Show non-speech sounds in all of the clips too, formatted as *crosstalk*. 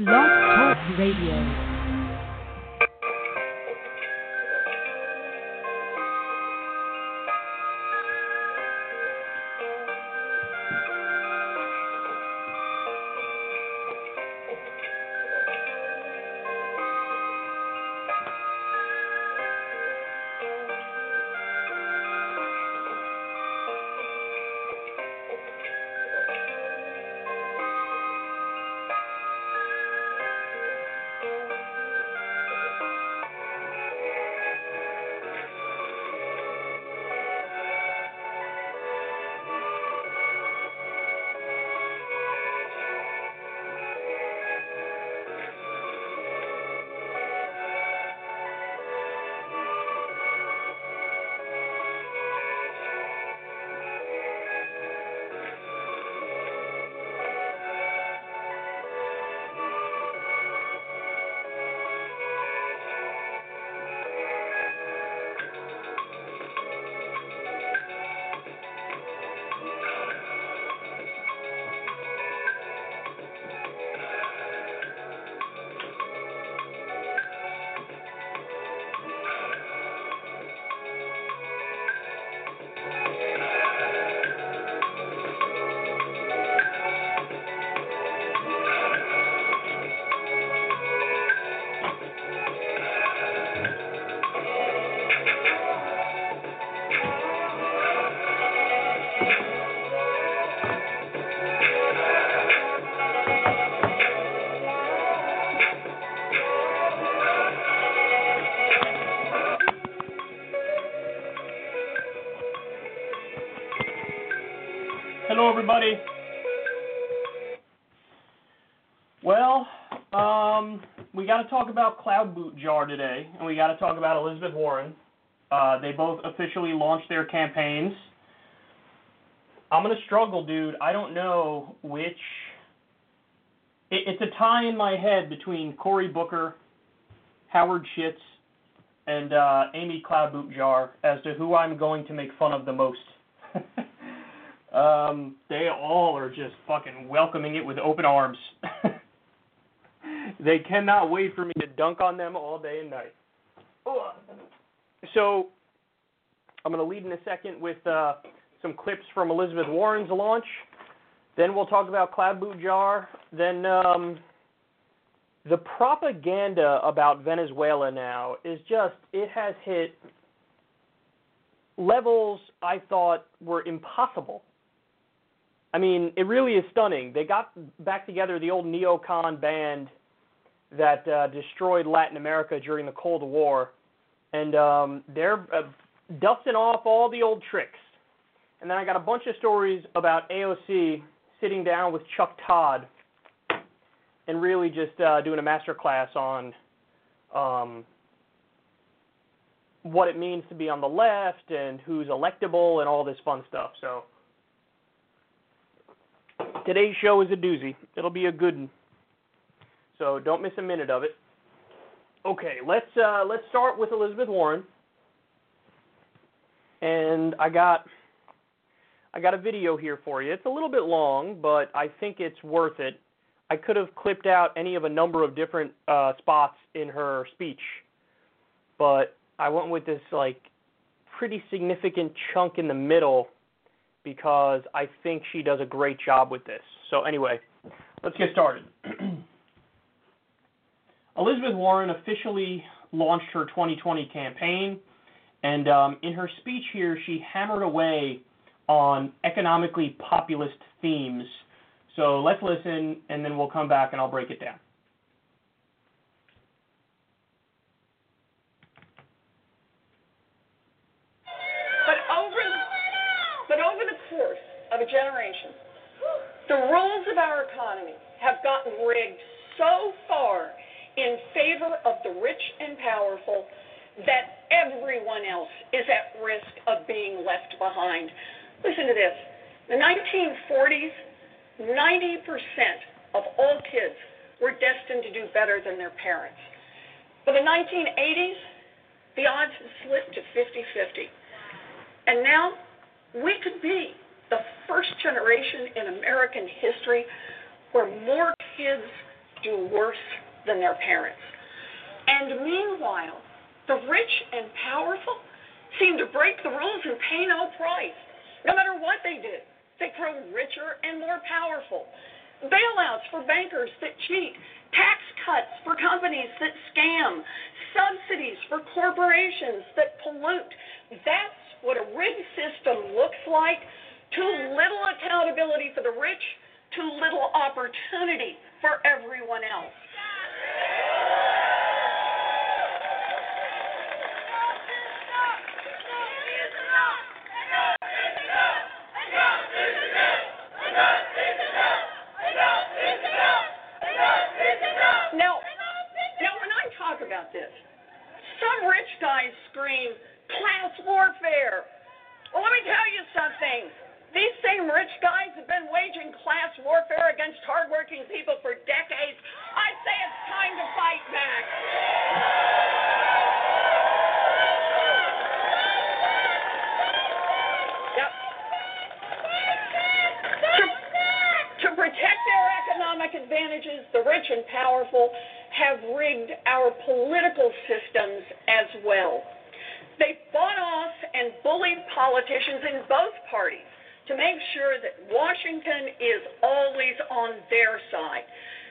Blog Talk Radio. Talk about Klobuchar today, and we got to talk about Elizabeth Warren. Uh, they both officially launched their campaigns. I'm gonna struggle, dude. I don't know which. It, it's a tie in my head between Cory Booker, Howard Schitz, and uh, Amy Klobuchar as to who I'm going to make fun of the most. *laughs* Um, they all are just fucking welcoming it with open arms. *laughs* they cannot wait for me to dunk on them all day and night. So, I'm going to lead in a second with uh, some clips from Elizabeth Warren's launch. Then we'll talk about Klobuchar. Then um, the propaganda about Venezuela now is just, it has hit levels I thought were impossible. I mean, it really is stunning. They got back together the old neocon band that uh, destroyed Latin America during the Cold War, and um, they're uh, dusting off all the old tricks. And then I got a bunch of stories about AOC sitting down with Chuck Todd and really just uh, doing a master class on um, what it means to be on the left and who's electable and all this fun stuff. So today's show is a doozy. It'll be a good one. So don't miss a minute of it. Okay, let's uh, let's start with Elizabeth Warren. And I got I got a video here for you. It's a little bit long, but I think it's worth it. I could have clipped out any of a number of different uh, spots in her speech, but I went with this like pretty significant chunk in the middle because I think she does a great job with this. So, anyway, let's get started. *clears throat* Elizabeth Warren officially launched her 2020 campaign, and um, in her speech here, she hammered away on economically populist themes. So, let's listen, and then we'll come back and I'll break it down. But over the course of a generation, the rules of our economy have gotten rigged so far in favor of the rich and powerful that everyone else is at risk of being left behind. Listen to this. The 1940s, 90% of all kids were destined to do better than their parents. By the 1980s, the odds had slipped to 50 50. And now we could be the first generation in American history where more kids do worse than their parents. And meanwhile, the rich and powerful seem to break the rules and pay no price. No matter what they do, they grow richer and more powerful. Bailouts for bankers that cheat, tax cuts for companies that scam, subsidies for corporations that pollute. That's what a rigged system looks like. Too little accountability for the rich, too little opportunity for everyone else. Warfare. Well, let me tell you something. These same rich guys have been waging class warfare against hardworking people for decades. I say it's time to fight back. To, protect their economic advantages, the rich and powerful have rigged our political systems as well. They fought off and bullied politicians in both parties to make sure that Washington is always on their side.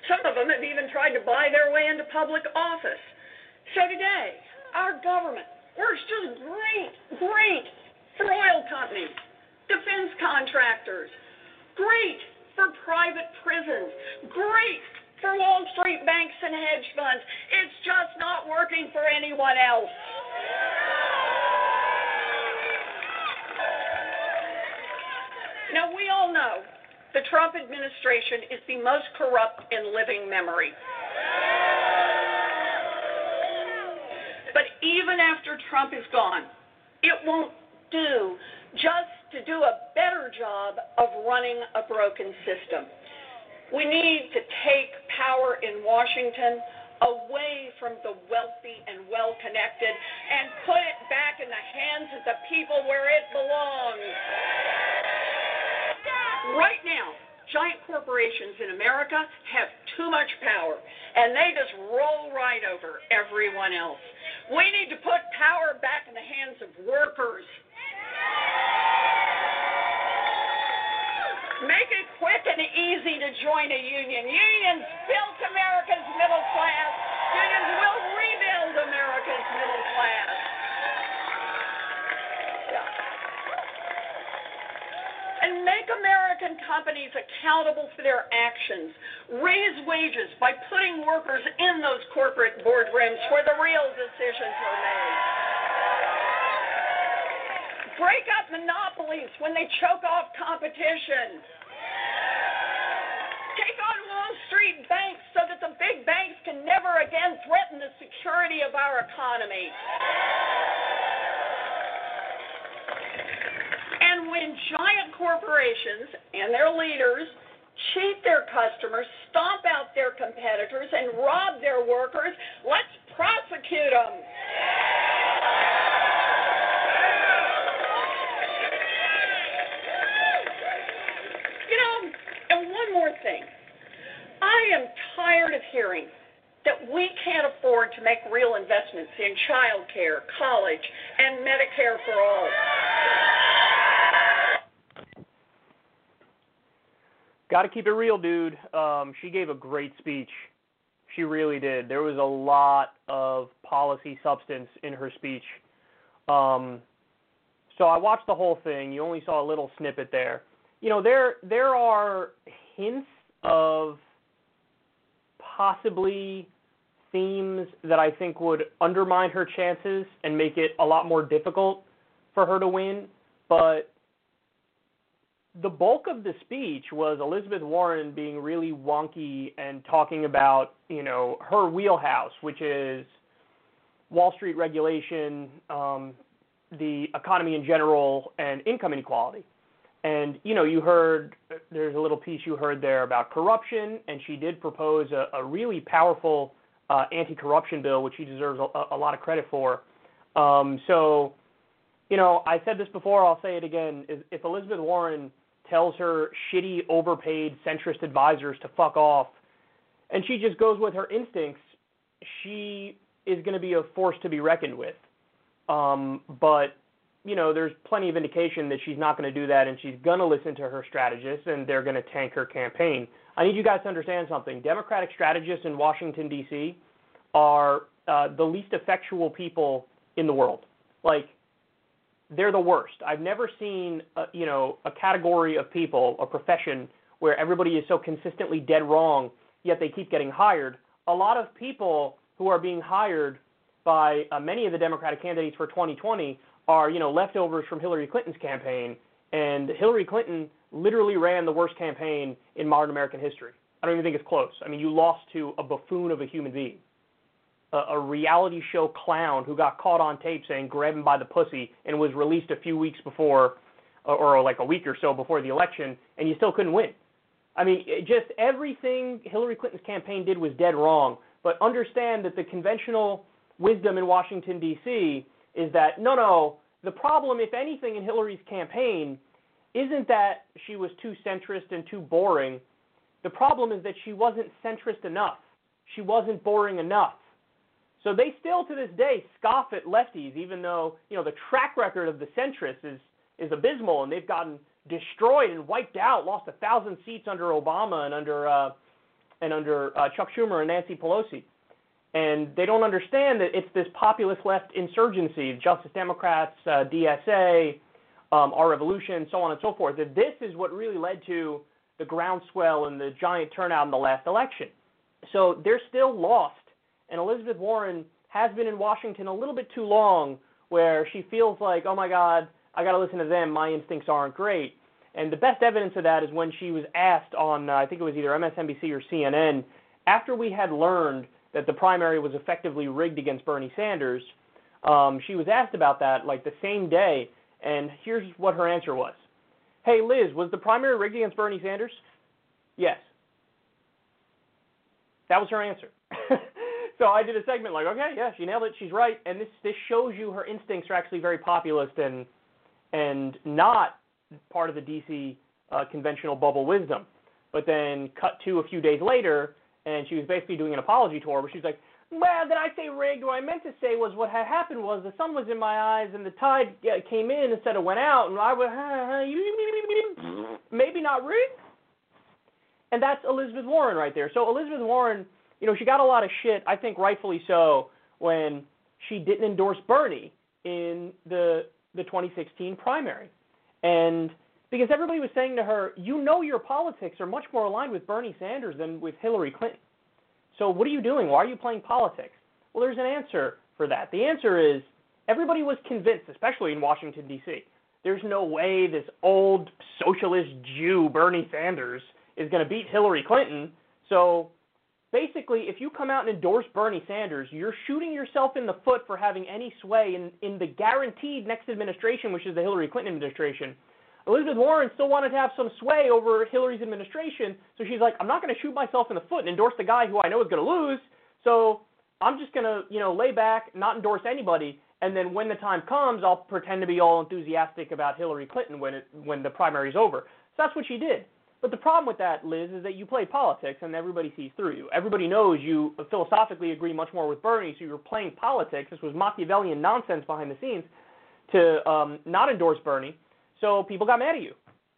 Some of them have even tried to buy their way into public office. So today, our government works just great, great for oil companies, defense contractors, great for private prisons, great for Wall Street banks and hedge funds. It's just not working for anyone else. Now, we all know the Trump administration is the most corrupt in living memory. But even after Trump is gone, it won't do just to do a better job of running a broken system. We need to take power in Washington away from the wealthy and well connected and put it back in the hands of the people where it belongs. Right now, giant corporations in America have too much power, and they just roll right over everyone else. We need to put power back in the hands of workers. Make it quick and easy to join a union. Unions built America's middle class. Unions will rebuild America's middle class. And make American companies accountable for their actions. Raise wages by putting workers in those corporate boardrooms where the real decisions are made. Break up monopolies when they choke off competition. Take on Wall Street banks so that the big banks can never again threaten the security of our economy. And when giant corporations and their leaders cheat their customers, stomp out their competitors, and rob their workers, let's prosecute them. You know, and one more thing. I am tired of hearing that we can't afford to make real investments in child care, college, and Medicare for all. Got to keep it real, dude. Um, she gave a great speech. She really did. There was a lot of policy substance in her speech. Um, so I watched the whole thing. You only saw a little snippet there. You know, there there are hints of possibly themes that I think would undermine her chances and make it a lot more difficult for her to win. But the bulk of the speech was Elizabeth Warren being really wonky and talking about, you know, her wheelhouse, which is Wall Street regulation, um, the economy in general, and income inequality. And you know, you heard there's a little piece you heard there about corruption, and she did propose a, a really powerful uh, anti-corruption bill, which she deserves a, a lot of credit for. Um, so, you know, I said this before, I'll say it again. If Elizabeth Warren tells her shitty, overpaid, centrist advisors to fuck off, and she just goes with her instincts, she is going to be a force to be reckoned with. Um, but you know, there's plenty of indication that she's not going to do that, and she's going to listen to her strategists, and they're going to tank her campaign. I need you guys to understand something. Democratic strategists in Washington D.C. are uh, the least effectual people in the world. Like, they're the worst. I've never seen, a, you know, a category of people, a profession where everybody is so consistently dead wrong, yet they keep getting hired. A lot of people who are being hired by uh, many of the Democratic candidates for 2020 are, you know, leftovers from Hillary Clinton's campaign, and Hillary Clinton literally ran the worst campaign in modern American history. I don't even think it's close. I mean, you lost to a buffoon of a human being, a, a reality show clown who got caught on tape saying "grab him by the pussy" and was released a few weeks before, or, or like a week or so before the election, and you still couldn't win. I mean, just everything Hillary Clinton's campaign did was dead wrong. But understand that the conventional wisdom in Washington, D.C. is that no, no, the problem, if anything, in Hillary's campaign isn't that she was too centrist and too boring. The problem is that she wasn't centrist enough. She wasn't boring enough. So they still to this day scoff at lefties, even though you know the track record of the centrists is is abysmal, and they've gotten destroyed and wiped out, lost a thousand seats under Obama and under uh, and under uh, Chuck Schumer and Nancy Pelosi. And they don't understand that it's this populist left insurgency, Justice Democrats, uh, DSA, um, our revolution, so on and so forth. That this is what really led to the groundswell and the giant turnout in the last election. So they're still lost, and Elizabeth Warren has been in Washington a little bit too long, where she feels like, oh my God, I got to listen to them. My instincts aren't great. And the best evidence of that is when she was asked on, uh, I think it was either MSNBC or CNN, after we had learned that the primary was effectively rigged against Bernie Sanders, um, she was asked about that like the same day, and here's what her answer was. Hey, Liz, was the primary rigged against Bernie Sanders? Yes. That was her answer. *laughs* so I did a segment like, okay, yeah, she nailed it. She's right. And this this shows you her instincts are actually very populist and and not part of the DC uh, conventional bubble wisdom. But then cut to a few days later, and she was basically doing an apology tour where she's like, well, did I say rigged? What I meant to say was what had happened was the sun was in my eyes and the tide came in instead of went out, and I was *laughs* maybe not rigged. And that's Elizabeth Warren right there. So Elizabeth Warren, you know, she got a lot of shit, I think rightfully so, when she didn't endorse Bernie in the the 2016 primary. And because everybody was saying to her, you know your politics are much more aligned with Bernie Sanders than with Hillary Clinton. So what are you doing? Why are you playing politics? Well, there's an answer for that. The answer is everybody was convinced, especially in Washington, D.C., there's no way this old socialist Jew, Bernie Sanders, is going to beat Hillary Clinton. So basically, if you come out and endorse Bernie Sanders, you're shooting yourself in the foot for having any sway in, in the guaranteed next administration, which is the Hillary Clinton administration. Elizabeth Warren still wanted to have some sway over Hillary's administration, so she's like, I'm not going to shoot myself in the foot and endorse the guy who I know is going to lose. So I'm just going to, you know, lay back, not endorse anybody, and then when the time comes, I'll pretend to be all enthusiastic about Hillary Clinton when it when the primary's over. So that's what she did. But the problem with that, Liz, is that you play politics and everybody sees through you. Everybody knows you philosophically agree much more with Bernie, so you're playing politics. This was Machiavellian nonsense behind the scenes to um, not endorse Bernie so people got mad at you,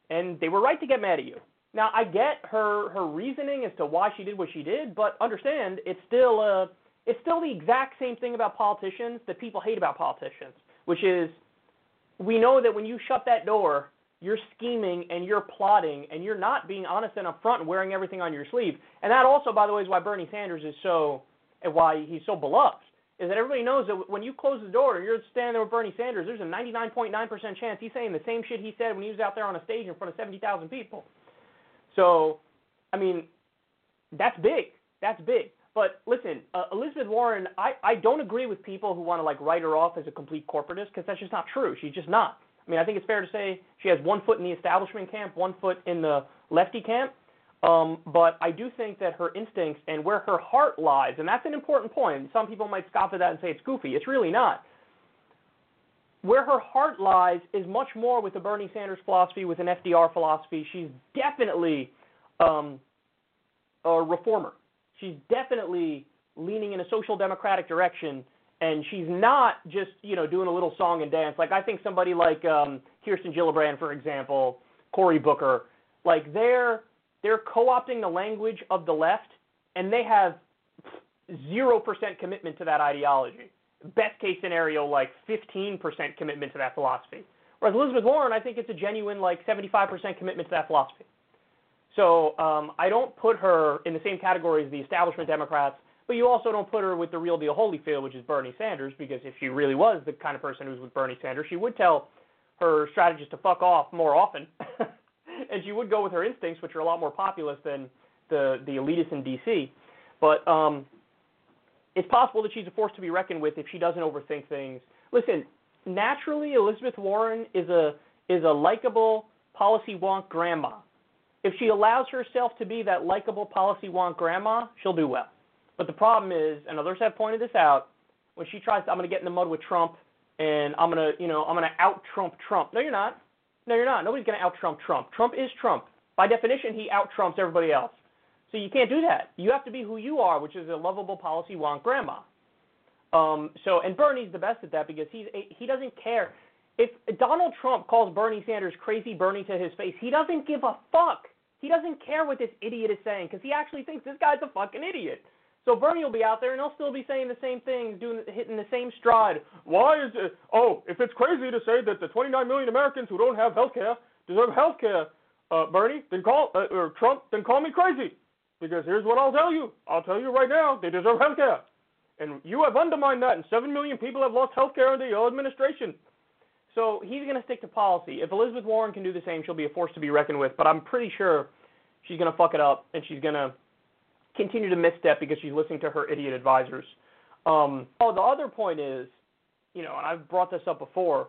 and they were right to get mad at you. Now I get her her reasoning as to why she did what she did, but understand it's still uh it's still the exact same thing about politicians that people hate about politicians, which is we know that when you shut that door, you're scheming and you're plotting and you're not being honest and upfront and wearing everything on your sleeve. And that also, by the way, is why Bernie Sanders is so and why he's so beloved is that everybody knows that when you close the door and you're standing there with Bernie Sanders, there's a 99.9% chance he's saying the same shit he said when he was out there on a stage in front of 70,000 people. So, I mean, that's big. That's big. But listen, uh, Elizabeth Warren, I, I don't agree with people who want to like write her off as a complete corporatist because that's just not true. She's just not. I mean, I think it's fair to say she has one foot in the establishment camp, one foot in the lefty camp. Um, but I do think that her instincts and where her heart lies, and that's an important point. Some people might scoff at that and say it's goofy. It's really not. Where her heart lies is much more with the Bernie Sanders philosophy, with an FDR philosophy. She's definitely um, a reformer. she's definitely leaning in a social democratic direction and she's not just you know doing a little song and dance. Like i think somebody like um kirsten gillibrand for example cory booker like they're they're co-opting the language of the left and they have zero percent commitment to that ideology. Best case scenario like 15% commitment to that philosophy. Whereas elizabeth warren i think it's a genuine like 75% commitment to that philosophy. So um, I don't put her in the same category as the establishment Democrats, but you also don't put her with the real deal Holyfield, which is Bernie Sanders, because if she really was the kind of person who's with Bernie Sanders, she would tell her strategists to fuck off more often, *laughs* and she would go with her instincts, which are a lot more populist than the the elitists in D.C. But um, it's possible that she's a force to be reckoned with if she doesn't overthink things. Listen, naturally, Elizabeth Warren is a is a likable policy wonk grandma if she allows herself to be that likable policy wonk grandma, she'll do well. But the problem is, and others have pointed this out, when she tries to, I'm going to get in the mud with Trump, and I'm going to, you know, I'm going to out Trump Trump. No, you're not. No, you're not. Nobody's going to out Trump Trump. Trump is Trump. By definition, he out Trumps everybody else. So you can't do that. You have to be who you are, which is a lovable policy wonk grandma. Um, so, and Bernie's the best at that because he's he doesn't care. If Donald Trump calls Bernie Sanders crazy Bernie to his face, he doesn't give a fuck. He doesn't care what this idiot is saying because he actually thinks this guy's a fucking idiot. So Bernie will be out there and he'll still be saying the same things, doing hitting the same stride. Why is it? Oh, if it's crazy to say that the 29 million Americans who don't have health care deserve health care, uh, Bernie, then call uh, or Trump, then call me crazy. Because here's what I'll tell you. I'll tell you right now, they deserve health care. And you have undermined that, and 7 million people have lost health care under your administration. So he's going to stick to policy. If Elizabeth Warren can do the same, she'll be a force to be reckoned with. But I'm pretty sure she's going to fuck it up and she's going to continue to misstep because she's listening to her idiot advisors. Um, oh, the other point is, you know, and I've brought this up before.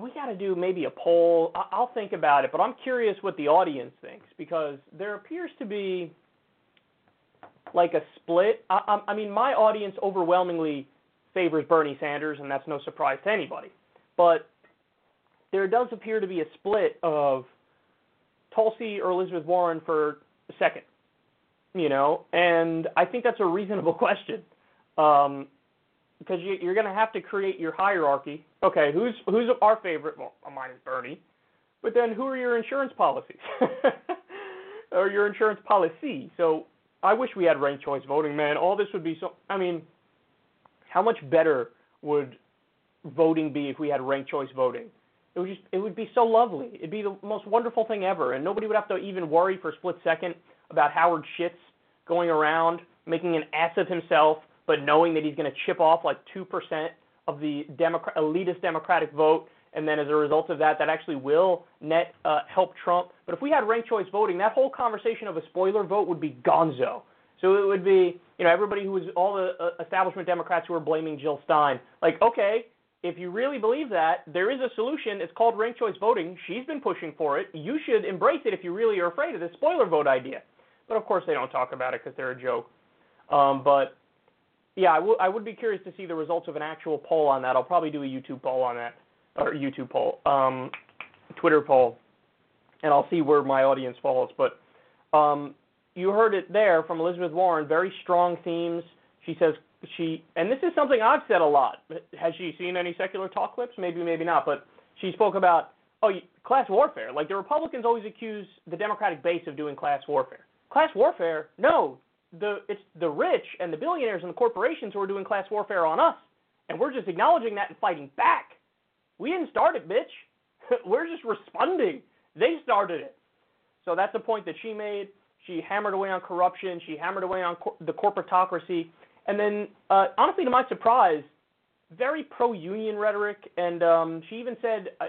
We got to do maybe a poll. I- I'll think about it, but I'm curious what the audience thinks because there appears to be like a split. I, I mean, my audience overwhelmingly favors Bernie Sanders, and that's no surprise to anybody. But there does appear to be a split of Tulsi or Elizabeth Warren for second, you know, and I think that's a reasonable *laughs* question. Um, because you, you're going to have to create your hierarchy. Okay, who's who's our favorite? Well, mine is Bernie, but then who are your insurance policies *laughs* or your insurance policy? So I wish we had ranked choice voting, man. All this would be so. I mean, how much better would voting be if we had ranked choice voting? It would just it would be so lovely. It'd be the most wonderful thing ever, and nobody would have to even worry for a split second about Howard Schitz going around making an ass of himself, but knowing that he's going to chip off like two percent of the Democrat, elitist Democratic vote, and then as a result of that, that actually will net uh, help Trump. But if we had ranked choice voting, that whole conversation of a spoiler vote would be gonzo. So it would be, you know, everybody who was all the uh, establishment Democrats who are blaming Jill Stein. Like, okay, if you really believe that, there is a solution. It's called ranked choice voting. She's been pushing for it. You should embrace it if you really are afraid of the spoiler vote idea. But of course, they don't talk about it because they're a joke. Um, but yeah, I, w- I would be curious to see the results of an actual poll on that. I'll probably do a YouTube poll on that, or YouTube poll, um, Twitter poll, and I'll see where my audience falls. But um, you heard it there from Elizabeth Warren. Very strong themes. She says she, and this is something I've said a lot. Has she seen any secular talk clips? Maybe, maybe not. But she spoke about oh, class warfare. Like the Republicans always accuse the Democratic base of doing class warfare. Class warfare? No, the it's the rich and the billionaires and the corporations who are doing class warfare on us, and we're just acknowledging that and fighting back. We didn't start it, bitch. *laughs* we're just responding. They started it. So that's a point that she made. She hammered away on corruption. She hammered away on cor- the corporatocracy. And then, uh, honestly, to my surprise, very pro-union rhetoric. And um, she even said, I,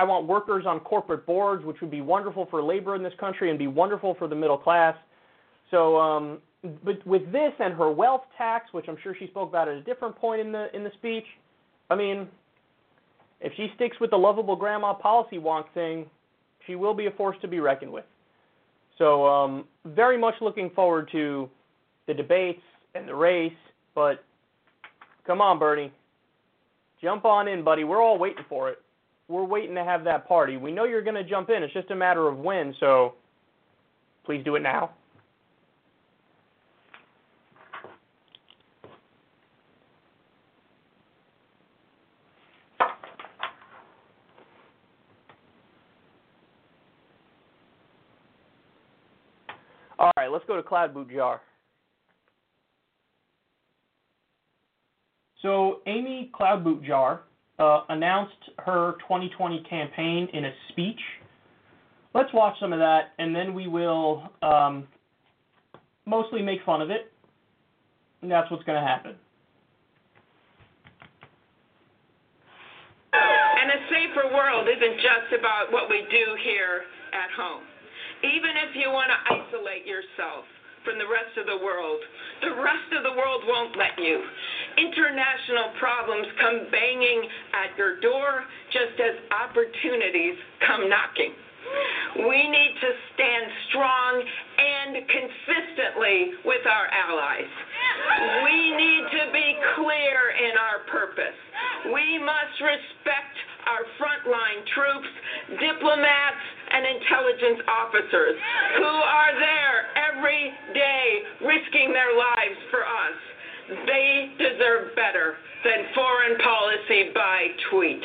"I want workers on corporate boards, which would be wonderful for labor in this country and be wonderful for the middle class." So, um, but with this and her wealth tax, which I'm sure she spoke about at a different point in the in the speech, I mean, if she sticks with the lovable grandma policy wonk thing, she will be a force to be reckoned with. So, um, very much looking forward to the debates and the race. But come on, Bernie, jump on in, buddy. We're all waiting for it we're waiting to have that party. We know you're going to jump in. It's just a matter of when. So please do it now. All right, let's go to Klobuchar. So Amy Klobuchar uh, announced her 2020 campaign in a speech. Let's watch some of that, and then we will um, mostly make fun of it. And that's what's going to happen. And a safer world isn't just about what we do here at home. Even if you want to isolate yourself from the rest of the world, the rest of the world won't let you. International problems come banging at your door just as opportunities come knocking. We need to stand strong and consistently with our allies. We need to be clear in our purpose. We must respect our frontline troops, diplomats, and intelligence officers who are there every day risking their lives for us. They deserve better than foreign policy by tweet.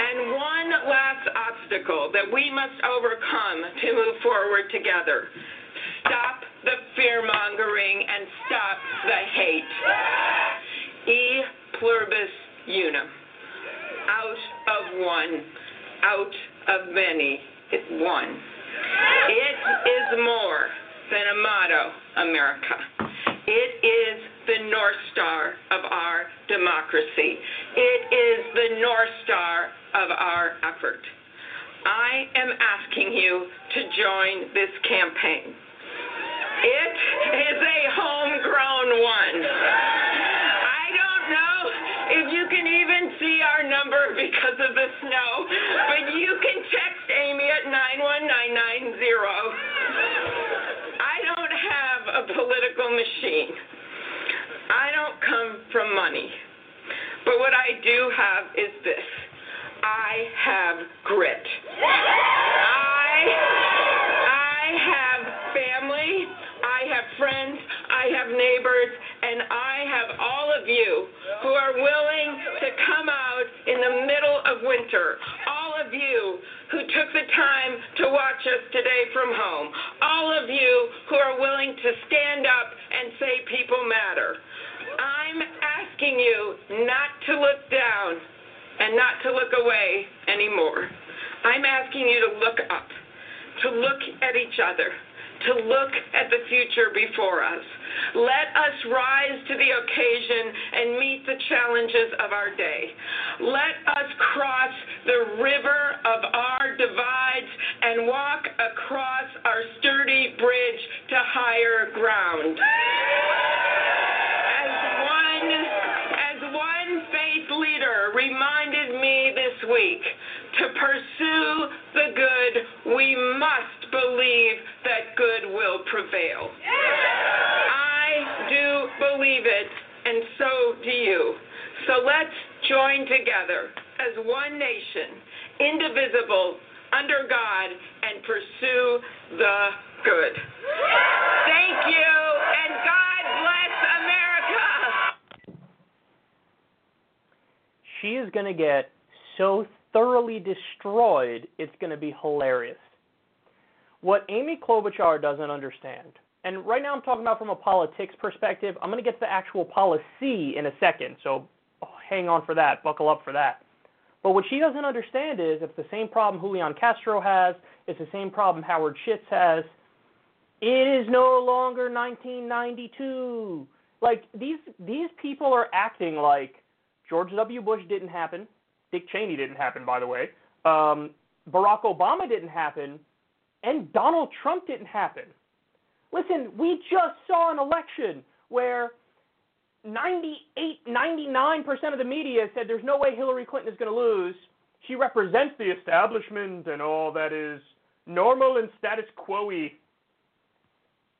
And one last obstacle that we must overcome to move forward together. Stop the fear mongering and stop the hate. E pluribus unum. Out of one, out of many, it's one. It is more than a motto, America. It is the North Star of our democracy. It is the North Star of our effort. I am asking you to join this campaign. It is a homegrown one. 91990. I don't have a political machine. I don't come from money. But what I do have is this I have grit. I, I have family. I have friends. I have neighbors. And I have all of you who are willing to come out in the middle of winter. All of you who took the time to watch us today from home. All of you who are willing to stand up and say people matter. I'm asking you not to look down and not to look away anymore. I'm asking you to look up, to look at each other, to look at the future before us. Let us rise to the occasion and meet the challenges of our day. Let us cross the river of our divides and walk across our sturdy bridge to higher ground. As one, as one faith leader reminded me this week, to pursue the good, we must believe that prevail. I do believe it, and so do you. So let's join together as one nation, indivisible, under God, and pursue the good. Thank you, and God bless America. She is going to get so thoroughly destroyed, it's going to be hilarious. What Amy Klobuchar doesn't understand, and right now I'm talking about from a politics perspective, I'm going to get to the actual policy in a second, so hang on for that, buckle up for that. But what she doesn't understand is it's the same problem Julian Castro has, it's the same problem Howard Schitz has. It is no longer 1992. Like these these people are acting like George W. Bush didn't happen. Dick Cheney didn't happen, by the way. Um, Barack Obama didn't happen, and Donald Trump didn't happen. Listen, we just saw an election where 98, 99% of the media said there's no way Hillary Clinton is going to lose. She represents the establishment and all that is normal and status quo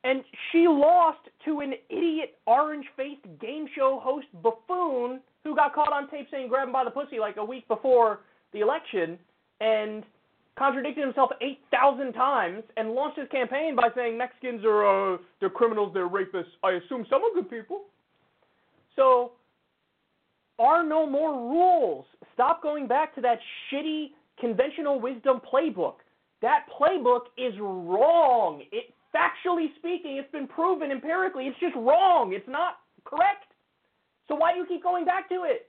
And she lost to an idiot orange faced game show host buffoon who got caught on tape saying grab him by the pussy like a week before the election and contradicted himself 8,000 times and launched his campaign by saying Mexicans are uh, they're criminals, they're rapists. I assume some are good people. So are no more rules. Stop going back to that shitty conventional wisdom playbook. that playbook is wrong. It factually speaking, it's been proven empirically, it's just wrong. It's not correct. So why do you keep going back to it?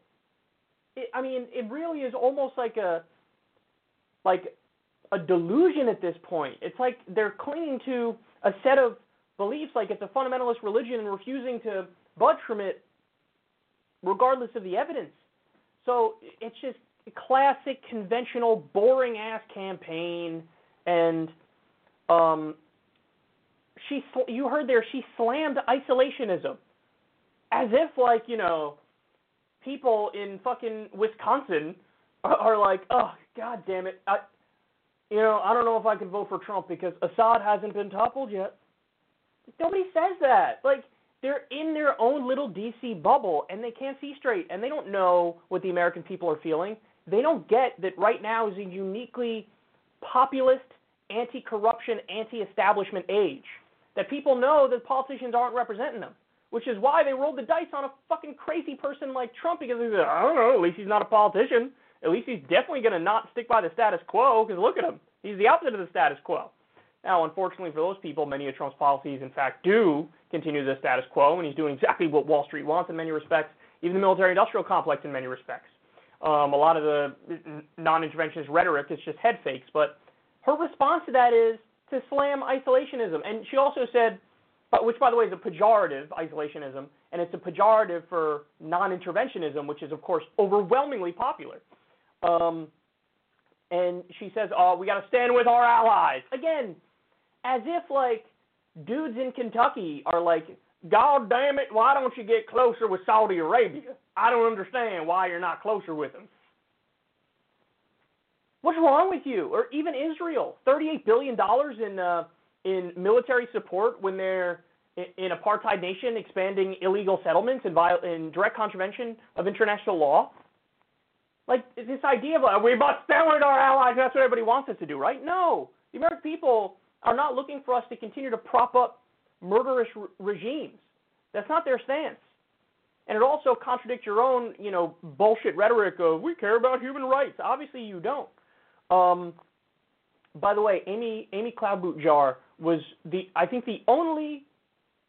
it I mean, it really is almost like a like a delusion at this point. It's like they're clinging to a set of beliefs like it's a fundamentalist religion and refusing to budge from it regardless of the evidence. So it's just a classic, conventional, boring ass campaign, and um, she you heard there she slammed isolationism, as if like you know, people in fucking Wisconsin are, are like, oh god damn it, I, you know, I don't know if I could vote for Trump because Assad hasn't been toppled yet. Nobody says that. Like they're in their own little DC bubble and they can't see straight and they don't know what the American people are feeling. They don't get that right now is a uniquely populist, anti-corruption, anti-establishment age. That people know that politicians aren't representing them, which is why they rolled the dice on a fucking crazy person like Trump because they said, I don't know, at least he's not a politician. At least he's definitely going to not stick by the status quo because look at him. He's the opposite of the status quo. Now, unfortunately for those people, many of Trump's policies, in fact, do continue the status quo, and he's doing exactly what Wall Street wants in many respects, even the military industrial complex in many respects. Um, a lot of the non interventionist rhetoric is just head fakes, but her response to that is to slam isolationism. And she also said, which by the way is a pejorative, isolationism, and it's a pejorative for non interventionism, which is, of course, overwhelmingly popular. Um, and she says, "Oh, we got to stand with our allies." Again, as if like dudes in Kentucky are like, God damn it, why don't you get closer with Saudi Arabia? I don't understand why you're not closer with them. What's wrong with you? Or even Israel, $38 billion in, uh, in military support when they're in apartheid nation expanding illegal settlements in, viol- in direct contravention of international law. Like this idea of uh, we must with our allies, that's what everybody wants us to do, right? No. The American people are not looking for us to continue to prop up murderous re- regimes. That's not their stance. And it also contradicts your own, you know, bullshit rhetoric of we care about human rights. Obviously, you don't. Um, by the way, Amy Amy Klobuchar was the I think the only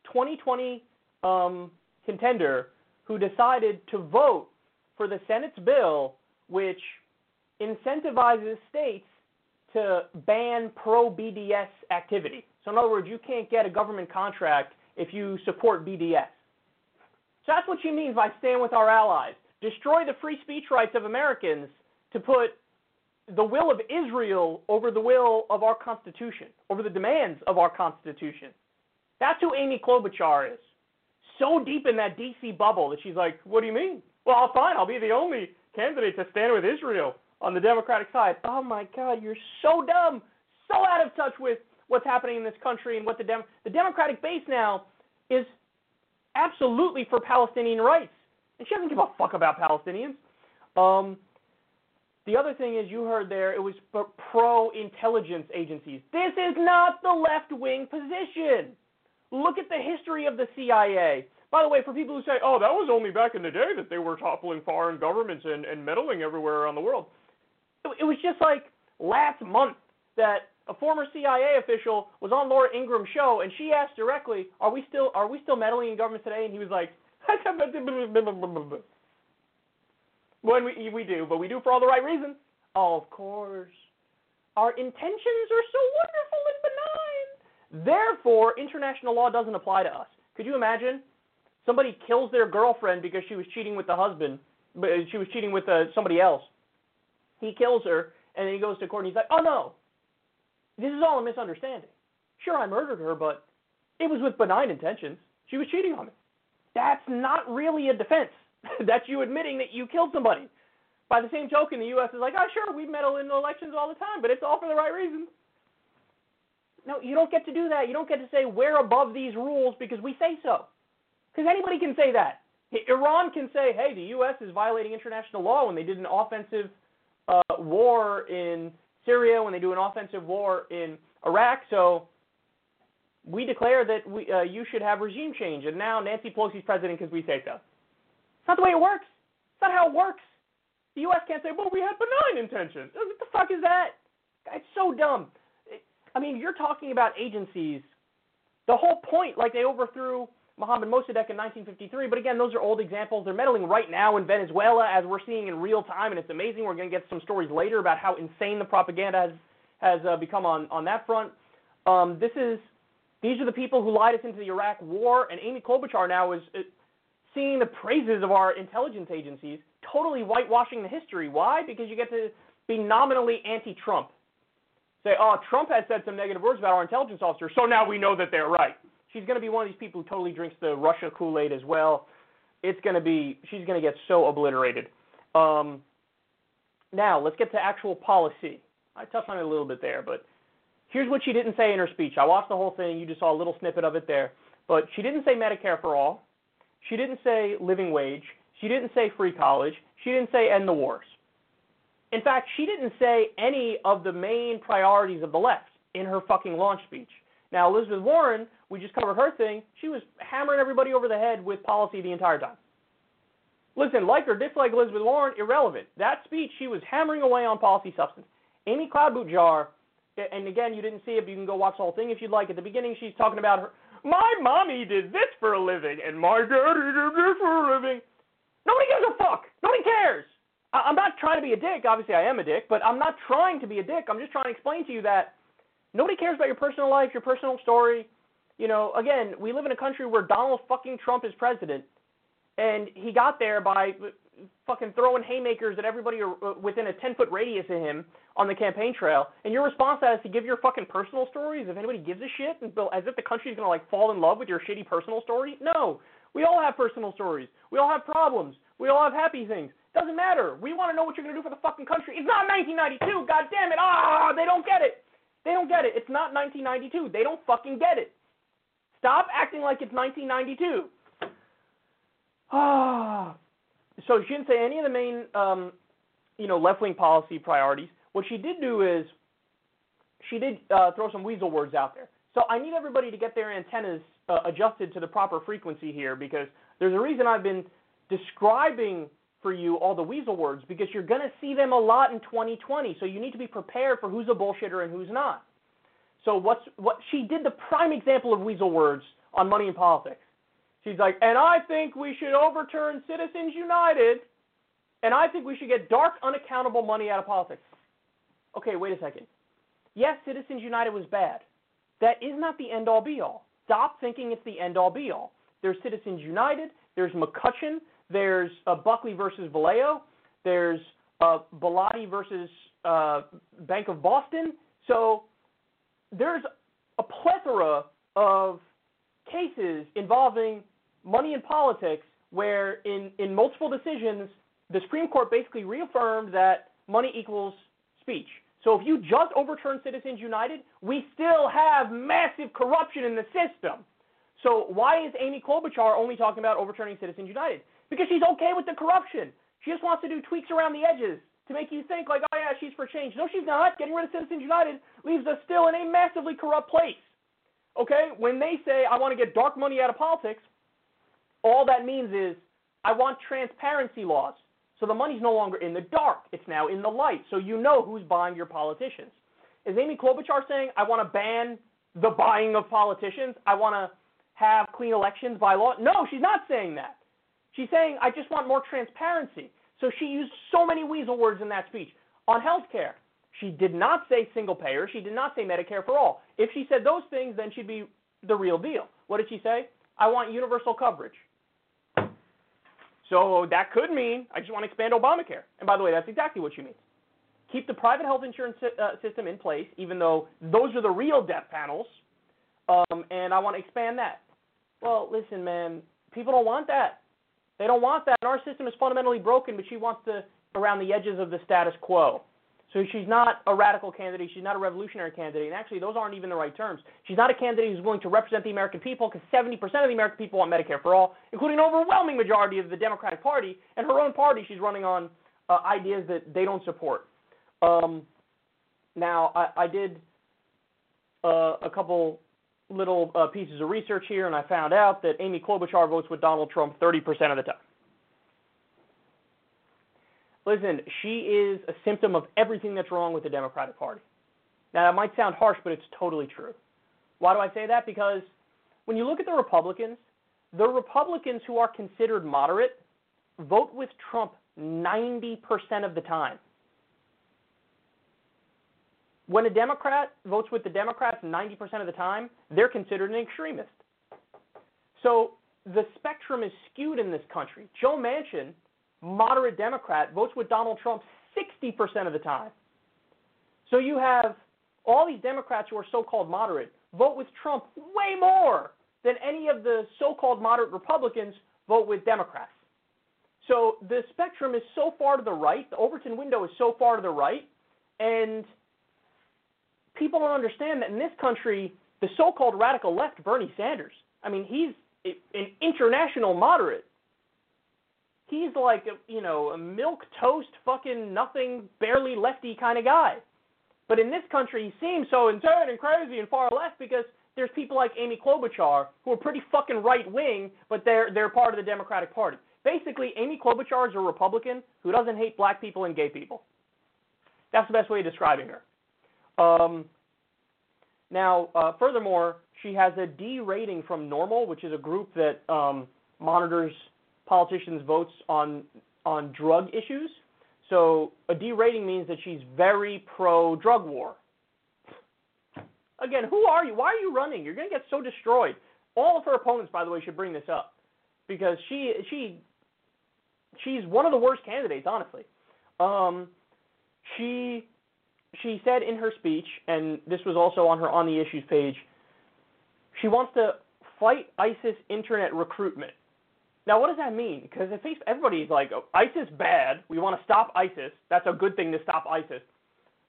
2020 um, contender who decided to vote for the Senate's bill which incentivizes states to ban pro BDS activity. So, in other words, you can't get a government contract if you support BDS. So, that's what she means by stand with our allies. Destroy the free speech rights of Americans to put the will of Israel over the will of our Constitution, over the demands of our Constitution. That's who Amy Klobuchar is. So deep in that DC bubble that she's like, what do you mean? Well, fine, I'll be the only candidate to stand with Israel on the Democratic side. Oh my God, you're so dumb, so out of touch with what's happening in this country and what the Dem- the Democratic base now is absolutely for Palestinian rights, and she doesn't give a fuck about Palestinians. Um, the other thing is, you heard there, it was pro intelligence agencies. This is not the left wing position. Look at the history of the CIA. By the way, for people who say, oh, that was only back in the day that they were toppling foreign governments and, and meddling everywhere around the world, it, it was just like last month that a former CIA official was on Laura Ingraham's show, and she asked directly, "Are we still are we still meddling in government today?" And he was like, *laughs* "When we we do, but we do for all the right reasons." Of course. Our intentions are so wonderful and benign. Therefore, international law doesn't apply to us. Could you imagine somebody kills their girlfriend because she was cheating with the husband, but she was cheating with uh, somebody else. He kills her, and then he goes to court and he's like, "Oh no, this is all a misunderstanding. Sure, I murdered her, but it was with benign intentions. She was cheating on me. That's not really a defense. *laughs* That's you admitting that you killed somebody. By the same token, the U.S. is like, oh, sure, we meddle in elections all the time, but it's all for the right reasons. No, you don't get to do that. You don't get to say we're above these rules because we say so. Because anybody can say that. Iran can say, hey, the U.S. is violating international law when they did an offensive uh, war in Syria, when they do an offensive war in Iraq. So we declare that we, uh, you should have regime change, and now Nancy Pelosi's president because we say so. It's not the way it works. It's not how it works. The U.S. can't say, well, we had benign intentions. What the fuck is that? It's so dumb. I mean, you're talking about agencies. The whole point, like they overthrew Mohammed Mossadegh in 1953, but again, those are old examples. They're meddling right now in Venezuela, as we're seeing in real time, and it's amazing. We're going to get some stories later about how insane the propaganda has has uh, become on on that front. Um, this is these are the people who lied us into the Iraq War, and Amy Klobuchar now is uh, seeing the praises of our intelligence agencies, totally whitewashing the history. Why? Because you get to be nominally anti-Trump. Say, oh, Trump has said some negative words about our intelligence officers, so now we know that they're right. She's going to be one of these people who totally drinks the Russia Kool-Aid as well. It's going to be, she's going to get so obliterated. Um, now, let's get to actual policy. I touched on it a little bit there, but here's what she didn't say in her speech. I watched the whole thing. You just saw a little snippet of it there. But she didn't say Medicare for all. She didn't say living wage. She didn't say free college. She didn't say end the wars. In fact, she didn't say any of the main priorities of the left in her fucking launch speech. Now, Elizabeth Warren, we just covered her thing. She was hammering everybody over the head with policy the entire time. Listen, like or dislike Elizabeth Warren, irrelevant. That speech, she was hammering away on policy substance. Amy Klobuchar, and again, you didn't see it, but you can go watch the whole thing if you'd like. At the beginning, she's talking about her. My mommy did this for a living, and my daddy did this for a living. Nobody gives a fuck. Nobody cares. I'm not trying to be a dick. Obviously, I am a dick, but I'm not trying to be a dick. I'm just trying to explain to you that nobody cares about your personal life, your personal story. You know, again, we live in a country where Donald fucking Trump is president, and he got there by fucking throwing haymakers at everybody uh, within a 10 foot radius of him on the campaign trail. And your response to that is to give your fucking personal stories if anybody gives a shit, and as if the country's gonna like fall in love with your shitty personal story. No, we all have personal stories. We all have problems. We all have happy things. Doesn't matter. We want to know what you're to do for the fucking country. It's not 1992. God damn it. Ah, they don't get it. They don't get it. It's not 1992. They don't fucking get it. Stop acting like it's 1992. Ah. *sighs* So she didn't say any of the main, um, you know, left-wing policy priorities. What she did do is she did uh, throw some weasel words out there. So I need everybody to get their antennas uh, adjusted to the proper frequency here because there's a reason I've been describing for you all the weasel words because you're going to see them a lot in 2020. So you need to be prepared for who's a bullshitter and who's not. So what's what she did the prime example of weasel words on money and politics. She's like, and I think we should overturn Citizens United, and I think we should get dark, unaccountable money out of politics. Okay, wait a second. Yes, Citizens United was bad. That is not the end all be all. Stop thinking it's the end all be all. There's Citizens United, there's McCutcheon, there's uh, Buckley versus Valeo. There's uh, Bellotti versus uh, Bank of Boston. So there's a plethora of cases involving money in politics where, in, in multiple decisions, the Supreme Court basically reaffirmed that money equals speech. So if you just overturn Citizens United, we still have massive corruption in the system. So why is Amy Klobuchar only talking about overturning Citizens United? Because she's okay with the corruption. She just wants to do tweaks around the edges to make you think like, oh yeah, she's for change. No, she's not. Getting rid of Citizens United leaves us still in a massively corrupt place. Okay? When they say I want to get dark money out of politics, all that means is I want transparency laws. So the money's no longer in the dark. It's now in the light. So you know who's buying your politicians. Is Amy Klobuchar saying I want to ban the buying of politicians? I want to have clean elections by law? No, she's not saying that. She's saying, I just want more transparency. So she used so many weasel words in that speech. On health care, she did not say single payer. She did not say Medicare for all. If she said those things, then she'd be the real deal. What did she say? I want universal coverage. So that could mean I just want to expand Obamacare. And by the way, that's exactly what she means. Keep the private health insurance uh, system in place, even though those are the real death panels, um, and I want to expand that. Well, listen, man, people don't want that. They don't want that. And our system is fundamentally broken, but she wants to around the edges of the status quo. So she's not a radical candidate. She's not a revolutionary candidate. And actually, those aren't even the right terms. She's not a candidate who's willing to represent the American people because 70% of the American people want Medicare for all, including an overwhelming majority of the Democratic Party. And her own party, she's running on uh, ideas that they don't support. Um, now, I, I did uh, a couple little uh, pieces of research here, and I found out that Amy Klobuchar votes with Donald Trump 30% of the time. Listen, she is a symptom of everything that's wrong with the Democratic Party. Now, that might sound harsh, but it's totally true. Why do I say that? Because when you look at the Republicans, the Republicans who are considered moderate vote with Trump 90% of the time. When a Democrat votes with the Democrats 90% of the time, they're considered an extremist. So the spectrum is skewed in this country. Joe Manchin, moderate Democrat, votes with Donald Trump 60% of the time. So you have all these Democrats who are so called moderate vote with Trump way more than any of the so called moderate Republicans vote with Democrats. So the spectrum is so far to the right, the Overton window is so far to the right, and people don't understand that in this country, the so called radical left, Bernie Sanders, I mean, he's an international moderate. He's like, a, you know, a milk toast, fucking nothing, barely lefty kind of guy. But in this country, he seems so insane and crazy and far left because there's people like Amy Klobuchar who are pretty fucking right wing, but they're they're part of the Democratic Party. Basically, Amy Klobuchar is a Republican who doesn't hate black people and gay people. That's the best way of describing her. Um, now, uh, furthermore, she has a D rating from NORML, which is a group that um, monitors politicians' votes on on drug issues. So a D rating means that she's very pro drug war. Again, who are you? Why are you running? You're going to get so destroyed. All of her opponents, by the way, should bring this up because she she she's one of the worst candidates, honestly. Um, she she said in her speech, and this was also on her on the issues page, she wants to fight ISIS internet recruitment. Now, what does that mean? Because everybody's like, oh, ISIS bad. We want to stop ISIS. That's a good thing to stop ISIS.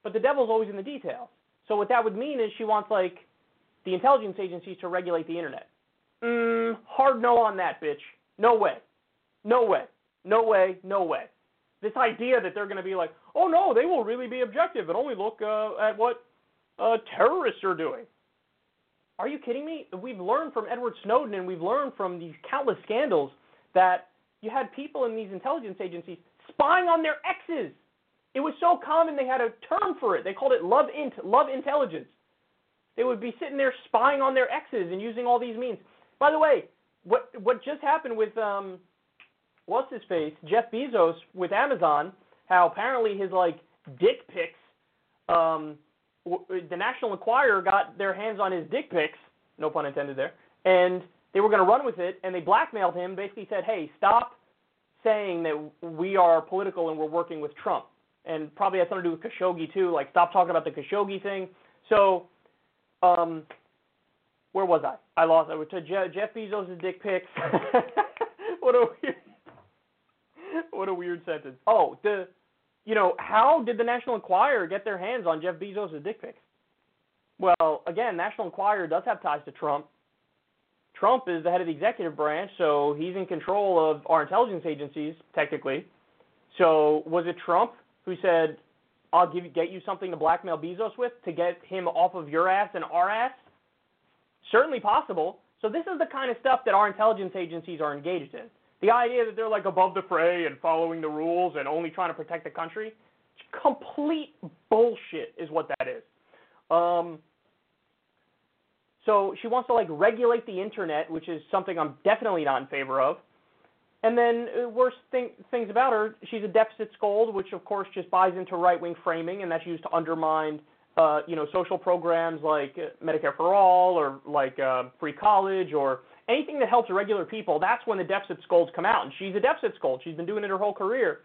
But the devil's always in the details. So what that would mean is she wants like the intelligence agencies to regulate the internet. Mm, hard no on that, bitch. No way. No way. No way. No way. This idea that they're going to be like, oh no, they will really be objective and only look uh, at what uh, terrorists are doing. Are you kidding me? We've learned from Edward Snowden and we've learned from these countless scandals that you had people in these intelligence agencies spying on their exes. It was so common they had a term for it. They called it love int, love intelligence. They would be sitting there spying on their exes and using all these means. By the way, what what just happened with um, what's his face, Jeff Bezos with Amazon? How apparently his like dick pics, um, w- the National Enquirer got their hands on his dick pics, no pun intended there, and they were going to run with it, and they blackmailed him. Basically said, "Hey, stop saying that we are political and we're working with Trump." And probably has something to do with Khashoggi too. Like, stop talking about the Khashoggi thing. So, um, where was I? I lost. I was to Je- Jeff Bezos' dick pics. *laughs* what a weird, what a weird sentence. Oh, the, you know, how did the National Enquirer get their hands on Jeff Bezos' dick pics? Well, again, National Enquirer does have ties to Trump. Trump is the head of the executive branch, so he's in control of our intelligence agencies, technically. So was it Trump who said, "I'll give get you something to blackmail Bezos with to get him off of your ass and our ass"? Certainly possible. So this is the kind of stuff that our intelligence agencies are engaged in. The idea that they're like above the fray and following the rules and only trying to protect the country, complete bullshit is what that is. Um, so she wants to like regulate the internet, which is something I'm definitely not in favor of. And then uh, worst thing, things about her, she's a deficit scold, which of course just buys into right-wing framing, and that's used to undermine, uh, you know, social programs like uh, Medicare for all or like uh, free college or anything that helps regular people. That's when the deficit scolds come out, and she's a deficit scold. She's been doing it her whole career.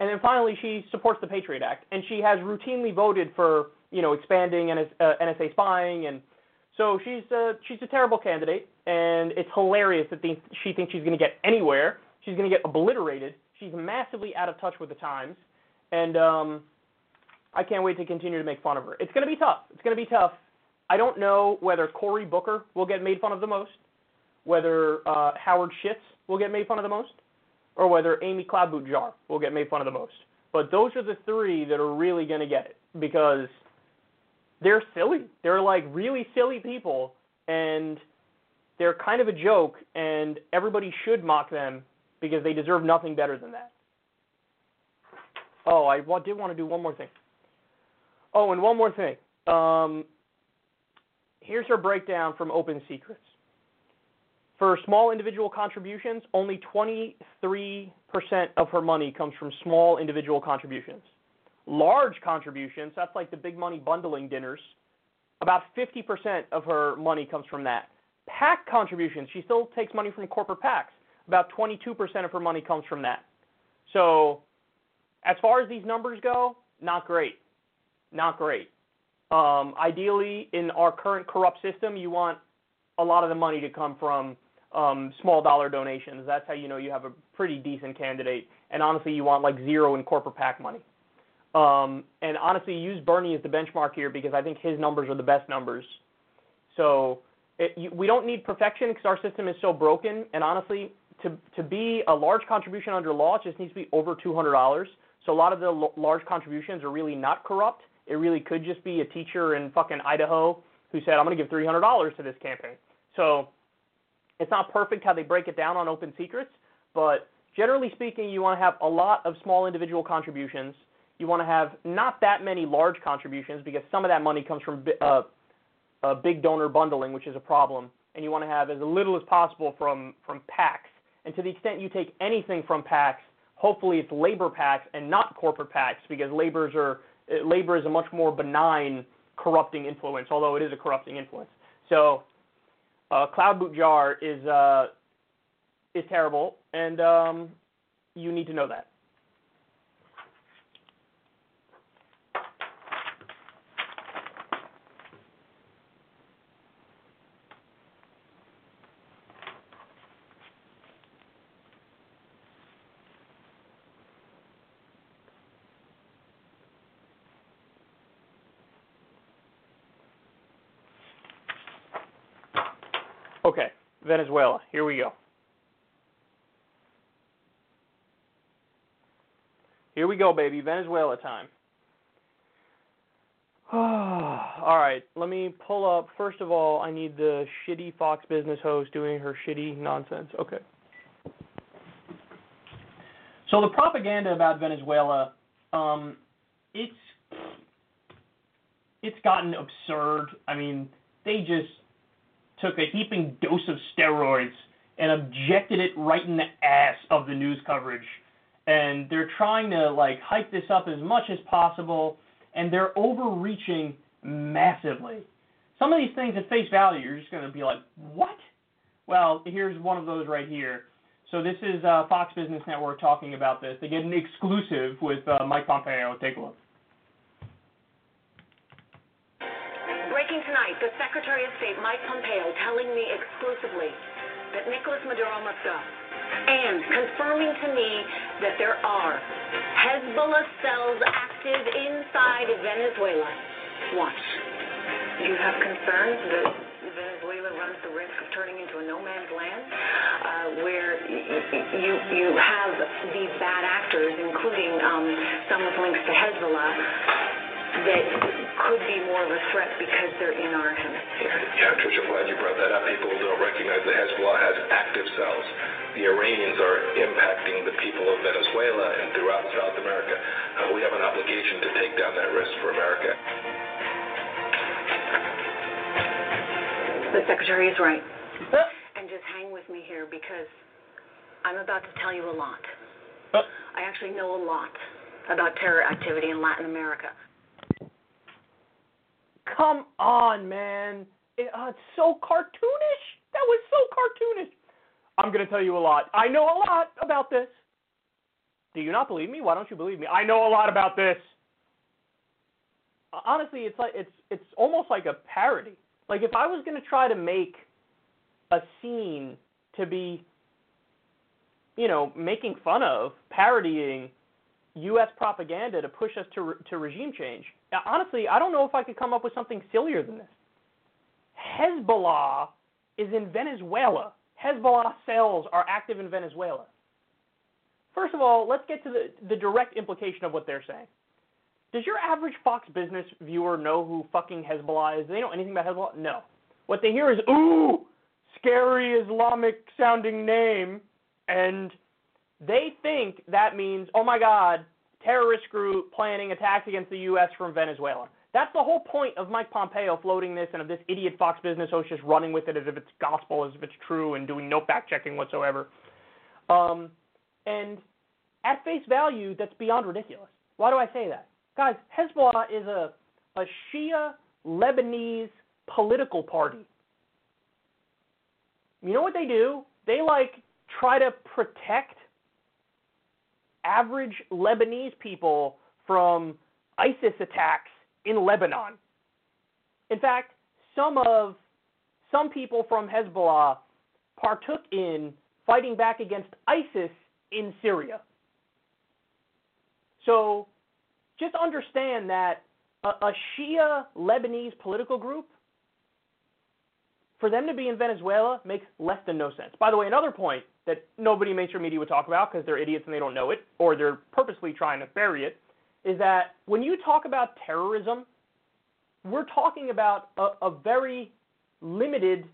And then finally, she supports the Patriot Act, and she has routinely voted for, you know, expanding NS, uh, NSA spying and so she's a, she's a terrible candidate, and it's hilarious that the, she thinks she's going to get anywhere. She's going to get obliterated. She's massively out of touch with the times, and um, I can't wait to continue to make fun of her. It's going to be tough. It's going to be tough. I don't know whether Cory Booker will get made fun of the most, whether uh, Howard Schiff will get made fun of the most, or whether Amy Klobuchar will get made fun of the most. But those are the three that are really going to get it because – they're silly. They're like really silly people, and they're kind of a joke, and everybody should mock them because they deserve nothing better than that. Oh, I did want to do one more thing. Oh, and one more thing. Um, here's her breakdown from Open Secrets. For small individual contributions, only 23% of her money comes from small individual contributions. Large contributions, that's like the big money bundling dinners, about 50% of her money comes from that. PAC contributions, she still takes money from corporate PACs. About 22% of her money comes from that. So, as far as these numbers go, not great. Not great. Um, ideally, in our current corrupt system, you want a lot of the money to come from um, small dollar donations. That's how you know you have a pretty decent candidate. And honestly, you want like zero in corporate PAC money. Um, and honestly, use Bernie as the benchmark here because I think his numbers are the best numbers. So it, you, we don't need perfection because our system is so broken. And honestly, to to be a large contribution under law, it just needs to be over two hundred dollars. So a lot of the l- large contributions are really not corrupt. It really could just be a teacher in fucking Idaho who said, "I'm going to give three hundred dollars to this campaign." So it's not perfect how they break it down on Open Secrets, but generally speaking, you want to have a lot of small individual contributions. You want to have not that many large contributions because some of that money comes from uh, uh, big donor bundling, which is a problem. And you want to have as little as possible from from PACs. And to the extent you take anything from PACs, hopefully it's labor PACs and not corporate PACs because labor's are uh, labor is a much more benign corrupting influence, although it is a corrupting influence. So uh, Klobuchar is uh, is terrible, and um, you need to know that. Okay, Venezuela. Here we go. Here we go, baby. Venezuela time. *sighs* all right, let me pull up. First of all, I need the shitty Fox Business host doing her shitty nonsense. Okay. So the propaganda about Venezuela, um, it's it's gotten absurd. I mean, they just took a heaping dose of steroids and injected it right in the ass of the news coverage. And they're trying to like hype this up as much as possible, and they're overreaching massively. Some of these things at face value, you're just going to be like, what? Well, here's one of those right here. So this is uh, Fox Business Network talking about this. They get an exclusive with uh, Mike Pompeo. Take a look. Tonight, the Secretary of State, Mike Pompeo, telling me exclusively that Nicolas Maduro must go. And confirming to me that there are Hezbollah cells active inside Venezuela. Watch. You have concerns that Venezuela runs the risk of turning into a no man's land, uh, where you you have these bad actors, including um, some with links to Hezbollah, that could be more of a threat because they're in our hemisphere. Yeah, Trish, I'm glad you brought that up. People don't recognize that Hezbollah has active cells. The Iranians are impacting the people of Venezuela and throughout South America. Uh, we have an obligation to take down that risk for America. The Secretary is right. And just hang with me here because I'm about to tell you a lot. I actually know a lot about terror activity in Latin America. Come on, man. It, uh, it's so cartoonish. That was so cartoonish. I'm going to tell you a lot. I know a lot about this. Do you not believe me? Why don't you believe me? I know a lot about this. Honestly, it's like it's it's almost like a parody. Like if I was going to try to make a scene to be you know, making fun of, parodying U.S. propaganda to push us to re- to regime change. Honestly, I don't know if I could come up with something sillier than this. Hezbollah is in Venezuela. Hezbollah cells are active in Venezuela. First of all, let's get to the, the direct implication of what they're saying. Does your average Fox Business viewer know who fucking Hezbollah is? Do they know anything about Hezbollah? No. What they hear is, ooh, scary Islamic sounding name, and they think that means, oh my God, terrorist group planning attacks against the U.S. from Venezuela. That's the whole point of Mike Pompeo floating this and of this idiot Fox Business host just running with it as if it's gospel, as if it's true, and doing no fact checking whatsoever. Um, and at face value, that's beyond ridiculous. Why do I say that? Guys, Hezbollah is a, a Shia Lebanese political party. You know what they do? They like try to protect average Lebanese people from ISIS attacks in Lebanon. In fact, some of some people from Hezbollah partook in fighting back against ISIS in Syria. So just understand that a, a Shia Lebanese political group, for them to be in Venezuela makes less than no sense. By the way, another point that nobody in mainstream media would talk about because they're idiots and they don't know it, or they're purposely trying to bury it, is that when you talk about terrorism, we're talking about a, a very limited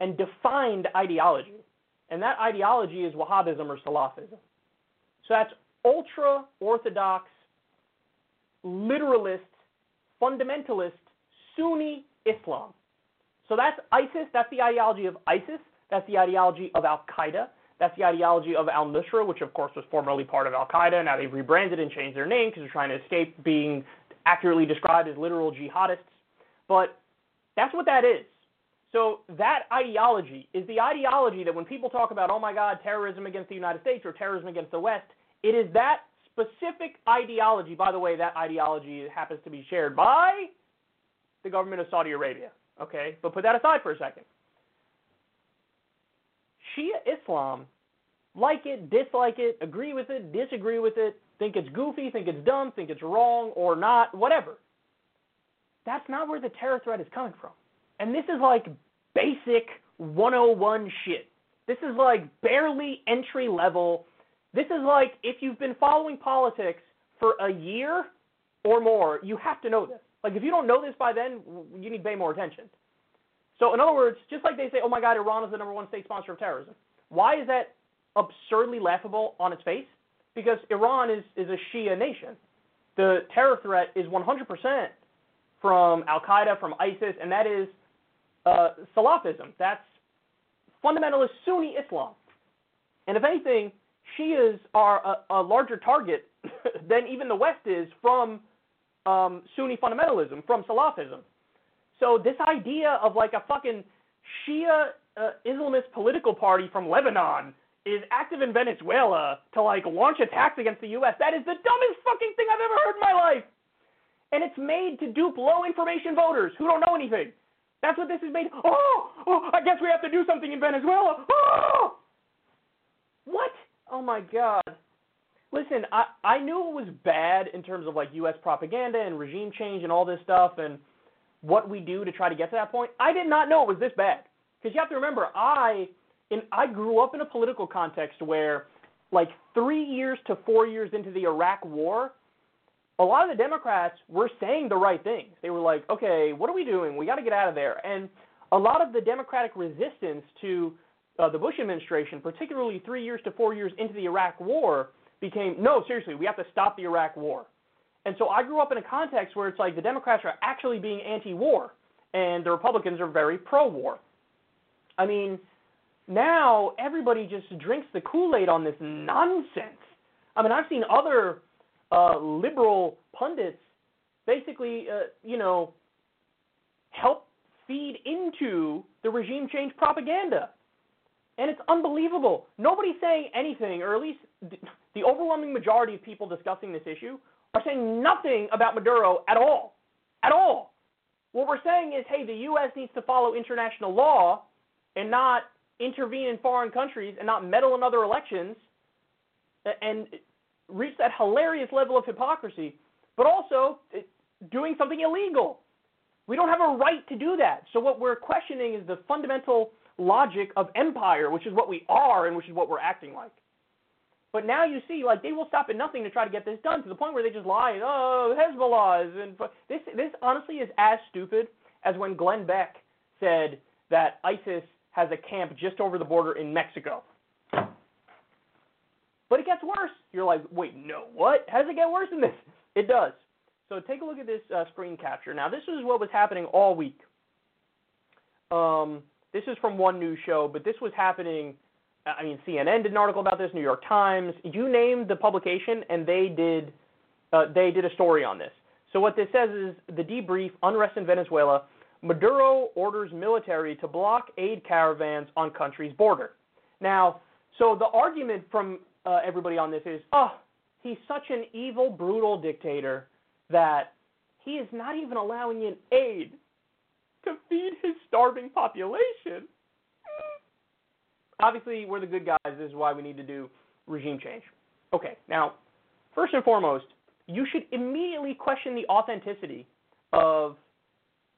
and defined ideology. And that ideology is Wahhabism or Salafism. So that's ultra Orthodox, literalist, fundamentalist, Sunni Islam. So that's ISIS, that's the ideology of ISIS, that's the ideology of Al Qaeda, that's the ideology of Al Nusra, which of course was formerly part of Al Qaeda. Now they've rebranded and changed their name because they're trying to escape being accurately described as literal jihadists. But that's what that is. So that ideology is the ideology that when people talk about, oh my God, terrorism against the United States or terrorism against the West, it is that specific ideology. By the way, that ideology happens to be shared by the government of Saudi Arabia. Okay, but put that aside for a second. Shia Islam like it, dislike it, agree with it, disagree with it, think it's goofy, think it's dumb, think it's wrong or not, whatever. That's not where the terror threat is coming from. And this is like basic 101 shit. This is like barely entry level. This is like if you've been following politics for a year or more, you have to know this. Like if you don't know this by then, you need to pay more attention. So in other words, just like they say, oh my God, Iran is the number one state sponsor of terrorism. Why is that absurdly laughable on its face? Because Iran is, is a Shia nation. The terror threat is 100% from Al Qaeda, from ISIS, and that is uh, Salafism. That's fundamentalist Sunni Islam. And if anything, Shias are a, a larger target *laughs* than even the West is from um, Sunni fundamentalism, from Salafism. So this idea of like a fucking Shia uh, Islamist political party from Lebanon is active in Venezuela to like launch attacks against the U.S. That is the dumbest fucking thing I've ever heard in my life. And it's made to dupe low information voters who don't know anything. That's what this is made. Oh, oh, I guess we have to do something in Venezuela. Oh, what? Oh my God. Listen, I I knew it was bad in terms of like U.S. propaganda and regime change and all this stuff and what we do to try to get to that point. I did not know it was this bad because you have to remember I in I grew up in a political context where like 3 years to 4 years into the Iraq war, a lot of the Democrats were saying the right things. They were like, "Okay, what are we doing? We got to get out of there." And a lot of the Democratic resistance to uh, the Bush administration, particularly 3 years to 4 years into the Iraq war, became, "No, seriously, we have to stop the Iraq war." And so I grew up in a context where it's like the Democrats are actually being anti-war and the Republicans are very pro-war. I mean, now everybody just drinks the Kool-Aid on this nonsense. I mean, I've seen other uh, liberal pundits basically, uh, you know, help feed into the regime change propaganda. And it's unbelievable. Nobody's saying anything, or at least the overwhelming majority of people discussing this issue are saying nothing about Maduro at all. At all. What we're saying is, hey, the U.S. needs to follow international law and not intervene in foreign countries and not meddle in other elections and reach that hilarious level of hypocrisy, but also doing something illegal. We don't have a right to do that. So what we're questioning is the fundamental logic of empire, which is what we are and which is what we're acting like. But now you see, like they will stop at nothing to try to get this done to the point where they just lie. Oh, Hezbollah is and this. This honestly is as stupid as when Glenn Beck said that ISIS has a camp just over the border in Mexico. But it gets worse. You're like, wait, no, what? How does it get worse than this? *laughs* It does. So take a look at this uh, screen capture. Now, this is what was happening all week. Um, this is from one news show, but this was happening. I mean, CNN did an article about this. New York Times. You named the publication, and they did. Uh, they did a story on this. So what this says is the debrief: unrest in Venezuela. Maduro orders military to block aid caravans on country's border. Now, so the argument from uh, everybody on this is, oh, he's such an evil, brutal dictator that he is not even allowing in aid to feed his starving population. Obviously, we're the good guys. This is why we need to do regime change. Okay, now, first and foremost, you should immediately question the authenticity of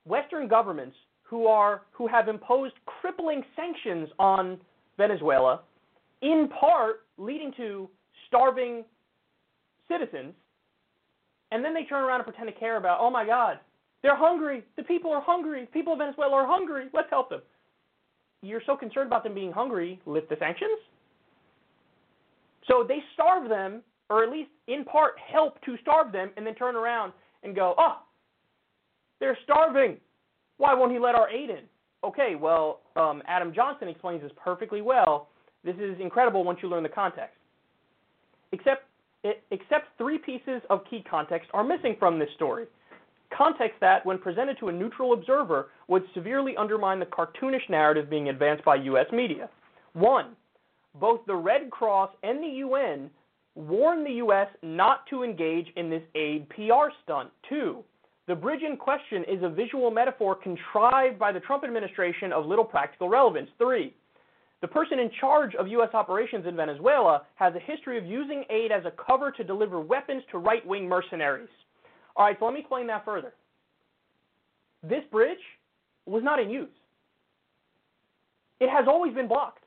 Western governments who are who have imposed crippling sanctions on Venezuela, in part leading to starving citizens, and then they turn around and pretend to care about, oh my God, they're hungry. The people are hungry. People of Venezuela are hungry. Let's help them. You're so concerned about them being hungry, lift the sanctions. So they starve them, or at least in part help to starve them, and then turn around and go, oh, they're starving. Why won't he let our aid in? Okay, well, um, Adam Johnson explains this perfectly well. This is incredible once you learn the context. Except, it, except three pieces of key context are missing from this story. Context that, when presented to a neutral observer, would severely undermine the cartoonish narrative being advanced by U.S. media. One, both the Red Cross and the UN warn the U.S. not to engage in this aid PR stunt. Two, the bridge in question is a visual metaphor contrived by the Trump administration of little practical relevance. Three, the person in charge of U.S. operations in Venezuela has a history of using aid as a cover to deliver weapons to right wing mercenaries. All right, so let me explain that further. This bridge was not in use. It has always been blocked,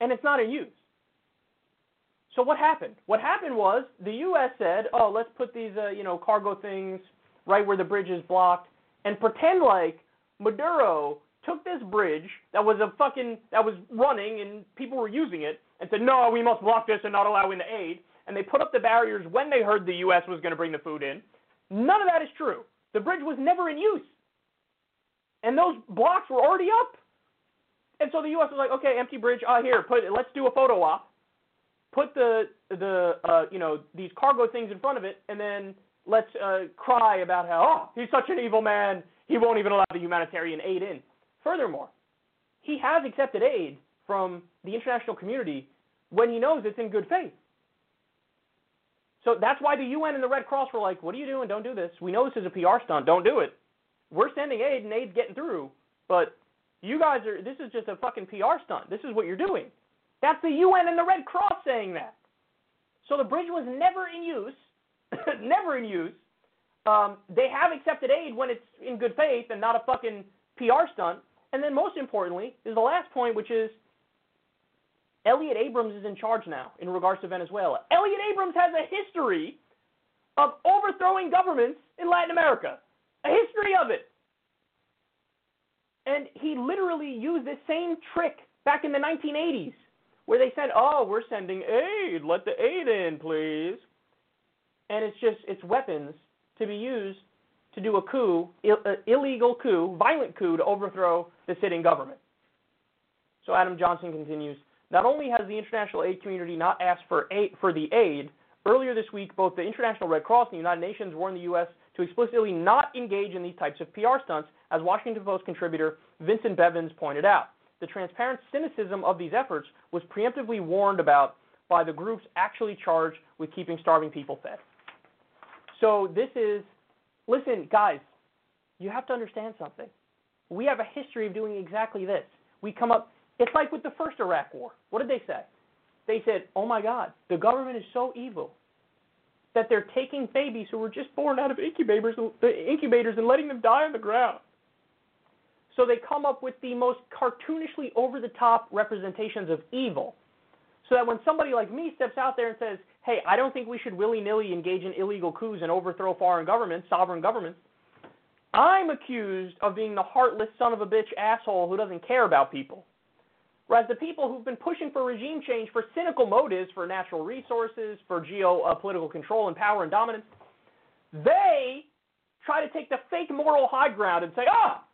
and it's not in use. So what happened? What happened was the U.S. said, "Oh, let's put these, uh, you know, cargo things right where the bridge is blocked, and pretend like Maduro took this bridge that was a fucking that was running and people were using it and said, "No, we must block this and not allow in the aid." And they put up the barriers when they heard the U.S. was going to bring the food in. None of that is true. The bridge was never in use, and those blocks were already up. And so the U.S. was like, "Okay, empty bridge. Uh, here, put let's do a photo op. Put the the uh, you know these cargo things in front of it, and then let's uh, cry about how, oh, he's such an evil man, he won't even allow the humanitarian aid in. Furthermore, he has accepted aid from the international community when he knows it's in good faith. So that's why the UN and the Red Cross were like, what are you doing? Don't do this. We know this is a PR stunt. Don't do it. We're sending aid and aid's getting through. But you guys are, this is just a fucking PR stunt. This is what you're doing. That's the UN and the Red Cross saying that. So the bridge was never in use *coughs* never in use. Um, they have accepted aid when it's in good faith and not a fucking PR stunt. And then most importantly is the last point, which is Elliott Abrams is in charge now in regards to Venezuela. Elliott Abrams has a history of overthrowing governments in Latin America, a history of it. And he literally used this same trick back in the 1980s, where they said, "Oh, we're sending aid. Let the aid in, please." and it's just it's weapons to be used to do a coup, Ill, uh, illegal coup, violent coup to overthrow the sitting government. So Adam Johnson continues. Not only has the international aid community not asked for aid, for the aid, earlier this week both the International Red Cross and the United Nations warned the U.S. to explicitly not engage in these types of PR stunts, as Washington Post contributor Vincent Bevins pointed out. The transparent cynicism of these efforts was preemptively warned about by the groups actually charged with keeping starving people fed. So this is, listen, guys, you have to understand something. We have a history of doing exactly this. We come up, it's like with the first Iraq war. What did they say? They said, oh my God, the government is so evil that they're taking babies who were just born out of incubators, incubators and letting them die on the ground. So they come up with the most cartoonishly over the top representations of evil. So that when somebody like me steps out there and says, hey, I don't think we should willy nilly engage in illegal coups and overthrow foreign governments, sovereign governments. I'm accused of being the heartless son of a bitch asshole who doesn't care about people. Whereas the people who've been pushing for regime change for cynical motives, for natural resources, for geopolitical control and power and dominance, they try to take the fake moral high ground and say, ah,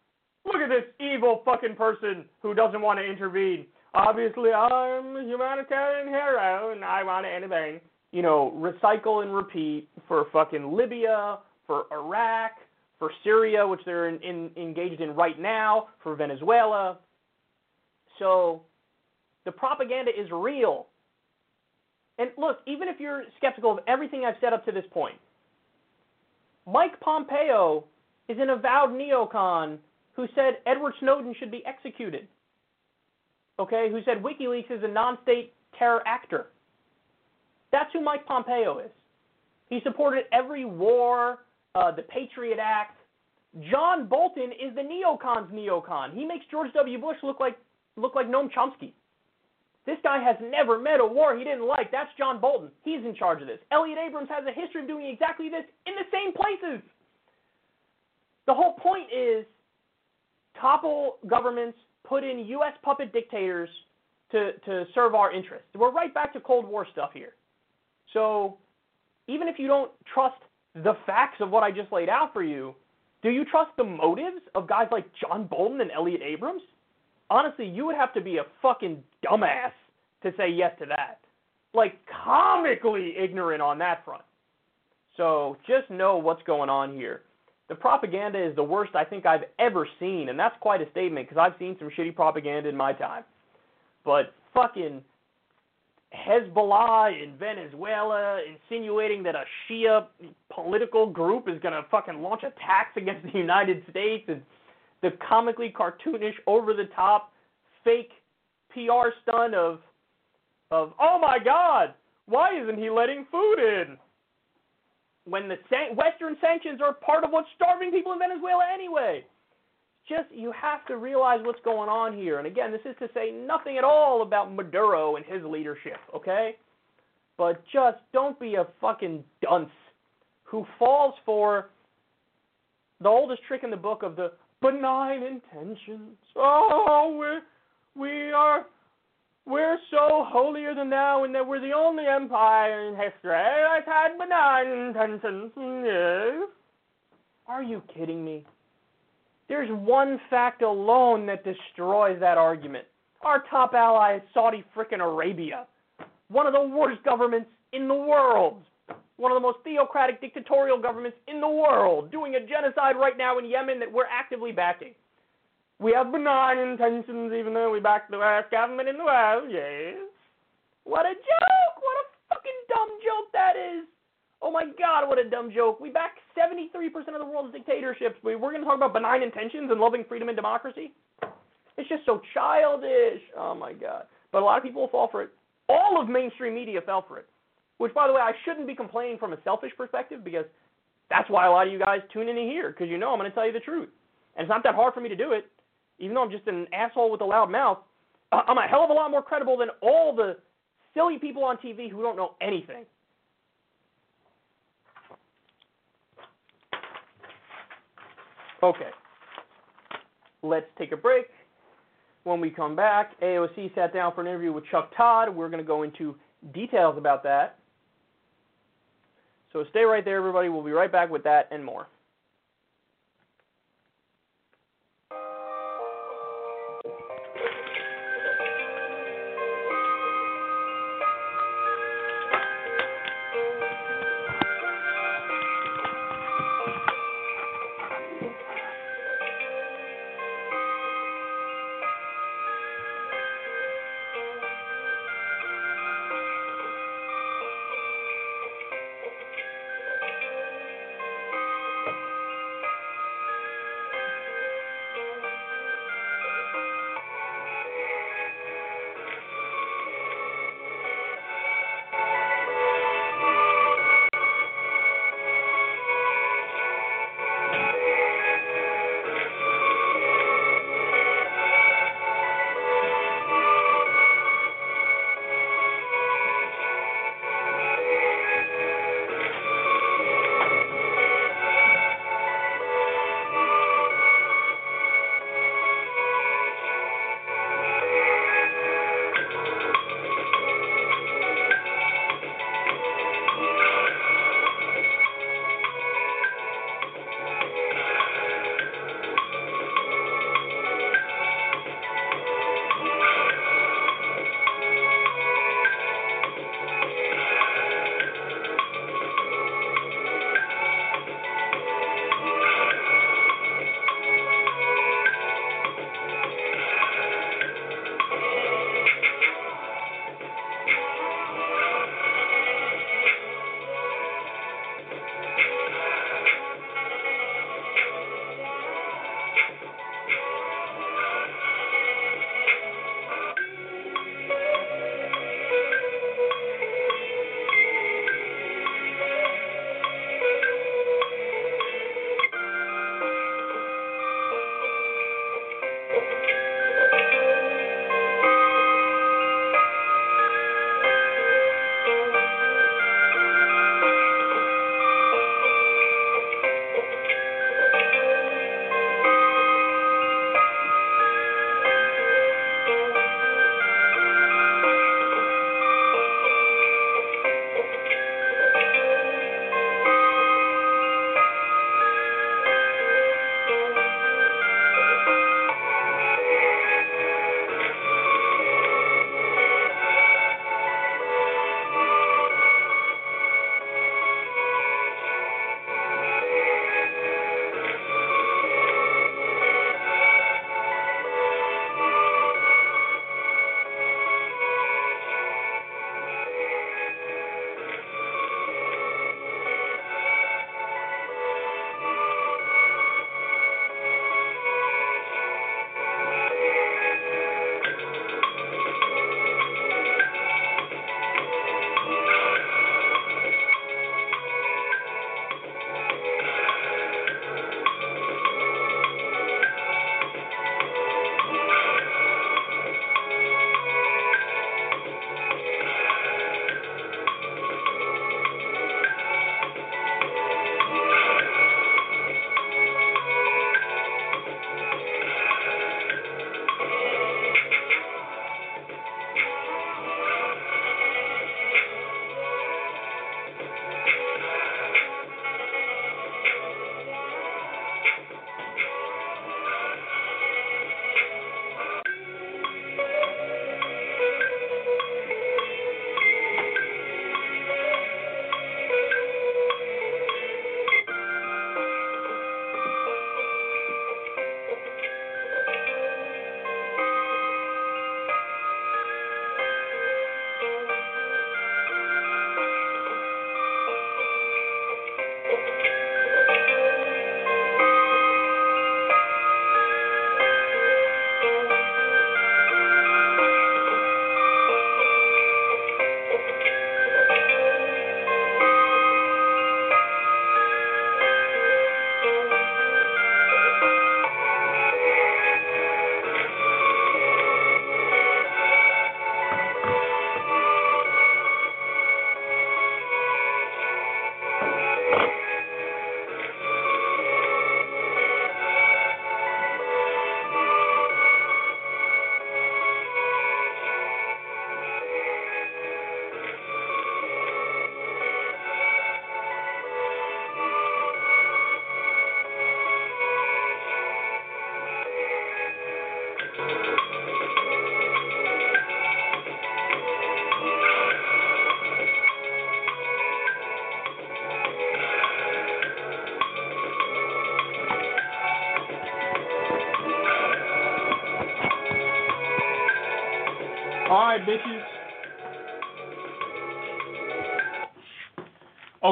look at this evil fucking person who doesn't want to intervene. Obviously, I'm a humanitarian hero and I want to intervene. You know, recycle and repeat for fucking Libya, for Iraq, for Syria, which they're in, in, engaged in right now, for Venezuela. So the propaganda is real. And look, even if you're skeptical of everything I've said up to this point, Mike Pompeo is an avowed neocon who said Edward Snowden should be executed. Okay, who said WikiLeaks is a non-state terror actor. That's who Mike Pompeo is. He supported every war, uh, the Patriot Act. John Bolton is the neocon's neocon. He makes George W. Bush look like look like Noam Chomsky. This guy has never met a war he didn't like. That's John Bolton. He's in charge of this. Elliott Abrams has a history of doing exactly this in the same places. The whole point is topple governments, put in U.S. puppet dictators to, to serve our interests. We're right back to Cold War stuff here. So even if you don't trust the facts of what I just laid out for you, do you trust the motives of guys like John Bolton and Elliott Abrams? Honestly, you would have to be a fucking dumbass to say yes to that. Like comically ignorant on that front. So just know what's going on here. The propaganda is the worst I think I've ever seen, and that's quite a statement because I've seen some shitty propaganda in my time. But fucking Hezbollah in Venezuela insinuating that a Shia political group is going to fucking launch attacks against the United States and the comically cartoonish, over the top, fake PR stunt of of oh my God, why isn't he letting food in? When the san- Western sanctions are part of what's starving people in Venezuela anyway. Just you have to realize what's going on here. And again, this is to say nothing at all about Maduro and his leadership, okay? But just don't be a fucking dunce who falls for the oldest trick in the book of the benign intentions. Oh, we're, we are, we're so holier than thou in that we're the only empire in history that's had benign intentions. Yes. Are you kidding me? There's one fact alone that destroys that argument. Our top ally is Saudi frickin' Arabia, one of the worst governments in the world one of the most theocratic dictatorial governments in the world, doing a genocide right now in Yemen that we're actively backing. We have benign intentions, even though we back the worst government in the world, yes. What a joke! What a fucking dumb joke that is! Oh my god, what a dumb joke. We back 73% of the world's dictatorships. We're going to talk about benign intentions and loving freedom and democracy? It's just so childish. Oh my god. But a lot of people fall for it. All of mainstream media fell for it. Which, by the way, I shouldn't be complaining from a selfish perspective because that's why a lot of you guys tune in here because you know I'm going to tell you the truth. And it's not that hard for me to do it, even though I'm just an asshole with a loud mouth. I'm a hell of a lot more credible than all the silly people on TV who don't know anything. Okay. Let's take a break. When we come back, AOC sat down for an interview with Chuck Todd. We're going to go into details about that. So stay right there, everybody. We'll be right back with that and more.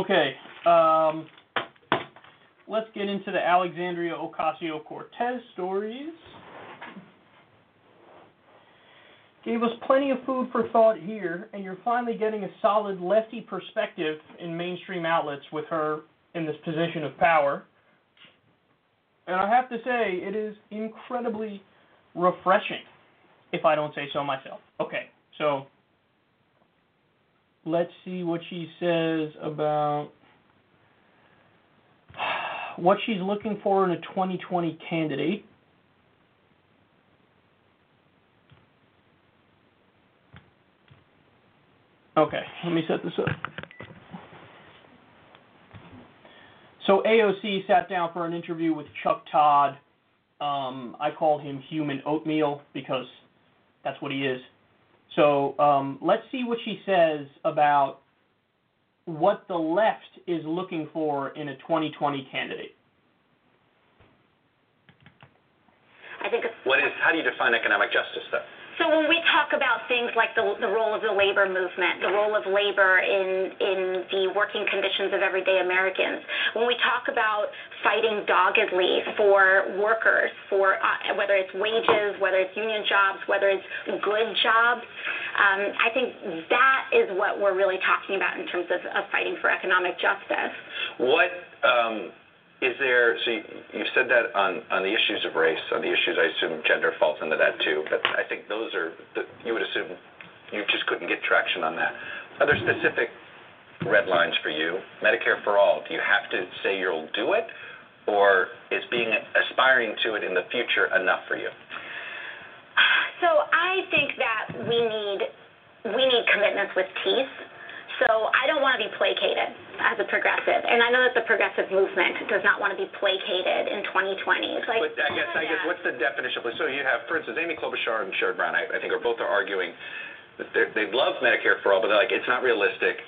Okay. Um, let's get into the Alexandria Ocasio Cortez stories. Gave us plenty of food for thought here, and you're finally getting a solid lefty perspective in mainstream outlets with her in this position of power. And I have to say, it is incredibly refreshing, if I don't say so myself. Okay, so let's see what she says about what she's looking for in a 2020 candidate. Okay, let me set this up. So AOC sat down for an interview with Chuck Todd. Um, I called him human oatmeal because that's what he is. So um, let's see what she says about what the left is looking for in a 2020 candidate. I think What is? How do you define economic justice, though? So when we talk about things like the, the role of the labor movement, the role of labor in, in the working conditions of everyday Americans, when we talk about fighting doggedly for workers, for uh, whether it's wages, whether it's union jobs, whether it's good jobs, um, I think that is what we're really talking about in terms of, of fighting for economic justice. What um, is there? So you, you've said that on on the issues of race, on the issues I assume gender falls into that too. But I think those are the, you would assume you just couldn't get traction on that. Are there specific red lines for you? Medicare for all. Do you have to say you'll do it, or is being aspiring to it in the future enough for you? So I think that we need we need commitments with teeth. So I don't want to be placated as a progressive, and I know that the progressive movement does not want to be placated in 2020. It's like, But I guess, I guess, what's the definition so you have, for instance, Amy Klobuchar and Sherrod Brown. I, I think are both are arguing that they're- love Medicare for all, but they're like it's not realistic.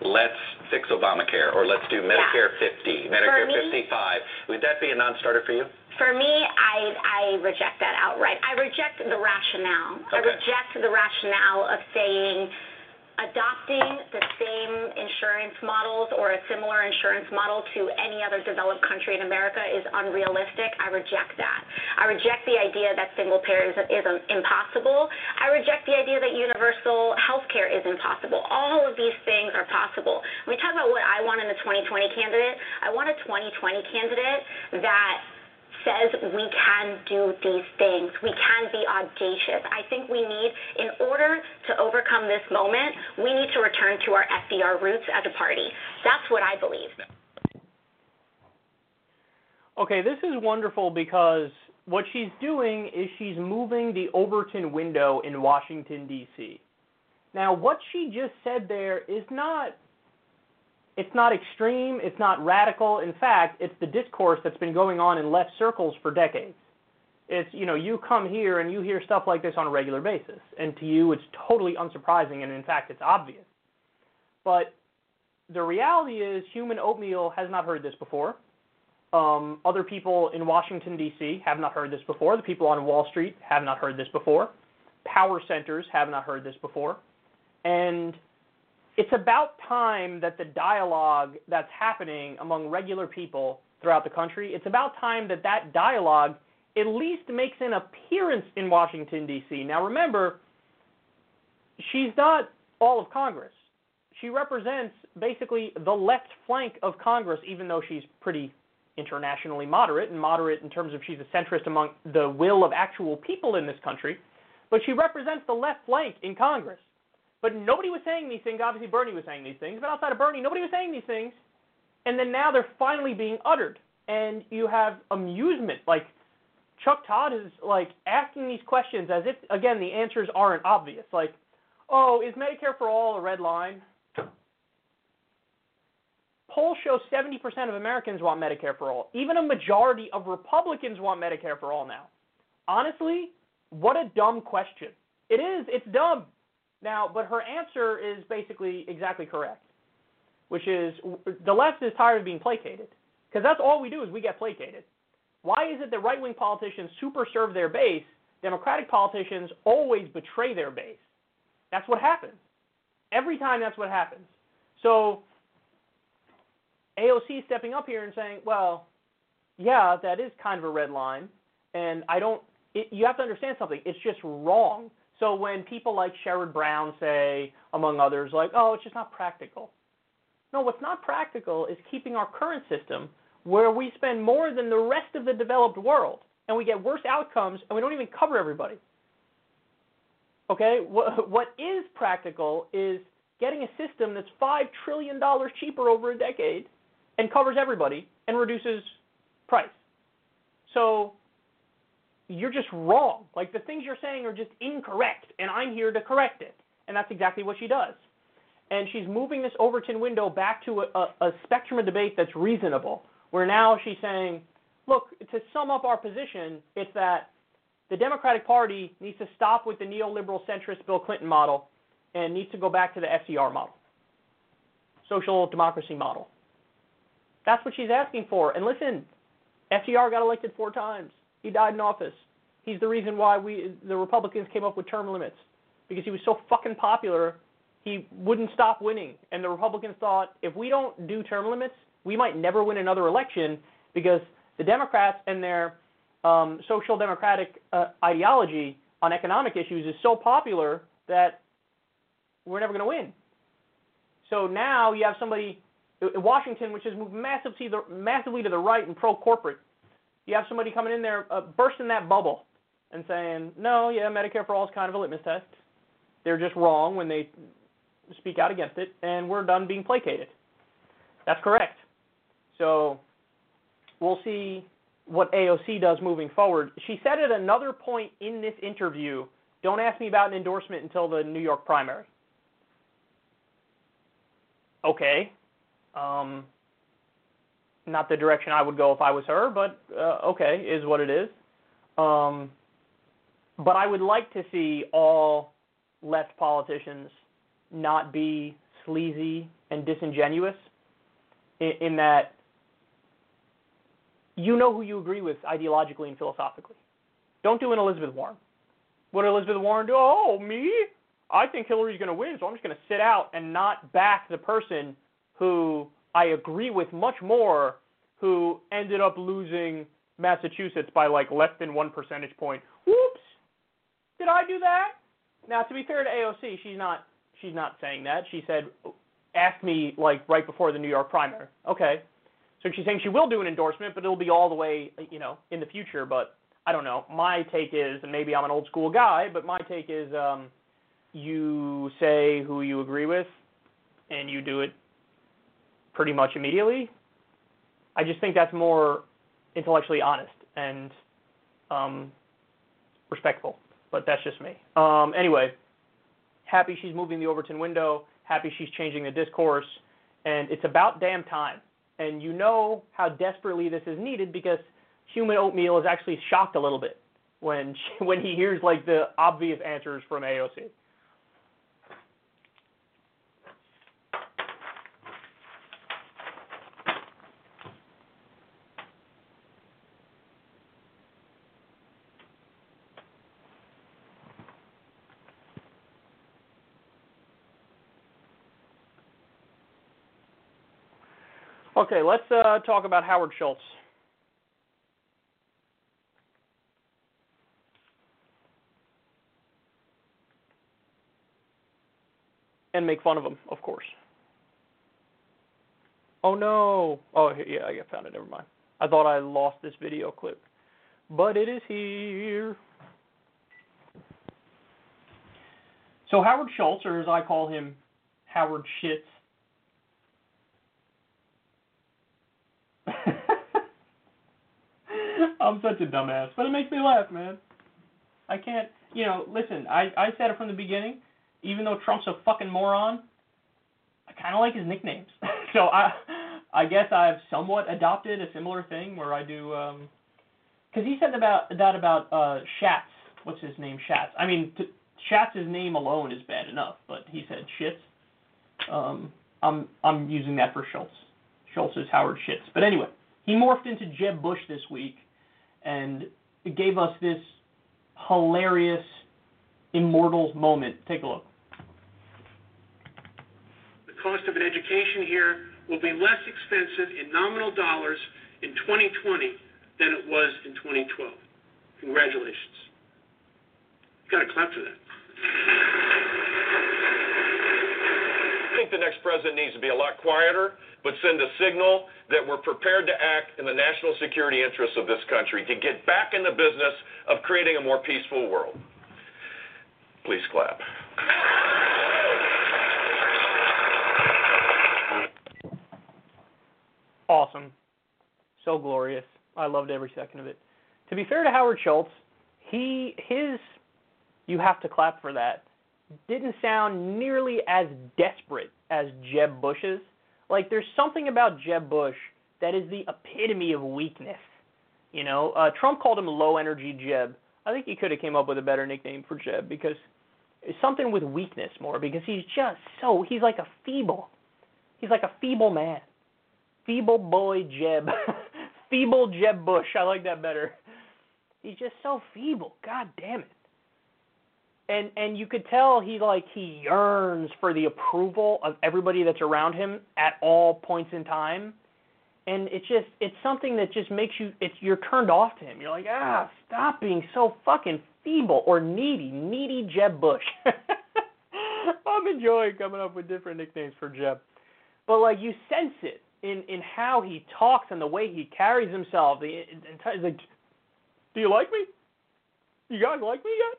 Let's fix Obamacare, or let's do Medicare 50, Medicare me- 55. Would that be a non-starter for you? For me, I I reject that outright. I reject the rationale. I reject the rationale of saying adopting the same insurance models or a similar insurance model to any other developed country in America is unrealistic. I reject that. I reject the idea that single payer is, is impossible. I reject the idea that universal health care is impossible. All of these things are possible. When we talk about what I want in a 2020 candidate, I want a 2020 candidate that says we can do these things. We can be audacious. I think we need, in order to overcome this moment, we need to return to our FDR roots as a party. That's what I believe. Okay, this is wonderful because what she's doing is she's moving the Overton window in Washington, D.C. Now, what she just said there is not it's not extreme, it's not radical. In fact, it's the discourse that's been going on in left circles for decades. It's, you know, you come here and you hear stuff like this on a regular basis, and to you it's totally unsurprising, and in fact, it's obvious. But the reality is, human oatmeal has not heard this before. Um, other people in Washington, D.C. have not heard this before. The people on Wall Street have not heard this before. Power centers have not heard this before. And it's about time that the dialogue that's happening among regular people throughout the country, it's about time that that dialogue at least makes an appearance in Washington, D.C. Now, remember, she's not all of Congress. She represents basically the left flank of Congress, even though she's pretty internationally moderate and moderate in terms of she's a centrist among the will of actual people in this country. But she represents the left flank in Congress. But nobody was saying these things. Obviously, Bernie was saying these things. But outside of Bernie, nobody was saying these things. And then now they're finally being uttered. And you have amusement. Like, Chuck Todd is, like, asking these questions as if, again, the answers aren't obvious. Like, oh, is Medicare for all a red line? Polls show 70% of Americans want Medicare for all. Even a majority of Republicans want Medicare for all now. Honestly, what a dumb question. It is. It's dumb. Now, but her answer is basically exactly correct, which is the left is tired of being placated. Because that's all we do is we get placated. Why is it that right wing politicians super serve their base? Democratic politicians always betray their base. That's what happens. Every time that's what happens. So AOC stepping up here and saying, well, yeah, that is kind of a red line, and I don't. It, you have to understand something. It's just wrong. So when people like Sherrod Brown say, among others, like, oh, it's just not practical. No, what's not practical is keeping our current system where we spend more than the rest of the developed world and we get worse outcomes and we don't even cover everybody. Okay? What, is practical is getting a system that's $5 trillion cheaper over a decade and covers everybody and reduces price. So you're just wrong. Like the things you're saying are just incorrect, and I'm here to correct it. And that's exactly what she does. And she's moving this Overton window back to a, a, a spectrum of debate that's reasonable, where now she's saying, look, to sum up our position, it's that the Democratic Party needs to stop with the neoliberal centrist Bill Clinton model and needs to go back to the FDR model, social democracy model. That's what she's asking for. And listen, FDR got elected four times. He died in office. He's the reason why we the Republicans came up with term limits because he was so fucking popular. He wouldn't stop winning, and the Republicans thought if we don't do term limits, we might never win another election because the Democrats and their um, social democratic uh, ideology on economic issues is so popular that we're never going to win. So now you have somebody in Washington, which has moved massively, massively to the right and pro-corporate. You have somebody coming in there, uh, bursting that bubble, and saying, "No, yeah, Medicare for all is kind of a litmus test. They're just wrong when they speak out against it, and we're done being placated." That's correct. So we'll see what AOC does moving forward. She said at another point in this interview, "Don't ask me about an endorsement until the New York primary." Okay. Um, not the direction I would go if I was her, but uh, okay, is what it is. Um, but I would like to see all left politicians not be sleazy and disingenuous in, in that you know who you agree with ideologically and philosophically. Don't do an Elizabeth Warren. What did Elizabeth Warren do? Oh, me? I think Hillary's going to win, so I'm just going to sit out and not back the person who I agree with much more, who ended up losing Massachusetts by like less than one percentage point. Whoops! Did I do that? Now, to be fair to AOC, she's not she's not saying that. She said, ask me like right before the New York primary. Okay, so she's saying she will do an endorsement, but it'll be all the way you know in the future. But I don't know. My take is, and maybe I'm an old school guy, but my take is, um, you say who you agree with, and you do it pretty much immediately. I just think that's more intellectually honest and um, respectful. But that's just me. Um, anyway, happy she's moving the Overton window. Happy she's changing the discourse, and it's about damn time. And you know how desperately this is needed because human oatmeal is actually shocked a little bit when *laughs* she, when he hears like the obvious answers from AOC. Okay, let's uh, talk about Howard Schultz. And make fun of him, of course. Oh no! Oh yeah, I found it. Never mind. I thought I lost this video clip, but it is here. So Howard Schultz, or as I call him, Howard Shits, *laughs* I'm such a dumbass, but it makes me laugh, man. I can't, you know, listen, I, I said it from the beginning, even though Trump's a fucking moron, I kind of like his nicknames. *laughs* so I I guess I've somewhat adopted a similar thing where I do, um, because he said about that about uh, Schatz. What's his name? Schatz. I mean, t- Schatz's name alone is bad enough, but he said shits. Um, I'm I'm using that for Schultz. Schultz is Howard Shits. But anyway, he morphed into Jeb Bush this week and it gave us this hilarious Immortals moment. Take a look. The cost of an education here will be less expensive in nominal dollars in 2020 than it was in 2012. Congratulations. You've got to clap for that. Think the next president needs to be a lot quieter, but send a signal that we're prepared to act in the national security interests of this country to get back in the business of creating a more peaceful world. Please clap. Awesome. So glorious. I loved every second of it. To be fair to Howard Schultz, he his you have to clap for that didn't sound nearly as desperate as Jeb Bush's. Like there's something about Jeb Bush that is the epitome of weakness. You know, uh, Trump called him low energy Jeb. I think he could have came up with a better nickname for Jeb because it's something with weakness more because he's just so he's like a feeble. He's like a feeble man. Feeble boy Jeb. *laughs* feeble Jeb Bush. I like that better. He's just so feeble. God damn it and and you could tell he like he yearns for the approval of everybody that's around him at all points in time. And it's just it's something that just makes you it's you're turned off to him. You're like ah stop being so fucking feeble or needy needy jeb bush. *laughs* I'm enjoying coming up with different nicknames for jeb. But like you sense it in in how he talks and the way he carries himself. The entire like do you like me? You guys like me yet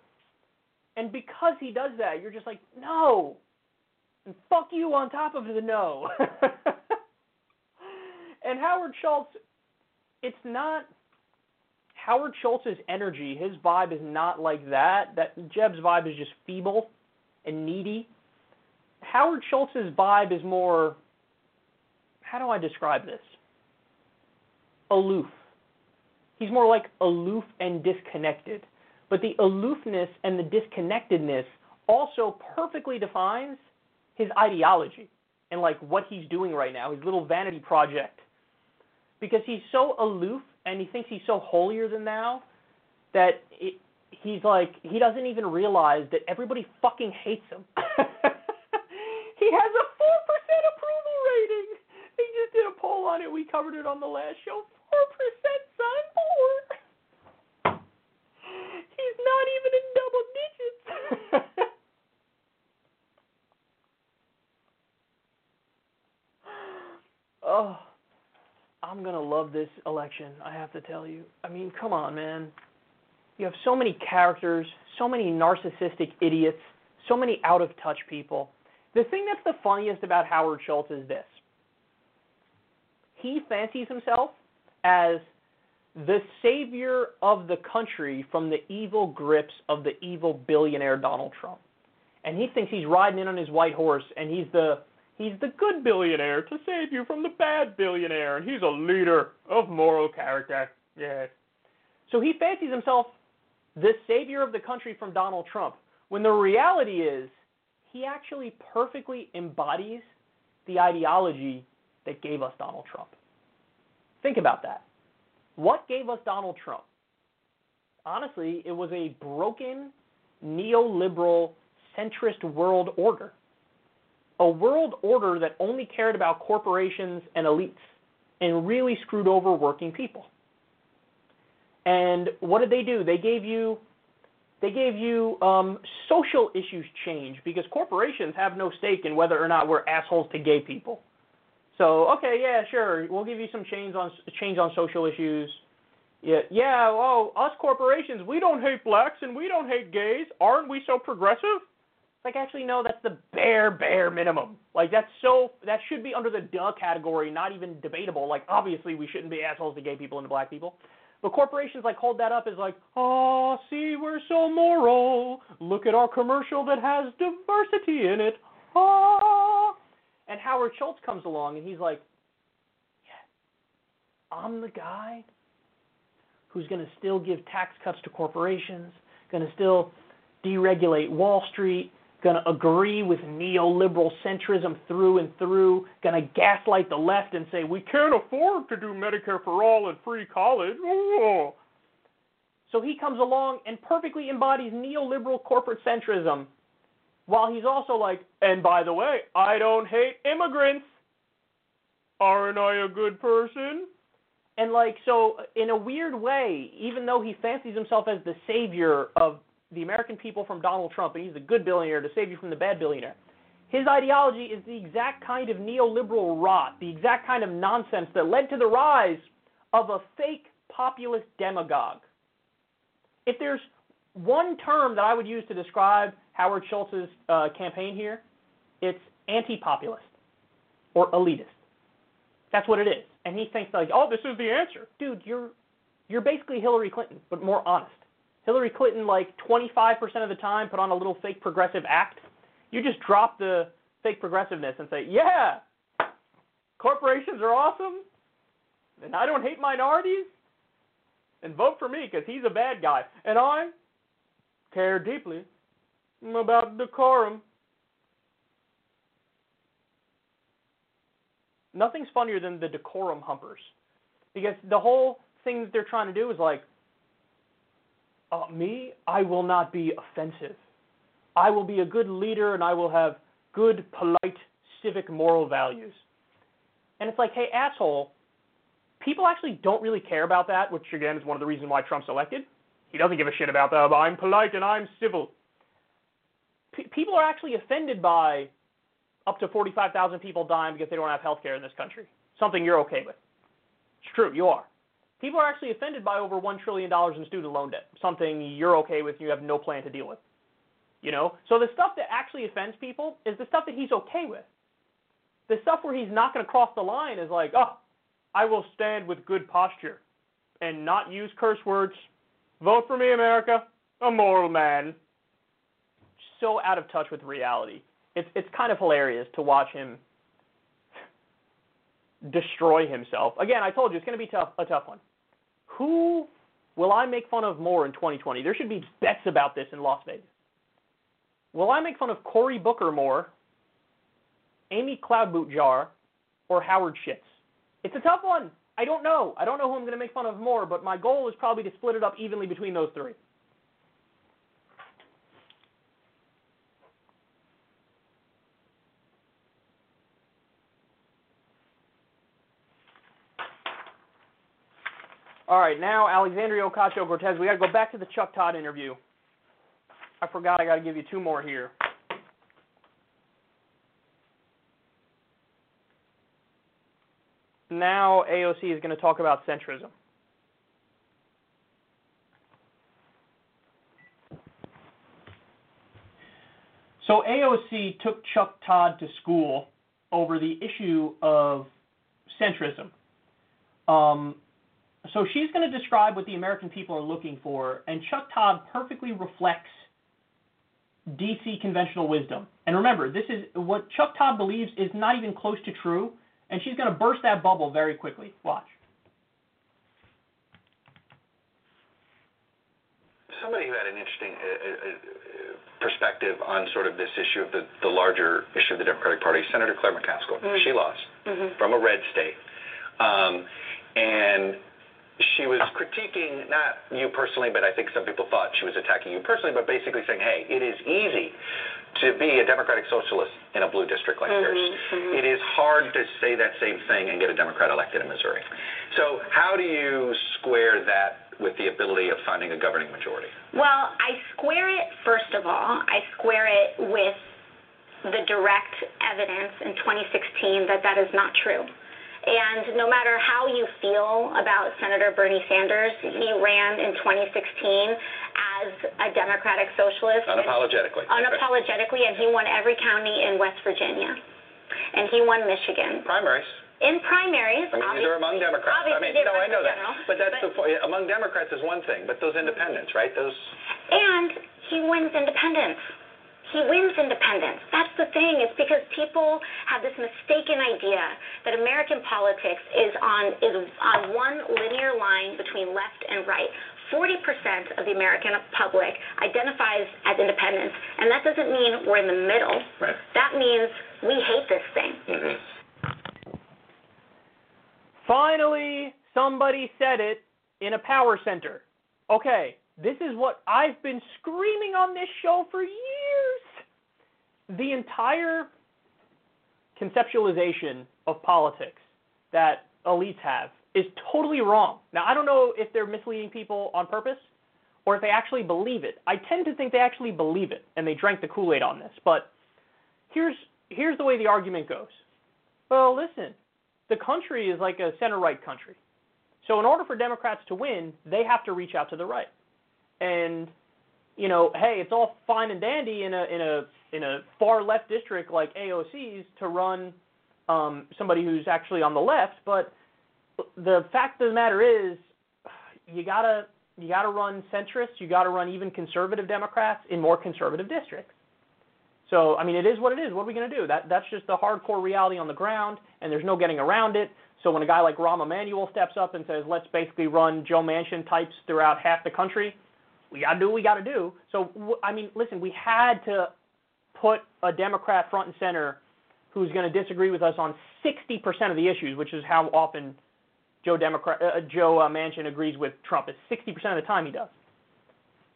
and because he does that, you're just like, no. And fuck you on top of the no. *laughs* and Howard Schultz, it's not Howard Schultz's energy, his vibe is not like that. That Jeb's vibe is just feeble and needy. Howard Schultz's vibe is more how do I describe this? Aloof. He's more like aloof and disconnected. But the aloofness and the disconnectedness also perfectly defines his ideology and like what he's doing right now, his little vanity project. Because he's so aloof and he thinks he's so holier than thou that it, he's like he doesn't even realize that everybody fucking hates him. *laughs* he has a four percent approval rating. He just did a poll on it. We covered it on the last show. Four percent, son. Four not even in double digits. *laughs* oh, I'm going to love this election, I have to tell you. I mean, come on, man. You have so many characters, so many narcissistic idiots, so many out of touch people. The thing that's the funniest about Howard Schultz is this he fancies himself as the savior of the country from the evil grips of the evil billionaire Donald Trump. And he thinks he's riding in on his white horse and he's the he's the good billionaire to save you from the bad billionaire and he's a leader of moral character. Yes. So he fancies himself the savior of the country from Donald Trump when the reality is he actually perfectly embodies the ideology that gave us Donald Trump. Think about that. What gave us Donald Trump? Honestly, it was a broken neoliberal centrist world order. A world order that only cared about corporations and elites and really screwed over working people. And what did they do? They gave you they gave you um, social issues change because corporations have no stake in whether or not we're assholes to gay people. So okay, yeah, sure, we'll give you some change on change on social issues. Yeah, yeah. Oh, us corporations, we don't hate blacks and we don't hate gays. Aren't we so progressive? Like, actually, no. That's the bare, bare minimum. Like, that's so that should be under the duh category, not even debatable. Like, obviously, we shouldn't be assholes to gay people and to black people. But corporations like hold that up as like, oh, see, we're so moral. Look at our commercial that has diversity in it. Oh. And Howard Schultz comes along and he's like, yeah, I'm the guy who's going to still give tax cuts to corporations, going to still deregulate Wall Street, going to agree with neoliberal centrism through and through, going to gaslight the left and say, we can't afford to do Medicare for all and free college. So he comes along and perfectly embodies neoliberal corporate centrism while he's also like, and by the way, I don't hate immigrants. Aren't I a good person? And like so in a weird way, even though he fancies himself as the savior of the American people from Donald Trump and he's a good billionaire to save you from the bad billionaire, his ideology is the exact kind of neoliberal rot, the exact kind of nonsense that led to the rise of a fake populist demagogue. If there's one term that I would use to describe Howard Schultz's uh, campaign here, it's anti-populist or elitist. That's what it is. And he thinks like, oh, this is the answer, dude. You're you're basically Hillary Clinton, but more honest. Hillary Clinton, like 25% of the time, put on a little fake progressive act. You just drop the fake progressiveness and say, yeah, corporations are awesome, and I don't hate minorities, and vote for me because he's a bad guy, and I care deeply about decorum. Nothing's funnier than the decorum humpers. Because the whole thing that they're trying to do is like, uh, me, I will not be offensive. I will be a good leader and I will have good, polite, civic, moral values. And it's like, hey, asshole, people actually don't really care about that, which again is one of the reasons why Trump's elected. He doesn't give a shit about that. I'm polite and I'm civil. People are actually offended by up to 45,000 people dying because they don't have health care in this country. Something you're okay with. It's true, you are. People are actually offended by over $1 trillion in student loan debt. Something you're okay with and you have no plan to deal with. You know? So the stuff that actually offends people is the stuff that he's okay with. The stuff where he's not going to cross the line is like, oh, I will stand with good posture and not use curse words. Vote for me, America. A moral man. So out of touch with reality. It's it's kind of hilarious to watch him destroy himself. Again, I told you it's going to be tough, a tough one. Who will I make fun of more in 2020? There should be bets about this in Las Vegas. Will I make fun of Cory Booker more, Amy Cloudboot or Howard Schitz? It's a tough one. I don't know. I don't know who I'm going to make fun of more, but my goal is probably to split it up evenly between those three. All right, now Alexandria Ocasio Cortez. We got to go back to the Chuck Todd interview. I forgot I got to give you two more here. Now AOC is going to talk about centrism. So AOC took Chuck Todd to school over the issue of centrism. Um, so she's going to describe what the American people are looking for, and Chuck Todd perfectly reflects DC conventional wisdom. And remember, this is what Chuck Todd believes is not even close to true, and she's going to burst that bubble very quickly. Watch. Somebody who had an interesting uh, uh, perspective on sort of this issue of the, the larger issue of the Democratic Party, Senator Claire McCaskill. Mm-hmm. She lost mm-hmm. from a red state. Um, and she was critiquing not you personally, but I think some people thought she was attacking you personally, but basically saying, hey, it is easy to be a Democratic Socialist in a blue district like mm-hmm, yours. Mm-hmm. It is hard to say that same thing and get a Democrat elected in Missouri. So, how do you square that with the ability of finding a governing majority? Well, I square it, first of all, I square it with the direct evidence in 2016 that that is not true. And no matter how you feel about Senator Bernie Sanders, he ran in 2016 as a Democratic socialist. Unapologetically. Unapologetically, and he won every county in West Virginia. And he won Michigan. Primaries. In primaries. I mean, these are among Democrats. I mean, no, I know that. General, but that's but, the point. Among Democrats is one thing, but those independents, right? Those. And he wins independents he wins independents. That's the thing. It's because people have this mistaken idea that American politics is on is on one linear line between left and right. 40% of the American public identifies as independents, and that doesn't mean we're in the middle. Right. That means we hate this thing. Mm-hmm. Finally, somebody said it in a power center. Okay, this is what I've been screaming on this show for years. The entire conceptualization of politics that elites have is totally wrong. Now, I don't know if they're misleading people on purpose or if they actually believe it. I tend to think they actually believe it and they drank the Kool-Aid on this. But here's here's the way the argument goes. Well, listen, the country is like a center-right country. So in order for Democrats to win, they have to reach out to the right. And you know, hey, it's all fine and dandy in a in a in a far left district like AOC's to run um, somebody who's actually on the left, but the fact of the matter is, you gotta you gotta run centrists, you gotta run even conservative Democrats in more conservative districts. So I mean, it is what it is. What are we gonna do? That that's just the hardcore reality on the ground, and there's no getting around it. So when a guy like Rahm Emanuel steps up and says, let's basically run Joe Manchin types throughout half the country, we got to do what we got to do. So, I mean, listen, we had to put a Democrat front and center who's going to disagree with us on 60% of the issues, which is how often Joe Democrat uh, Joe uh, Manchin agrees with Trump. Is 60% of the time he does.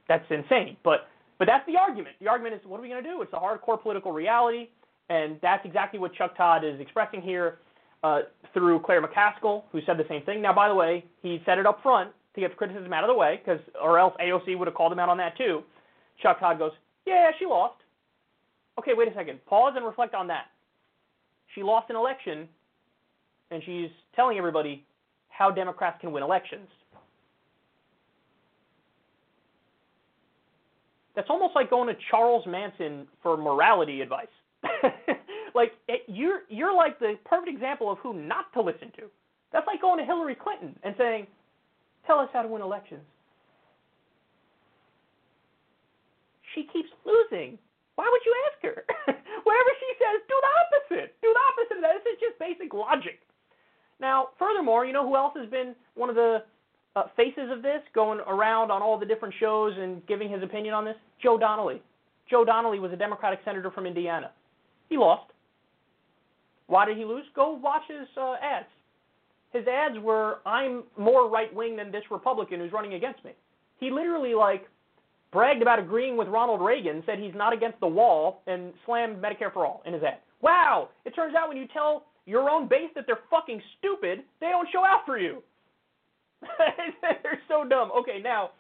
That's insane. But but that's the argument. The argument is, what are we going to do? It's a hardcore political reality, and that's exactly what Chuck Todd is expressing here uh, through Claire McCaskill, who said the same thing. Now, by the way, he said it up front to get criticism out of the way, because or else AOC would have called him out on that too. Chuck Todd goes, "Yeah, she lost." Okay, wait a second. Pause and reflect on that. She lost an election, and she's telling everybody how Democrats can win elections. That's almost like going to Charles Manson for morality advice. *laughs* like eh, you're you're like the perfect example of who not to listen to. That's like going to Hillary Clinton and saying, "Tell us how to win elections." She keeps losing. Why would you ask her? *laughs* Whatever she says, do the opposite. Do the opposite of that. This is just basic logic. Now, furthermore, you know who else has been one of the uh, faces of this, going around on all the different shows and giving his opinion on this? Joe Donnelly. Joe Donnelly was a Democratic senator from Indiana. He lost. Why did he lose? Go watch his uh, ads. His ads were, "I'm more right wing than this Republican who's running against me." He literally like bragged about agreeing with Ronald Reagan, said he's not against the wall, and slammed Medicare for all in his ad. Wow! It turns out when you tell your own base that they're fucking stupid, they don't show out for you. *laughs* they're so dumb. Okay, now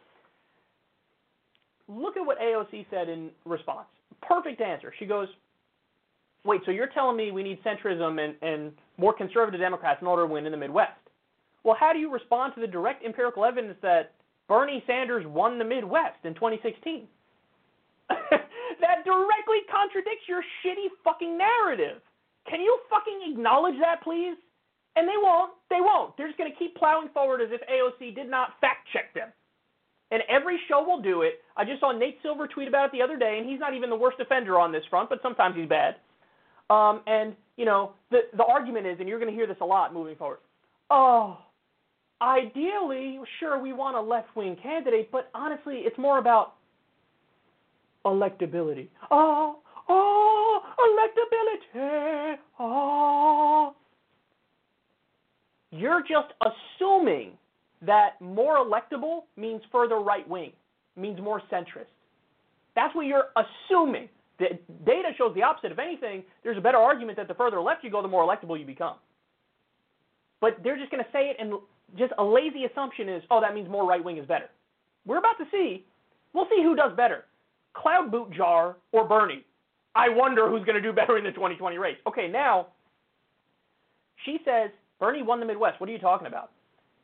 look at what AOC said in response. Perfect answer. She goes, Wait, so you're telling me we need centrism and, and more conservative Democrats in order to win in the Midwest? Well, how do you respond to the direct empirical evidence that Bernie Sanders won the Midwest in 2016? *laughs* that directly contradicts your shitty fucking narrative. Can you fucking acknowledge that, please? And they won't. They won't. They're just going to keep plowing forward as if AOC did not fact check them. And every show will do it. I just saw Nate Silver tweet about it the other day, and he's not even the worst offender on this front, but sometimes he's bad. Um, and you know, the the argument is, and you're going to hear this a lot moving forward. Oh, ideally, sure, we want a left wing candidate, but honestly, it's more about electability. Oh, oh, electability. Oh. You're just assuming that more electable means further right wing, means more centrist. That's what you're assuming. The data shows the opposite. If anything, there's a better argument that the further left you go, the more electable you become. But they're just going to say it, and just a lazy assumption is, oh, that means more right wing is better. We're about to see. We'll see who does better Cloud Boot Jar or Bernie. I wonder who's going to do better in the 2020 race. Okay, now she says Bernie won the Midwest. What are you talking about?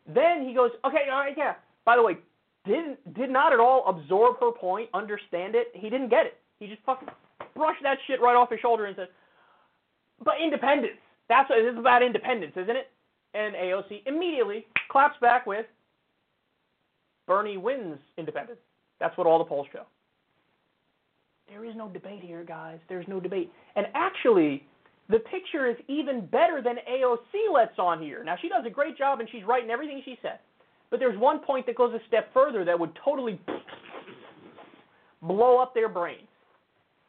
Then he goes, okay, all right, yeah. By the way, didn't did not at all absorb her point, understand it. He didn't get it. He just fucking brushed that shit right off his shoulder and said, "But independents. That's what this is about independents, isn't it?" And AOC immediately claps back with, "Bernie wins independents." That's what all the polls show. There is no debate here, guys. There's no debate. And actually, the picture is even better than AOC lets on here. Now, she does a great job and she's right in everything she said. But there's one point that goes a step further that would totally *laughs* blow up their brains.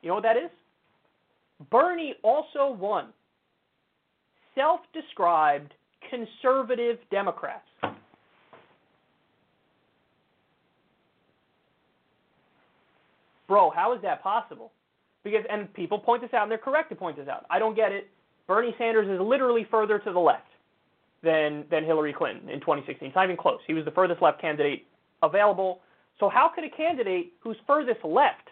You know what that is? Bernie also won self described conservative Democrats. Bro, how is that possible? Because and people point this out, and they're correct to point this out. I don't get it. Bernie Sanders is literally further to the left than than Hillary Clinton in 2016. It's not even close. He was the furthest left candidate available. So how could a candidate who's furthest left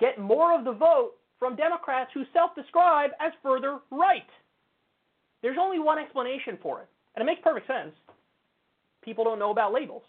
get more of the vote from Democrats who self-describe as further right? There's only one explanation for it, and it makes perfect sense. People don't know about labels.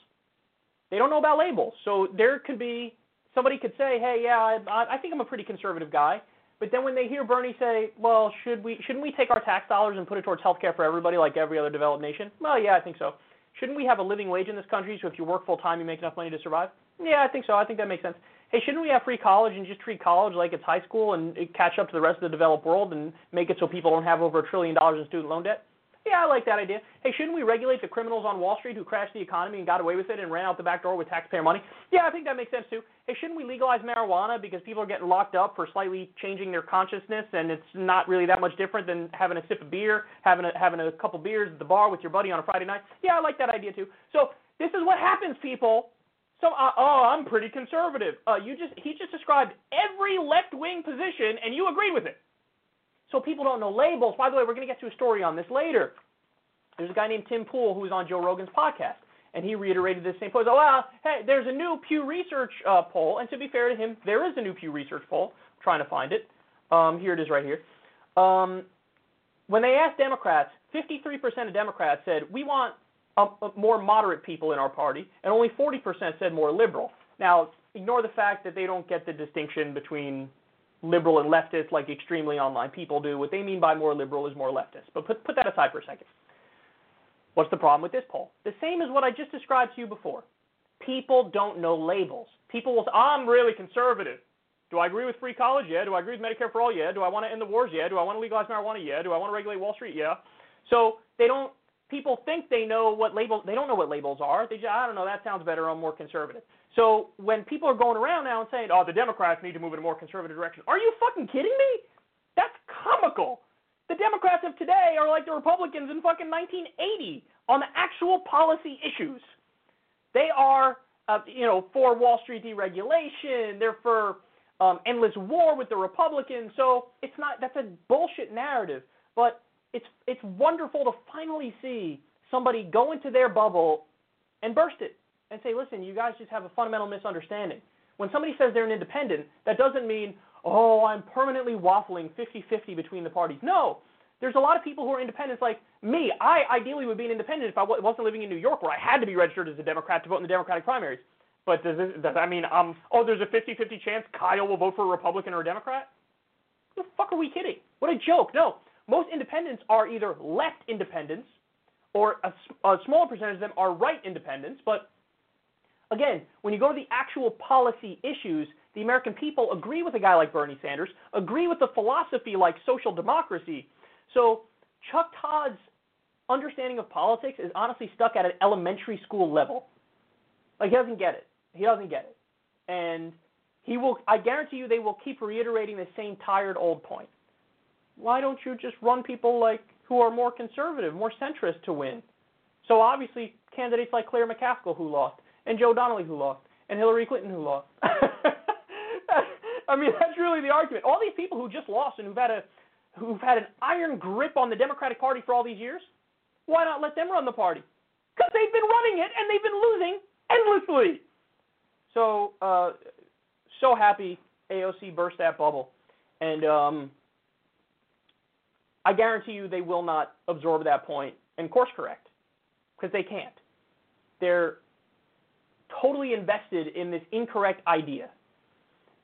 They don't know about labels. So there could be somebody could say, "Hey, yeah, I, I think I'm a pretty conservative guy," but then when they hear Bernie say, "Well, should we shouldn't we take our tax dollars and put it towards health care for everybody like every other developed nation?" Well, yeah, I think so. Shouldn't we have a living wage in this country so if you work full time you make enough money to survive? Yeah, I think so. I think that makes sense. Hey, shouldn't we have free college and just treat college like it's high school and catch up to the rest of the developed world and make it so people don't have over a trillion dollars in student loan debt? Yeah, I like that idea. Hey, shouldn't we regulate the criminals on Wall Street who crashed the economy and got away with it and ran out the back door with taxpayer money? Yeah, I think that makes sense too. Hey, shouldn't we legalize marijuana because people are getting locked up for slightly changing their consciousness and it's not really that much different than having a sip of beer, having a having a couple beers at the bar with your buddy on a Friday night? Yeah, I like that idea too. So this is what happens, people. So, uh, oh, I'm pretty conservative. Uh, you just he just described every left wing position and you agreed with it. So people don't know labels. By the way, we're going to get to a story on this later. There's a guy named Tim Pool who's on Joe Rogan's podcast, and he reiterated this same point. Oh, well, hey, there's a new Pew Research uh, poll, and to be fair to him, there is a new Pew Research poll. I'm trying to find it. Um, here it is right here. Um, when they asked Democrats, 53% of Democrats said we want a, a more moderate people in our party, and only 40% said more liberal. Now, ignore the fact that they don't get the distinction between liberal and leftist like extremely online people do. What they mean by more liberal is more leftist. But put, put that aside for a second. What's the problem with this poll? The same as what I just described to you before. People don't know labels. People will say, I'm really conservative. Do I agree with free college? Yeah. Do I agree with Medicare for all? Yeah. Do I want to end the wars? Yeah. Do I want to legalize marijuana? Yeah. Do I want to regulate Wall Street? Yeah. So they don't. People think they know what labels. They don't know what labels are. They just, I don't know. That sounds better. I'm more conservative. So when people are going around now and saying, "Oh, the Democrats need to move in a more conservative direction," are you fucking kidding me? That's comical. The Democrats of today are like the Republicans in fucking 1980 on the actual policy issues. They are, uh, you know, for Wall Street deregulation. They're for um, endless war with the Republicans. So it's not that's a bullshit narrative. But it's it's wonderful to finally see somebody go into their bubble and burst it and say, listen, you guys just have a fundamental misunderstanding. When somebody says they're an independent, that doesn't mean, oh, I'm permanently waffling 50 50 between the parties. No. There's a lot of people who are independents like me. I ideally would be an independent if I wasn't living in New York where I had to be registered as a Democrat to vote in the Democratic primaries. But does, this, does that mean, um, oh, there's a 50 50 chance Kyle will vote for a Republican or a Democrat? The fuck are we kidding? What a joke. No. Most independents are either left independents or a, a smaller percentage of them are right independents, but Again, when you go to the actual policy issues, the American people agree with a guy like Bernie Sanders, agree with the philosophy like social democracy. So Chuck Todd's understanding of politics is honestly stuck at an elementary school level. Like he doesn't get it. He doesn't get it. And he will I guarantee you they will keep reiterating the same tired old point. Why don't you just run people like who are more conservative, more centrist to win? So obviously candidates like Claire McCaskill who lost, and Joe Donnelly who lost, and Hillary Clinton who lost. *laughs* I mean, that's really the argument. All these people who just lost and who've had a who've had an iron grip on the Democratic Party for all these years, why not let them run the party? Because they've been running it and they've been losing endlessly. So, uh, so happy AOC burst that bubble, and um, I guarantee you they will not absorb that point and course correct because they can't. They're totally invested in this incorrect idea.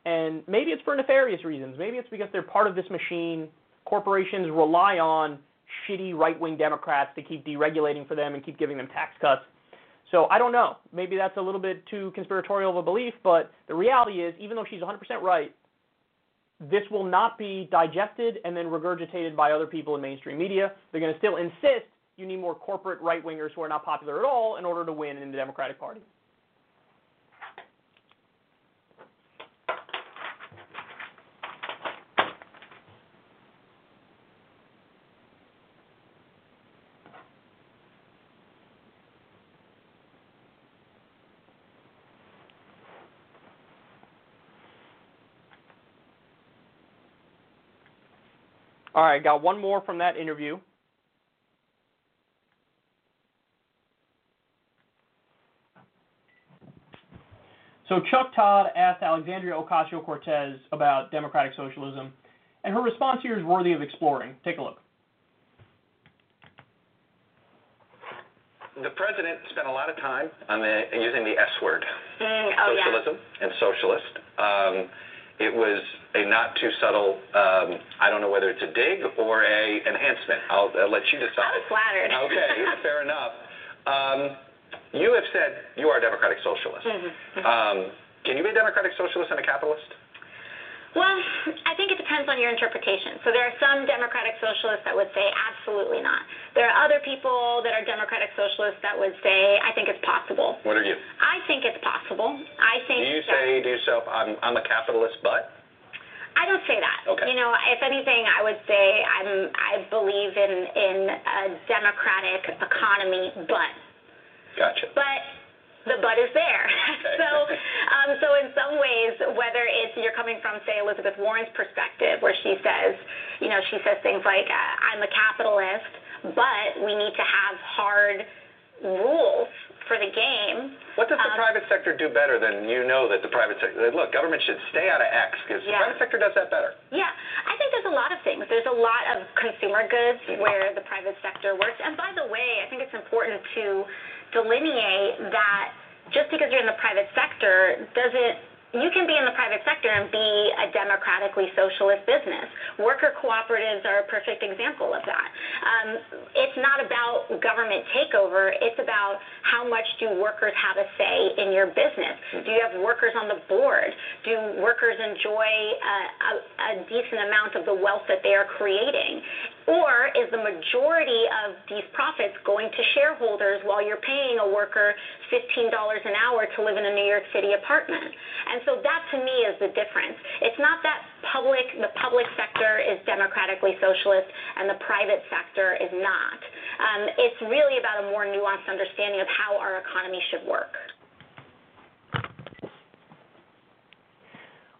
And maybe it's for nefarious reasons. Maybe it's because they're part of this machine. Corporations rely on shitty right wing Democrats to keep deregulating for them and keep giving them tax cuts. So I don't know. Maybe that's a little bit too conspiratorial of a belief, but the reality is, even though she's 100% right, this will not be digested and then regurgitated by other people in mainstream media. They're going to still insist you need more corporate right wingers who are not popular at all in order to win in the Democratic Party. All right, got one more from that interview. So Chuck Todd asked Alexandria Ocasio Cortez about democratic socialism, and her response here is worthy of exploring. Take a look. The president spent a lot of time on the, using the S word, Mm, oh, yeah. socialism and socialist. Um, it was a not too subtle. Um, I don't know whether it's a dig or a enhancement. I'll, I'll let you decide. flattered. Okay, *laughs* fair enough. Um, you have said you are a democratic socialist. Mhm. Um, can you be a democratic socialist and a capitalist? Well, I think it depends on your interpretation. So there are some democratic socialists that would say absolutely not. There are other people that are democratic socialists that would say I think it's possible. What are you? I think it's possible. I think Do you say to yourself, I'm, I'm a capitalist, but? I don't say that. Okay. You know, if anything, I would say I'm I believe in in a democratic economy, but Gotcha. but the but is there. *laughs* So um, so in some ways, whether it's you're coming from say Elizabeth Warren's perspective, where she says, you know, she says things like I'm a capitalist, but we need to have hard rules for the game. What does the Um, private sector do better than you know that the private sector? Look, government should stay out of X because Yeah. the private sector does that better. Yeah, I think there's a lot of things. There's a lot of consumer goods where the private sector works. And by the way, I think it's important to delineate that just because you're in the private sector doesn't you can be in the private sector and be a democratically socialist business. Worker cooperatives are a perfect example of that. Um, it's not about government takeover, it's about how much do workers have a say in your business. Do you have workers on the board? Do workers enjoy a, a, a decent amount of the wealth that they are creating? Or is the majority of these profits going to shareholders while you're paying a worker $15 an hour to live in a New York City apartment? And so that to me is the difference. It's not that public the public sector is democratically socialist and the private sector is not. Um, it's really about a more nuanced understanding of how our economy should work.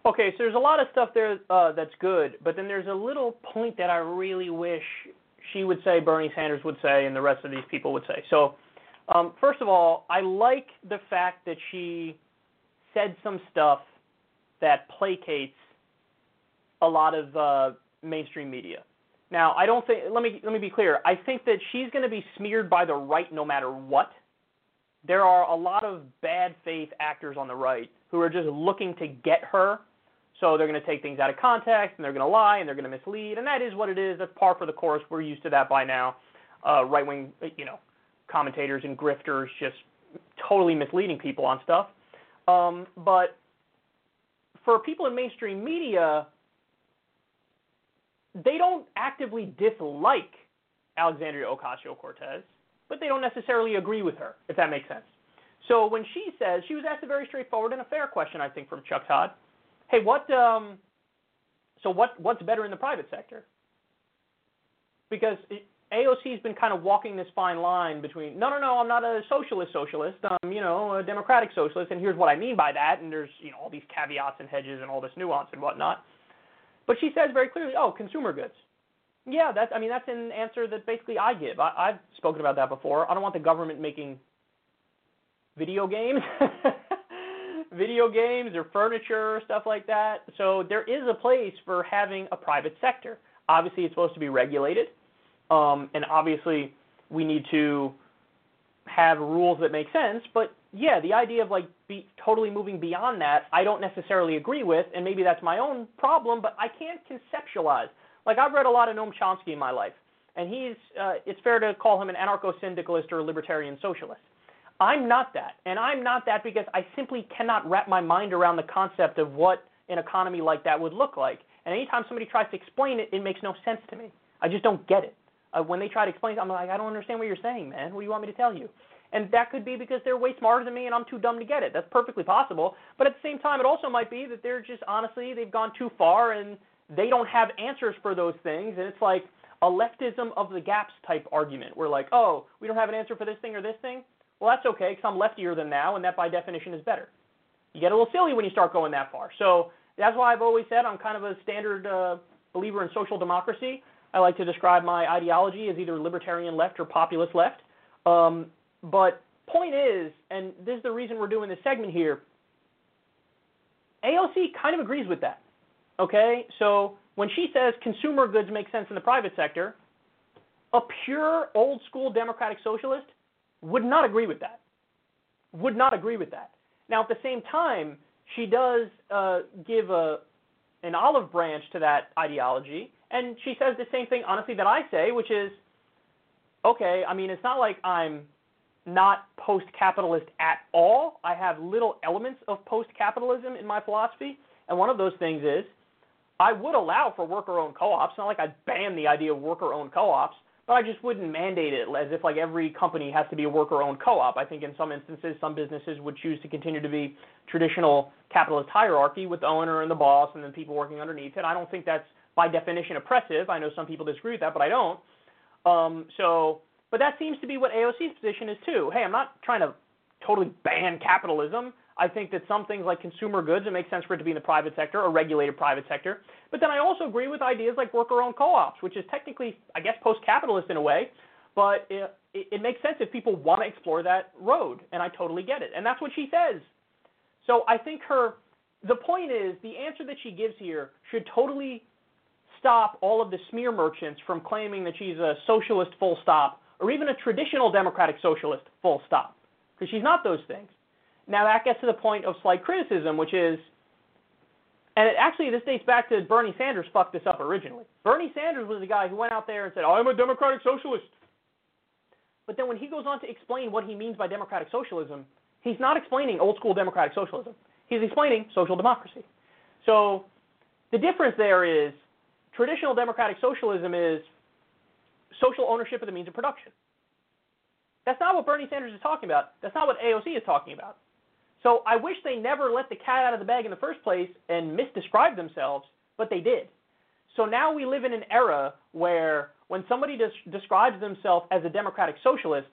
Okay, so there's a lot of stuff there uh, that's good, but then there's a little point that I really wish she would say, Bernie Sanders would say, and the rest of these people would say. So, um, first of all, I like the fact that she said some stuff that placates a lot of uh, mainstream media. Now, I don't think. Let me let me be clear. I think that she's going to be smeared by the right no matter what. There are a lot of bad faith actors on the right who are just looking to get her. So they're going to take things out of context and they're going to lie and they're going to mislead, and that is what it is. That's par for the course. We're used to that by now. Uh, right wing, you know, commentators and grifters just totally misleading people on stuff. Um, but for people in mainstream media, they don't actively dislike Alexandria Ocasio Cortez, but they don't necessarily agree with her, if that makes sense. So when she says, she was asked a very straightforward and a fair question, I think, from Chuck Todd. Hey, what? Um, so what? What's better in the private sector? Because AOC's been kind of walking this fine line between no, no, no, I'm not a socialist socialist. I'm, you know, a democratic socialist, and here's what I mean by that. And there's, you know, all these caveats and hedges and all this nuance and whatnot. But she says very clearly, oh, consumer goods. Yeah, that's. I mean, that's an answer that basically I give. I, I've spoken about that before. I don't want the government making video games, *laughs* video games or furniture, or stuff like that. So there is a place for having a private sector. Obviously, it's supposed to be regulated, um, and obviously we need to have rules that make sense. But yeah, the idea of like be totally moving beyond that, I don't necessarily agree with, and maybe that's my own problem. But I can't conceptualize. Like I've read a lot of Noam Chomsky in my life, and he's uh, it's fair to call him an anarcho-syndicalist or a libertarian socialist. I'm not that, and I'm not that because I simply cannot wrap my mind around the concept of what an economy like that would look like. And anytime somebody tries to explain it, it makes no sense to me. I just don't get it. Uh, when they try to explain it, I'm like, I don't understand what you're saying, man. What do you want me to tell you? And that could be because they're way smarter than me and I'm too dumb to get it. That's perfectly possible. But at the same time, it also might be that they're just honestly, they've gone too far and they don't have answers for those things. And it's like a leftism of the gaps type argument. We're like, oh, we don't have an answer for this thing or this thing. Well, that's okay because I'm leftier than now, and that by definition is better. You get a little silly when you start going that far. So that's why I've always said I'm kind of a standard uh, believer in social democracy. I like to describe my ideology as either libertarian left or populist left. Um, but point is, and this is the reason we're doing this segment here. AOC kind of agrees with that. Okay, so when she says consumer goods make sense in the private sector, a pure old school democratic socialist would not agree with that. Would not agree with that. Now, at the same time, she does uh, give a an olive branch to that ideology, and she says the same thing, honestly, that I say, which is, okay, I mean, it's not like I'm not post-capitalist at all. I have little elements of post-capitalism in my philosophy, and one of those things is I would allow for worker-owned co-ops. It's not like I'd ban the idea of worker-owned co-ops, but I just wouldn't mandate it as if like every company has to be a worker-owned co-op. I think in some instances, some businesses would choose to continue to be traditional capitalist hierarchy with the owner and the boss and then people working underneath it. I don't think that's by definition oppressive. I know some people disagree with that, but I don't. Um, so, but that seems to be what AOC's position is too. Hey, I'm not trying to totally ban capitalism. I think that some things like consumer goods, it makes sense for it to be in the private sector or regulated private sector. But then I also agree with ideas like worker-owned co-ops, which is technically, I guess, post-capitalist in a way, but it, it makes sense if people want to explore that road, and I totally get it. And that's what she says. So I think her, the point is, the answer that she gives here should totally stop all of the smear merchants from claiming that she's a socialist full stop or even a traditional democratic socialist full stop, because she's not those things. Now that gets to the point of slight criticism, which is, and it, actually this dates back to Bernie Sanders fucked this up originally. Bernie Sanders was the guy who went out there and said, "I'm a democratic socialist." But then when he goes on to explain what he means by democratic socialism, he's not explaining old school democratic socialism. He's explaining social democracy. So the difference there is traditional democratic socialism is social ownership of the means of production. That's not what Bernie Sanders is talking about. That's not what AOC is talking about. So I wish they never let the cat out of the bag in the first place and misdescribed themselves, but they did. So now we live in an era where when somebody des- describes themselves as a democratic socialist,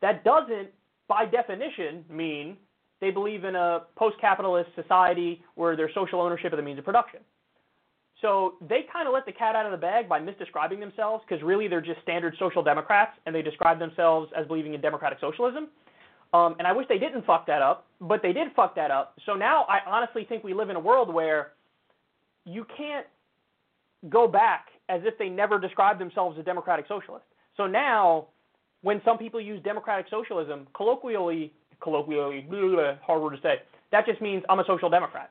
that doesn't, by definition, mean they believe in a post capitalist society where there's social ownership of the means of production. So they kind of let the cat out of the bag by misdescribing themselves because really they're just standard social democrats and they describe themselves as believing in democratic socialism. Um, and I wish they didn't fuck that up, but they did fuck that up. So now I honestly think we live in a world where you can't go back as if they never described themselves as democratic socialist. So now, when some people use democratic socialism, colloquially, colloquially, blah, blah, hard word to say, that just means I'm a social democrat.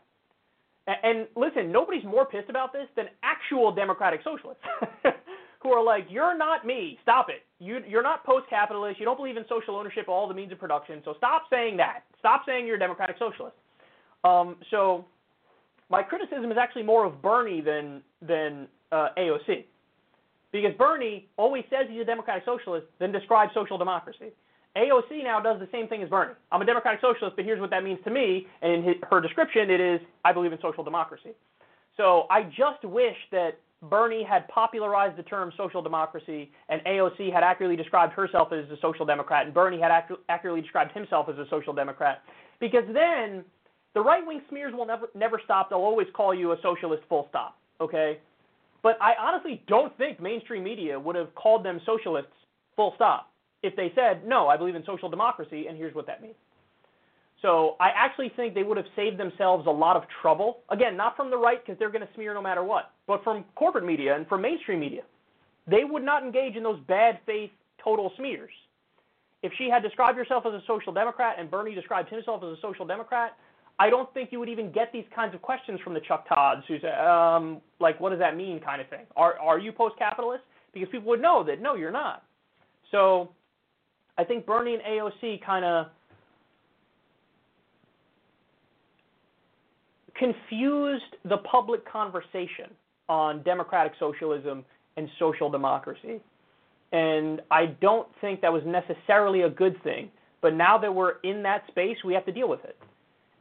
And, and listen, nobody's more pissed about this than actual democratic socialists. *laughs* who are like, "You're not me. Stop it. You, you're not post-capitalist. You don't believe in social ownership of all the means of production. So stop saying that. Stop saying you're a democratic socialist." Um, so my criticism is actually more of Bernie than than uh, AOC, because Bernie always says he's a democratic socialist, then describes social democracy. AOC now does the same thing as Bernie. I'm a democratic socialist, but here's what that means to me. And in his, her description, it is I believe in social democracy. So I just wish that Bernie had popularized the term social democracy, and AOC had accurately described herself as a social democrat, and Bernie had ac- accurately described himself as a social democrat. Because then the right wing smears will never never stop. They'll always call you a socialist, full stop. Okay, but I honestly don't think mainstream media would have called them socialists, full stop, if they said no, I believe in social democracy, and here's what that means. So I actually think they would have saved themselves a lot of trouble. Again, not from the right because they're going to smear no matter what, but from corporate media and from mainstream media. They would not engage in those bad faith total smears. If she had described herself as a social democrat and Bernie described himself as a social democrat, I don't think you would even get these kinds of questions from the Chuck Todds who say, um, like, what does that mean, kind of thing. Are are you post-capitalist? Because people would know that no, you're not. So, I think Bernie and AOC kind of confused the public conversation on democratic socialism and social democracy. And I don't think that was necessarily a good thing. But now that we're in that space, we have to deal with it.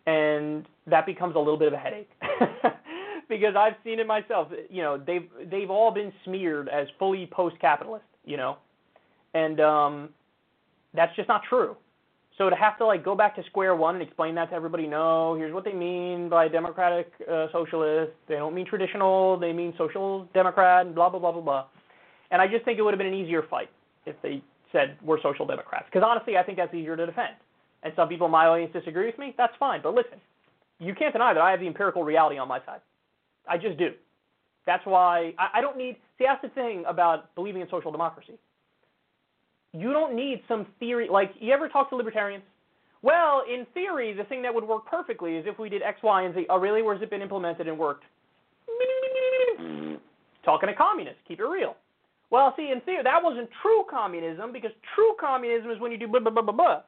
And that becomes a little bit of a headache. *laughs* because I've seen it myself. You know, they've they've all been smeared as fully post-capitalist, you know. And um that's just not true. So to have to like go back to square one and explain that to everybody, no, here's what they mean by democratic uh, socialist. They don't mean traditional. They mean social democrat and blah blah blah blah blah. And I just think it would have been an easier fight if they said we're social democrats. Because honestly, I think that's easier to defend. And some people in my audience disagree with me. That's fine. But listen, you can't deny that I have the empirical reality on my side. I just do. That's why I, I don't need. See, that's the thing about believing in social democracy. You don't need some theory. Like, you ever talk to libertarians? Well, in theory, the thing that would work perfectly is if we did X, Y, and Z. Oh, really? Where's it been implemented and worked? Mm-hmm. Talking to communists. Keep it real. Well, see, in theory, that wasn't true communism because true communism is when you do blah, blah, blah, blah, blah.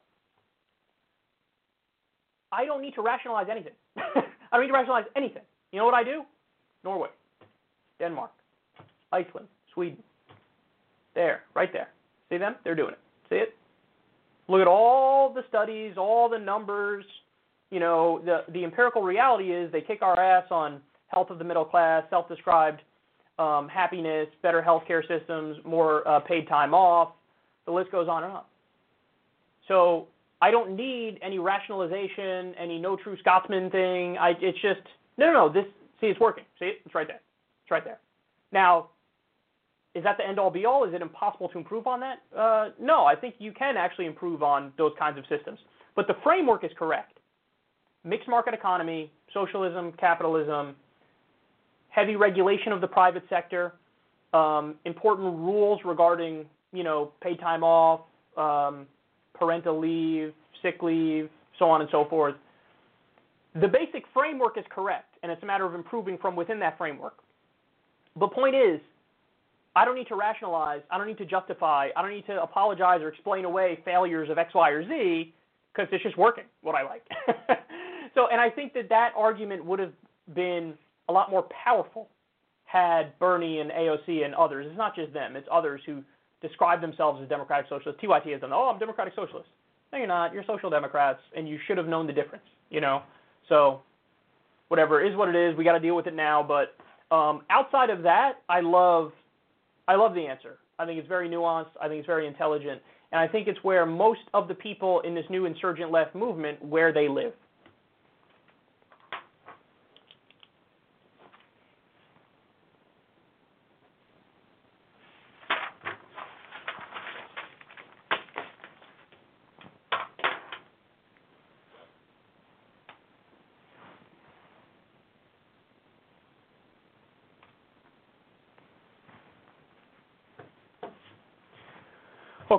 I don't need to rationalize anything. *laughs* I don't need to rationalize anything. You know what I do? Norway, Denmark, Iceland, Sweden. There, right there. See them? They're doing it. See it? Look at all the studies, all the numbers. You know, the the empirical reality is they kick our ass on health of the middle class, self-described um, happiness, better healthcare systems, more uh, paid time off. The list goes on and on. So I don't need any rationalization, any no true Scotsman thing. I, it's just no, no, no. This see, it's working. See it? It's right there. It's right there. Now, is that the end all be all? Is it impossible to improve on that? Uh, no, I think you can actually improve on those kinds of systems. But the framework is correct. Mixed market economy, socialism, capitalism, heavy regulation of the private sector, um, important rules regarding you know paid time off, um, parental leave, sick leave, so on and so forth. The basic framework is correct, and it's a matter of improving from within that framework. The point is, I don't need to rationalize, I don't need to justify, I don't need to apologize or explain away failures of X, Y, or Z because it's just working what I like. *laughs* so, and I think that that argument would have been a lot more powerful had Bernie and AOC and others, it's not just them, it's others who describe themselves as democratic socialists. TYT has done, oh, I'm democratic socialist. No, you're not. You're social democrats, and you should have known the difference, you know? So, whatever, is what it is. We got to deal with it now. But um, outside of that, I love, I love the answer. I think it's very nuanced. I think it's very intelligent. And I think it's where most of the people in this new insurgent left movement, where they live.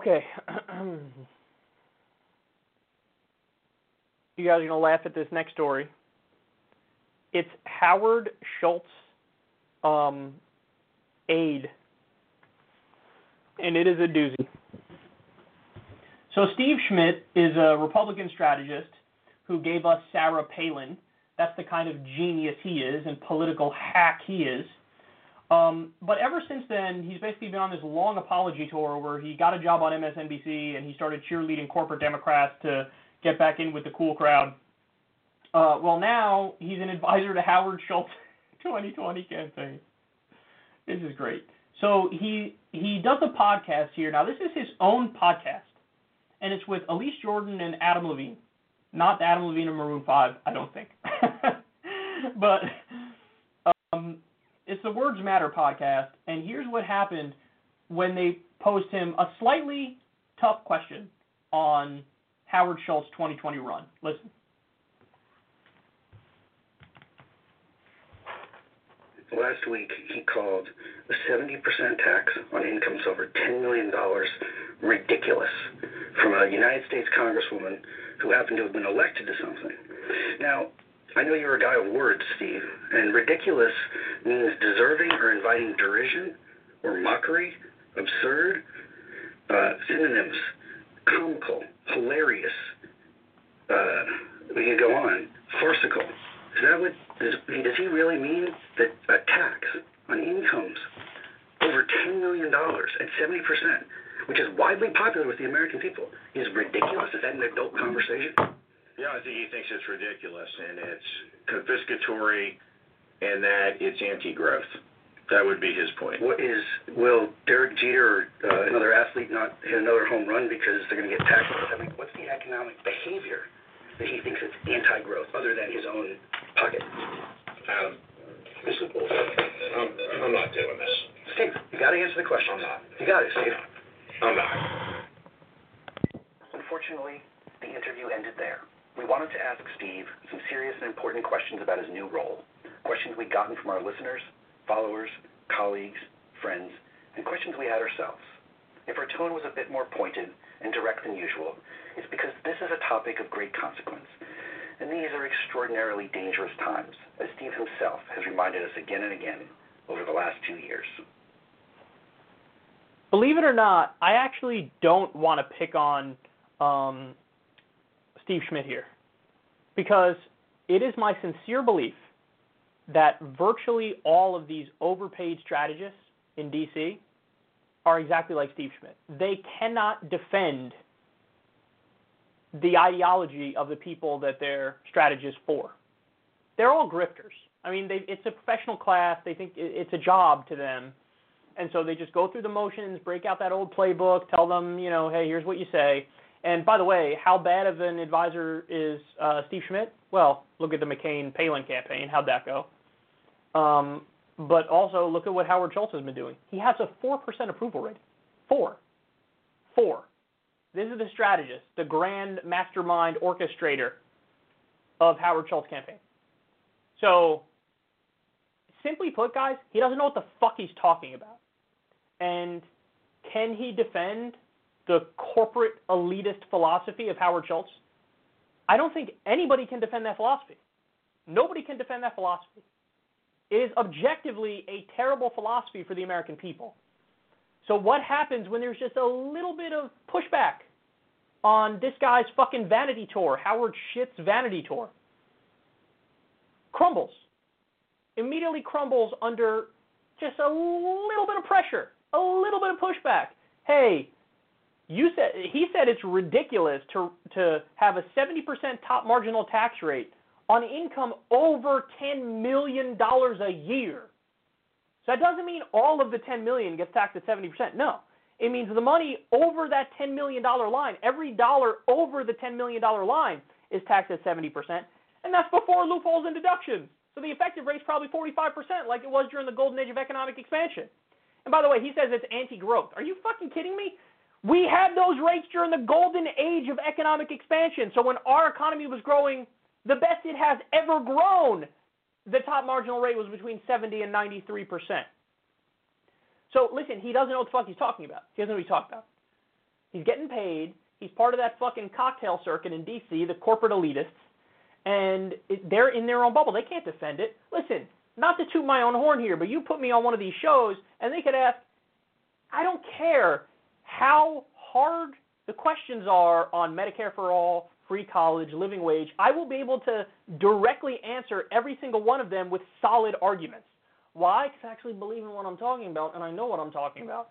Okay. *clears throat* you guys are going to laugh at this next story. It's Howard Schultz um, aide, and it is a doozy. So, Steve Schmidt is a Republican strategist who gave us Sarah Palin. That's the kind of genius he is and political hack he is. Um, but ever since then, he's basically been on this long apology tour where he got a job on MSNBC and he started cheerleading corporate Democrats to get back in with the cool crowd. Uh, well, now he's an advisor to Howard Schultz *laughs* 2020 campaign. This is great. So he he does a podcast here. Now this is his own podcast, and it's with Elise Jordan and Adam Levine, not Adam Levine of Maroon Five, I don't think. *laughs* but um, it's the Words Matter podcast, and here's what happened when they posed him a slightly tough question on Howard Schultz 2020 run. Listen. Last week, he called a 70% tax on incomes over $10 million ridiculous from a United States Congresswoman who happened to have been elected to something. Now, I know you're a guy of words, Steve, and ridiculous means deserving or inviting derision or mockery, absurd. Uh, synonyms comical, hilarious. Uh, we could go on. Farcical. Is that what does, does he really mean that a tax on incomes over $10 million at 70%, which is widely popular with the American people, is ridiculous? Is that an adult conversation? Yeah, I think he thinks it's ridiculous and it's confiscatory and that it's anti-growth. That would be his point. What is will Derek Jeter or uh, another athlete not hit another home run because they're going to get taxed? I mean, what's the economic behavior that he thinks is anti-growth other than his own pocket? Adam, this is bullshit. I'm, I'm not doing this. Steve, you got to answer the question. I'm not. You got it, Steve. I'm not. Unfortunately, the interview ended there. We wanted to ask Steve some serious and important questions about his new role. Questions we'd gotten from our listeners, followers, colleagues, friends, and questions we had ourselves. If our tone was a bit more pointed and direct than usual, it's because this is a topic of great consequence. And these are extraordinarily dangerous times, as Steve himself has reminded us again and again over the last two years. Believe it or not, I actually don't want to pick on um, Steve Schmidt here because it is my sincere belief that virtually all of these overpaid strategists in DC are exactly like Steve Schmidt. They cannot defend the ideology of the people that they're strategists for. They're all grifters. I mean, they, it's a professional class. They think it's a job to them. And so they just go through the motions, break out that old playbook, tell them, you know, hey, here's what you say. And by the way, how bad of an advisor is uh, Steve Schmidt? Well, look at the McCain Palin campaign. How'd that go? Um, but also look at what Howard Schultz has been doing. He has a 4% approval rating. Four. Four. This is the strategist, the grand mastermind orchestrator of Howard Schultz campaign. So, simply put, guys, he doesn't know what the fuck he's talking about. And can he defend the corporate elitist philosophy of Howard Schultz? I don't think anybody can defend that philosophy. Nobody can defend that philosophy. It is objectively a terrible philosophy for the American people. So what happens when there's just a little bit of pushback on this guy's fucking vanity tour, Howard Shit's vanity tour? Crumbles. Immediately crumbles under just a little bit of pressure, a little bit of pushback. Hey, you said he said it's ridiculous to to have a 70% top marginal tax rate on income over $10 million a year. So that doesn't mean all of the 10 million gets taxed at 70%. No. It means the money over that $10 million line, every dollar over the $10 million line is taxed at 70%, and that's before loopholes and deductions. So the effective rate's probably 45%, like it was during the golden age of economic expansion. And by the way, he says it's anti-growth. Are you fucking kidding me? We had those rates during the golden age of economic expansion. So when our economy was growing the best it has ever grown, the top marginal rate was between 70 and 93 percent. So listen, he doesn't know what the fuck he's talking about. He doesn't know what he's talking about. He's getting paid. He's part of that fucking cocktail circuit in D.C., the corporate elitists, and they're in their own bubble. They can't defend it. Listen, not to toot my own horn here, but you put me on one of these shows, and they could ask, I don't care how hard the questions are on Medicare for all, free college, living wage, I will be able to directly answer every single one of them with solid arguments. Why? Because I actually believe in what I'm talking about, and I know what I'm talking about.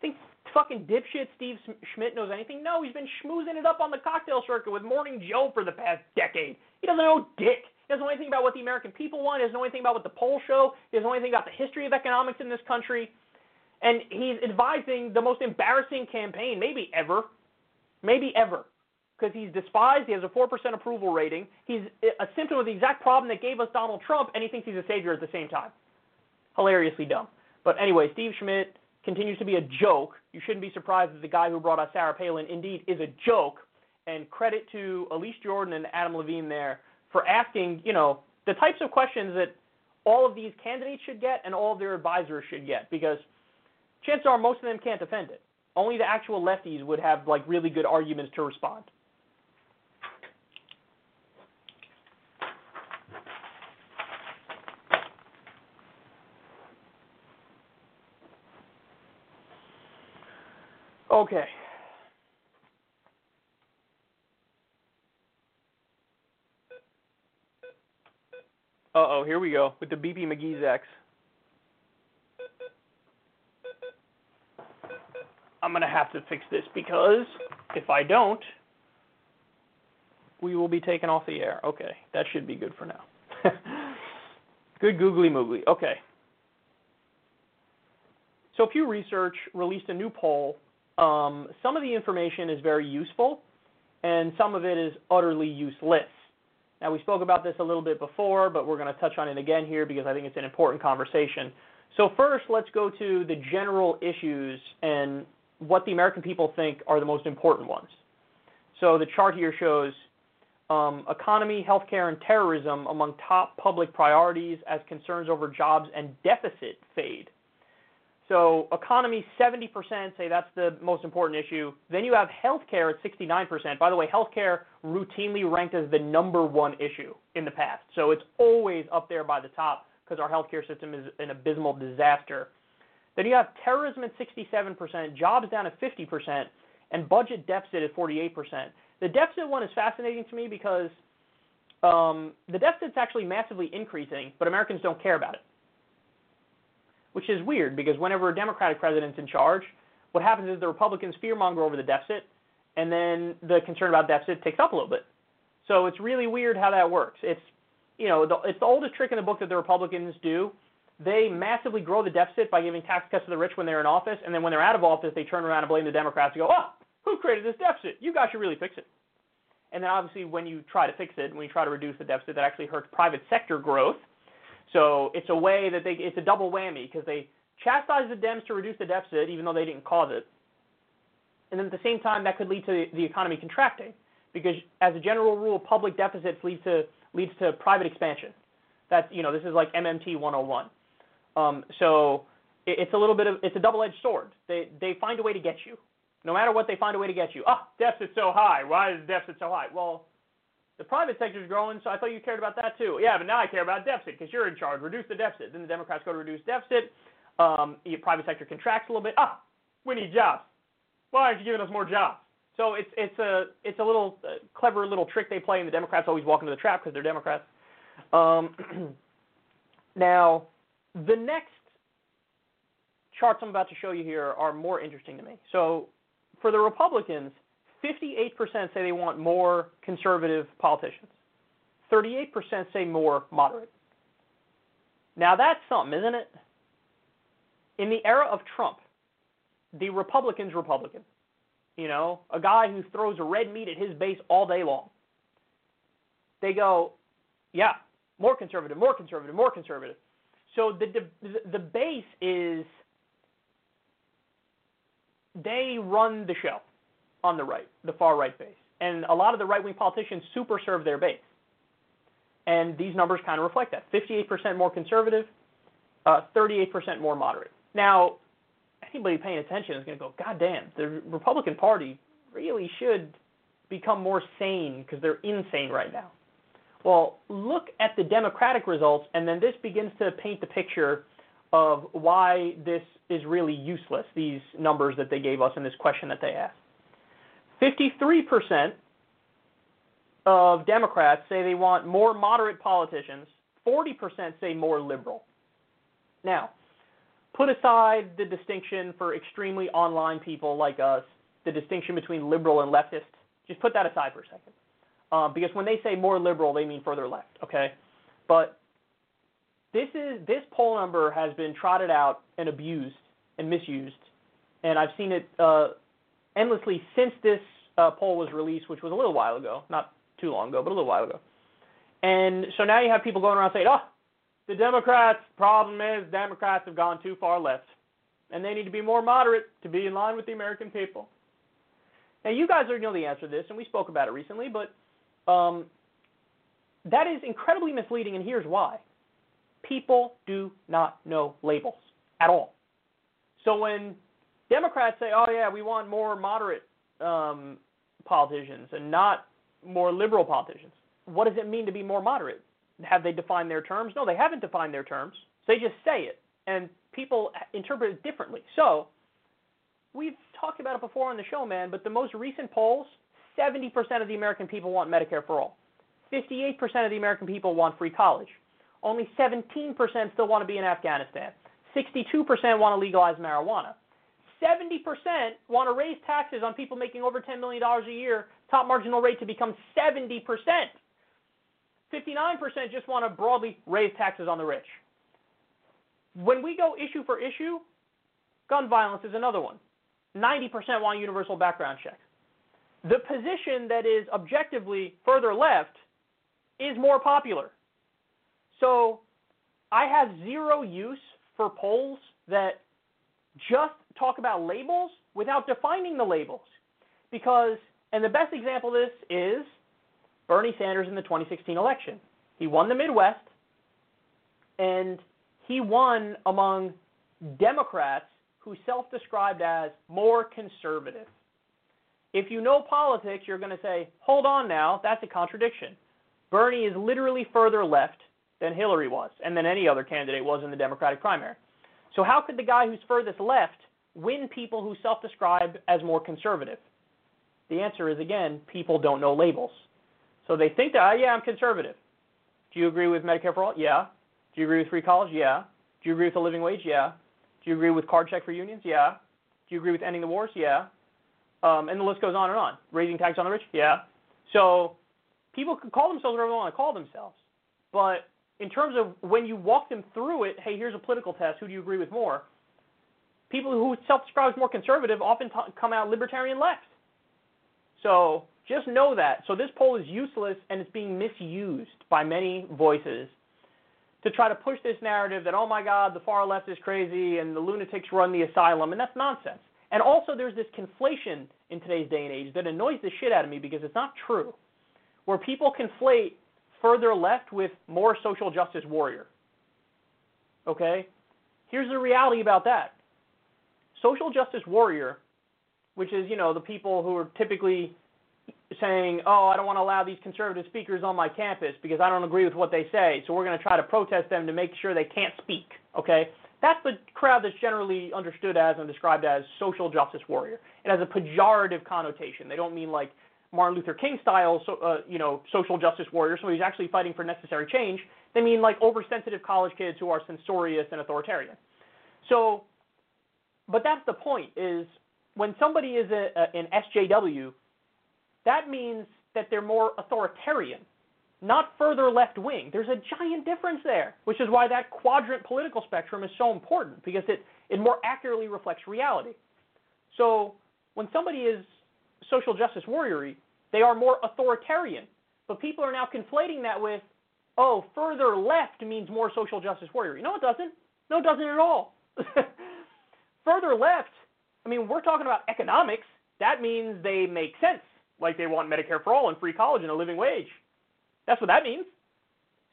Think fucking dipshit Steve Schmidt knows anything? No, he's been schmoozing it up on the cocktail circuit with Morning Joe for the past decade. He doesn't know dick. He doesn't know anything about what the American people want. He doesn't know anything about what the polls show. He doesn't know anything about the history of economics in this country. And he's advising the most embarrassing campaign, maybe ever, maybe ever, because he's despised. He has a 4% approval rating. He's uh, a symptom of the exact problem that gave us Donald Trump, and he thinks he's a savior at the same time. Hilariously dumb. But anyway, Steve Schmidt continues to be a joke. You shouldn't be surprised that the guy who brought us Sarah Palin indeed is a joke. And credit to Elise Jordan and Adam Levine there for asking, you know, the types of questions that all of these candidates should get and all of their advisors should get because chances are most of them can't defend it. Only the actual lefties would have like really good arguments to respond. Okay. Uh oh, here we go with the BP McGee's X. I'm going to have to fix this because if I don't, we will be taken off the air. Okay, that should be good for now. *laughs* good googly moogly. Okay. So Pew Research released a new poll. Um, some of the information is very useful, and some of it is utterly useless. Now, we spoke about this a little bit before, but we're going to touch on it again here because I think it's an important conversation. So, first, let's go to the general issues and what the American people think are the most important ones. So, the chart here shows um, economy, healthcare, and terrorism among top public priorities as concerns over jobs and deficit fade. So economy, 70% say that's the most important issue. Then you have healthcare at 69%. By the way, healthcare routinely ranked as the number one issue in the past. So it's always up there by the top because our healthcare system is an abysmal disaster. Then you have terrorism at 67%, jobs down at 50%, and budget deficit at 48%. The deficit one is fascinating to me because um, the deficit's actually massively increasing, but Americans don't care about it which is weird because whenever a Democratic president's in charge, what happens is the Republicans fearmonger over the deficit, and then the concern about deficit takes up a little bit. So it's really weird how that works. It's you know the, it's the oldest trick in the book that the Republicans do. They massively grow the deficit by giving tax cuts to the rich when they're in office, and then when they're out of office, they turn around and blame the Democrats and go, "Oh, who created this deficit? You guys should really fix it." And then obviously, when you try to fix it, when you try to reduce the deficit, that actually hurts private sector growth so it's a way that they it's a double whammy because they chastise the Dems to reduce the deficit even though they didn't cause it, and then at the same time that could lead to the economy contracting because as a general rule, public deficits leads to leads to private expansion. That's you know this is like MMT 101. Um, so it, it's a little bit of it's a double-edged sword. They they find a way to get you. No matter what, they find a way to get you. Ah, deficit's so high. Why is deficit so high? Well, the private sector is growing, so I thought you cared about that too. Yeah, but now I care about deficit because you're in charge. Reduce the deficit. Then the Democrats go to reduce deficit. Um, the private sector contracts a little bit. Ah, we need jobs. Why aren't you giving us more jobs? So it's it's a it's a little uh, clever little trick they play, and the Democrats always walk into the trap because they're Democrats. Um, *clears throat* now, the next charts I'm about to show you here are more interesting to me. So, for the Republicans, 58% say they want more conservative politicians. 38% say more moderate. Now that's something, isn't it? In the era of Trump, the Republican's Republican. You know, a guy who throws a red meat at his base all day long. They go, yeah, more conservative, more conservative, more conservative. So the the, the base is they run the show on the right, the far right base. And a lot of the right wing politicians super serve their base. And these numbers kind of reflect that 58% more conservative, uh, 38% more moderate. Now, anybody paying attention is going to go, God damn, the Republican Party really should become more sane because they're insane right now. Well, look at the Democratic results, and then this begins to paint the picture of why this is really useless, these numbers that they gave us in this question that they asked. 53% of Democrats say they want more moderate politicians. 40% say more liberal. Now, put aside the distinction for extremely online people like us, the distinction between liberal and leftist. Just put that aside for a second. Um, because when they say more liberal, they mean further left, okay? But this is this poll number has been trotted out and abused and misused, and I've seen it uh, endlessly since this uh, poll was released, which was a little while ago, not too long ago, but a little while ago. And so now you have people going around saying, oh, the Democrats' problem is Democrats have gone too far left, and they need to be more moderate to be in line with the American people. Now, you guys already know the answer to this, and we spoke about it recently, but um, that is incredibly misleading, and here's why. People do not know labels at all. So when Democrats say, oh, yeah, we want more moderate um, politicians and not more liberal politicians. What does it mean to be more moderate? Have they defined their terms? No, they haven't defined their terms. They just say it, and people interpret it differently. So, we've talked about it before on the show, man, but the most recent polls 70% of the American people want Medicare for all, 58% of the American people want free college, only 17% still want to be in Afghanistan, 62% want to legalize marijuana. 70% want to raise taxes on people making over $10 million a year, top marginal rate to become 70%. 59% just want to broadly raise taxes on the rich. When we go issue for issue, gun violence is another one. 90% want universal background checks. The position that is objectively further left is more popular. So I have zero use for polls that just talk about labels without defining the labels. Because, and the best example of this is Bernie Sanders in the 2016 election. He won the Midwest, and he won among Democrats who self described as more conservative. If you know politics, you're going to say, hold on now, that's a contradiction. Bernie is literally further left than Hillary was, and than any other candidate was in the Democratic primary. So, how could the guy who's furthest left win people who self describe as more conservative? The answer is again, people don't know labels. So they think that, oh, yeah, I'm conservative. Do you agree with Medicare for all? Yeah. Do you agree with free college? Yeah. Do you agree with the living wage? Yeah. Do you agree with card check for unions? Yeah. Do you agree with ending the wars? Yeah. Um, and the list goes on and on. Raising tax on the rich? Yeah. So people can call themselves whatever they want to call themselves. But in terms of when you walk them through it, hey, here's a political test. Who do you agree with more? People who self-describe as more conservative often t- come out libertarian left. So just know that. So this poll is useless and it's being misused by many voices to try to push this narrative that, oh my God, the far left is crazy and the lunatics run the asylum, and that's nonsense. And also, there's this conflation in today's day and age that annoys the shit out of me because it's not true, where people conflate further left with more social justice warrior. Okay? Here's the reality about that social justice warrior, which is, you know, the people who are typically saying, "Oh, I don't want to allow these conservative speakers on my campus because I don't agree with what they say, so we're going to try to protest them to make sure they can't speak." Okay? That's the crowd that's generally understood as and described as social justice warrior. It has a pejorative connotation. They don't mean like Martin Luther King style, so, uh, you know, social justice warrior, somebody who's actually fighting for necessary change. They mean like oversensitive college kids who are censorious and authoritarian. So, but that's the point is when somebody is a, a, an SJW, that means that they're more authoritarian, not further left wing. There's a giant difference there, which is why that quadrant political spectrum is so important because it, it more accurately reflects reality. So when somebody is social justice warrior they are more authoritarian. But people are now conflating that with, oh, further left means more social justice warrior. No, it doesn't. No, it doesn't at all. *laughs* further left, I mean, we're talking about economics. That means they make sense like they want Medicare for all and free college and a living wage. That's what that means.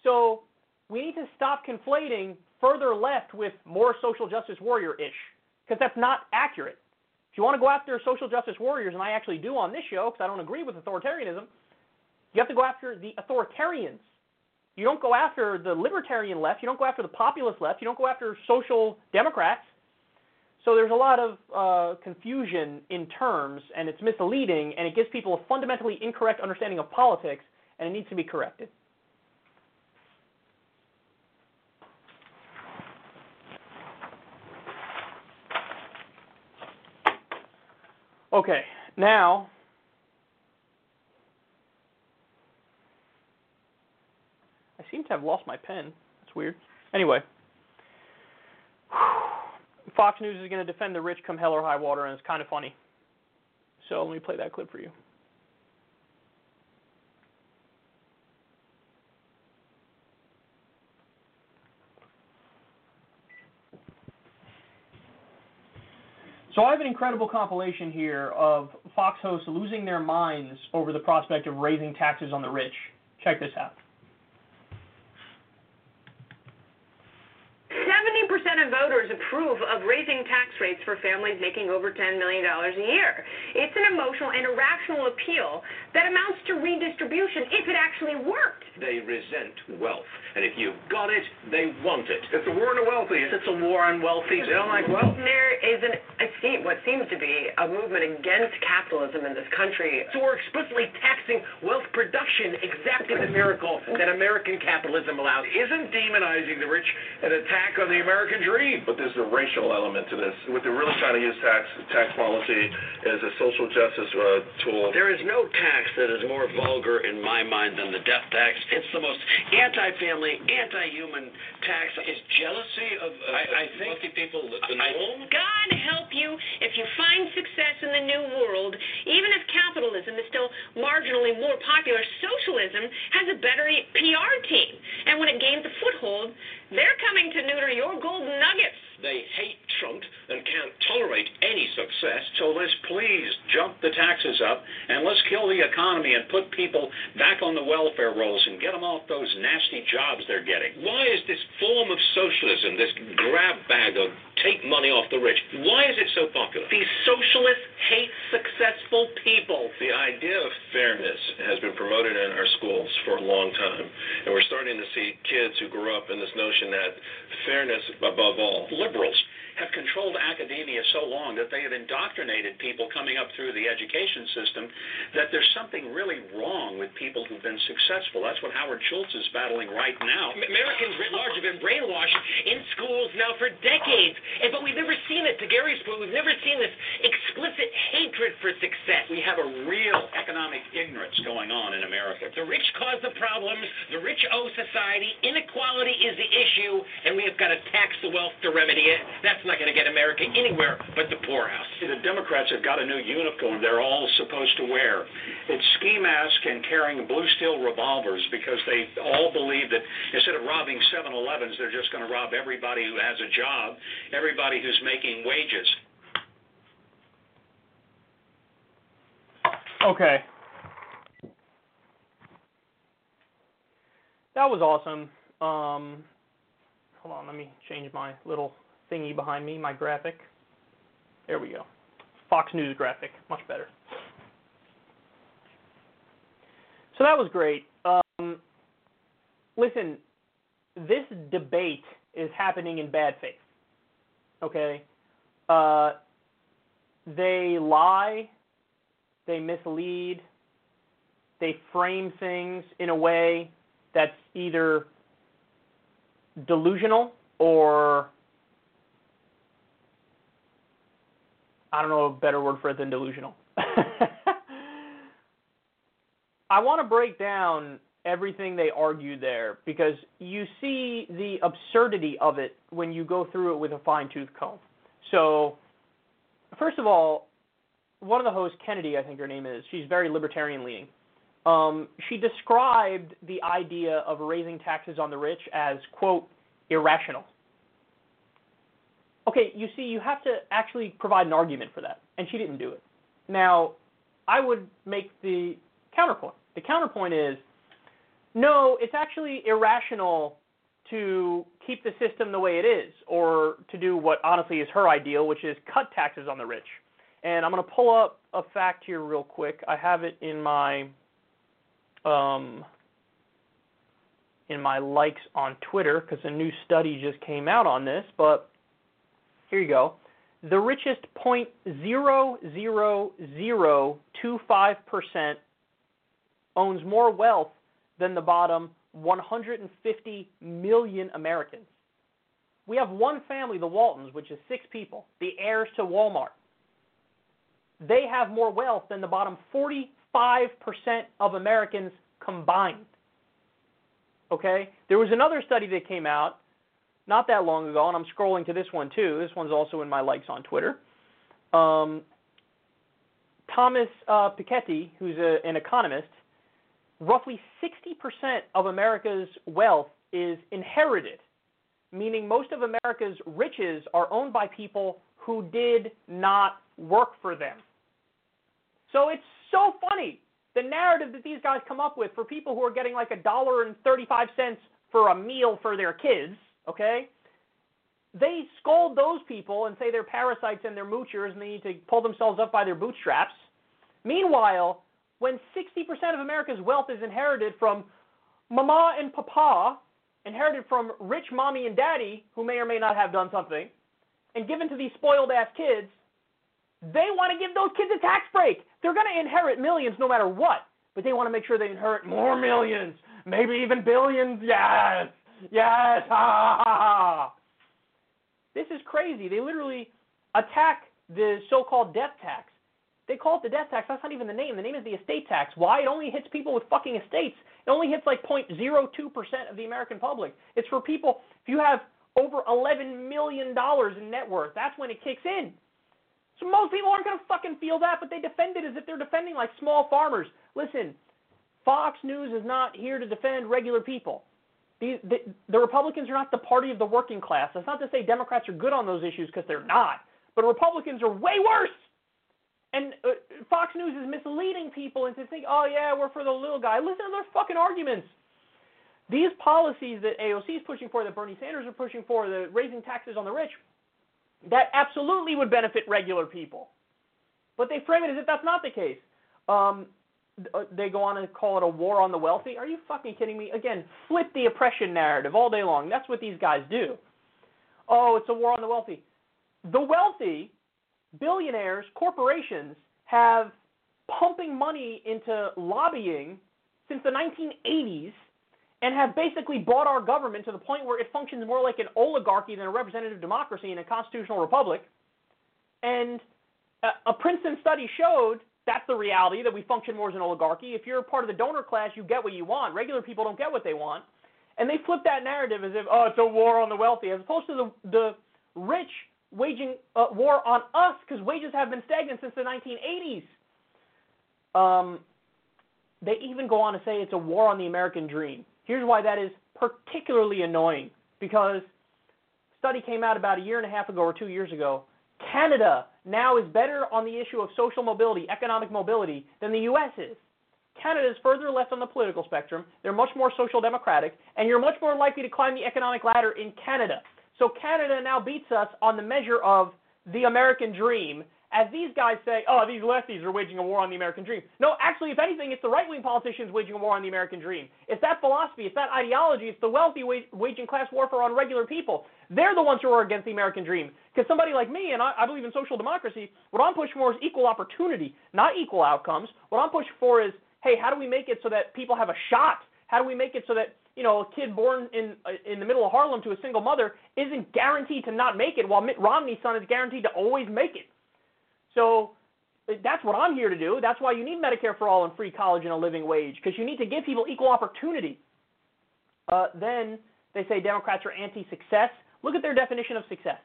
So we need to stop conflating further left with more social justice warrior ish, because that's not accurate. If you want to go after social justice warriors, and I actually do on this show because I don't agree with authoritarianism, you have to go after the authoritarians. You don't go after the libertarian left. You don't go after the populist left. You don't go after social democrats. So there's a lot of uh, confusion in terms, and it's misleading, and it gives people a fundamentally incorrect understanding of politics, and it needs to be corrected. Okay, now I seem to have lost my pen. That's weird. Anyway. Fox News is going to defend the rich come hell or high water, and it's kind of funny. So let me play that clip for you. So I have an incredible compilation here of Fox hosts losing their minds over the prospect of raising taxes on the rich. Check this out. Of voters approve of raising tax rates for families making over $10 million a year. It's an emotional and irrational appeal that amounts to redistribution if it actually worked. They resent wealth. And if you've got it, they want it. It's a war on the wealthy. It's a war on wealthy. They don't like wealth. There is an, what seems to be a movement against capitalism in this country. So we're explicitly taxing wealth production, exactly the miracle that American capitalism allows. Isn't demonizing the rich an attack on the American dream? dream. But there's a racial element to this. What they're really trying to use tax tax policy as a social justice uh, tool. There is no tax that is more vulgar in my mind than the death tax. It's the most anti-family, anti-human tax. Is jealousy of, uh, I, I think, wealthy people the norm? God help you if you find success in the new world, even if capitalism capitalism is still marginally more popular, socialism has a better PR team. And when it gains a foothold, they're coming to neuter your golden nuggets. They hate Trump and can't tolerate any success, so let's please jump the taxes up and let's kill the economy and put people back on the welfare rolls and get them off those nasty jobs they're getting. Why is this form of socialism, this grab bag of take money off the rich, why is it so popular? These socialists hate successful people. The idea of fairness has been promoted in our schools for a long time, and we're starting to see kids who grow up in this notion that fairness above all. Liberals have controlled academia so long that they have indoctrinated people coming up through the education system that there's something really wrong with people who've been successful. That's what Howard Schultz is battling right now. Americans writ large have been brainwashed in schools now for decades, and, but we've never seen it. To Gary's point, we've never seen this explicit hatred for success. We have a real economic ignorance going on in America. The rich cause the problems. The rich owe society. Inequality is the issue, and we have got to tax the wealth to remedy it. That's not going to get America anywhere but the poorhouse. The Democrats have got a new uniform they're all supposed to wear. It's ski mask and carrying blue steel revolvers because they all believe that instead of robbing 7-Elevens, they're just going to rob everybody who has a job, everybody who's making wages. Okay. That was awesome. Um, hold on, let me change my little thingy behind me, my graphic. There we go. Fox News graphic, much better. So that was great. Um, listen, this debate is happening in bad faith. Okay? Uh, they lie, they mislead, they frame things in a way that's either delusional or I don't know a better word for it than delusional. *laughs* I want to break down everything they argue there because you see the absurdity of it when you go through it with a fine tooth comb. So, first of all, one of the hosts, Kennedy, I think her name is, she's very libertarian leaning. Um, she described the idea of raising taxes on the rich as, quote, irrational. Okay, you see, you have to actually provide an argument for that, and she didn't do it. Now, I would make the counterpoint. The counterpoint is no, it's actually irrational to keep the system the way it is, or to do what honestly is her ideal, which is cut taxes on the rich. And I'm going to pull up a fact here real quick. I have it in my um, in my likes on Twitter because a new study just came out on this. But here you go. The richest 0.00025% owns more wealth than the bottom 150 million Americans. We have one family, the Waltons, which is six people, the heirs to Walmart. They have more wealth than the bottom 45% of Americans combined. Okay? There was another study that came out not that long ago, and I'm scrolling to this one too. This one's also in my likes on Twitter. Um, Thomas uh, Piketty, who's a, an economist, roughly 60% of America's wealth is inherited, meaning most of America's riches are owned by people who did not work for them. So it's so funny the narrative that these guys come up with for people who are getting like a dollar and 35 cents for a meal for their kids, okay? They scold those people and say they're parasites and they're moochers and they need to pull themselves up by their bootstraps. Meanwhile, when 60% of America's wealth is inherited from mama and papa, inherited from rich mommy and daddy who may or may not have done something, and given to these spoiled ass kids, they want to give those kids a tax break. They're going to inherit millions no matter what, but they want to make sure they inherit more millions, maybe even billions. Yes, yes, ha ha ha. This is crazy. They literally attack the so-called death tax. They call it the death tax. That's not even the name. The name is the estate tax. Why? It only hits people with fucking estates. It only hits like 0.02% of the American public. It's for people, if you have over $11 million in net worth, that's when it kicks in. So most people aren't going to fucking feel that, but they defend it as if they're defending like small farmers. Listen, Fox News is not here to defend regular people. The, the, the Republicans are not the party of the working class. That's not to say Democrats are good on those issues because they're not. But Republicans are way worse. And uh, Fox News is misleading people into thinking, oh, yeah, we're for the little guy. Listen to their fucking arguments. These policies that AOC is pushing for, that Bernie Sanders are pushing for, the raising taxes on the rich, that absolutely would benefit regular people. But they frame it as if that's not the case. Um, Uh, they go on and call it a war on the wealthy. Are you fucking kidding me? Again, flip the oppression narrative all day long. That's what these guys do. Oh, it's a war on the wealthy. The wealthy, billionaires, corporations have pumping money into lobbying since the 1980s and have basically bought our government to the point where it functions more like an oligarchy than a representative democracy in a constitutional republic. And a Princeton study showed that's the reality that we function more as an oligarchy. If you're part of the donor class, you get what you want. Regular people don't get what they want. And they flip that narrative as if, oh, it's a war on the wealthy, as opposed to the, the rich waging a war on us because wages have been stagnant since the 1980s. Um, they even go on to say it's a war on the American dream. Here's why that is particularly annoying because a study came out about a year and a half ago or two years ago. Canada now is better on the issue of social mobility, economic mobility, than the U.S. is. Canada is further left on the political spectrum. They're much more social democratic, and you're much more likely to climb the economic ladder in Canada. So Canada now beats us on the measure of the American dream as these guys say, oh, these lefties are waging a war on the American dream. No, actually, if anything, it's the right wing politicians waging a war on the American dream. It's that philosophy, it's that ideology, it's the wealthy waging class warfare on regular people. They're the ones who are against the American dream. Because somebody like me, and I, I believe in social democracy, what I'm pushing for is equal opportunity, not equal outcomes. What I'm pushing for is, hey, how do we make it so that people have a shot? How do we make it so that you know a kid born in uh, in the middle of Harlem to a single mother isn't guaranteed to not make it, while Mitt Romney's son is guaranteed to always make it? So that's what I'm here to do. That's why you need Medicare for all and free college and a living wage because you need to give people equal opportunity. Uh, then they say Democrats are anti-success. Look at their definition of success.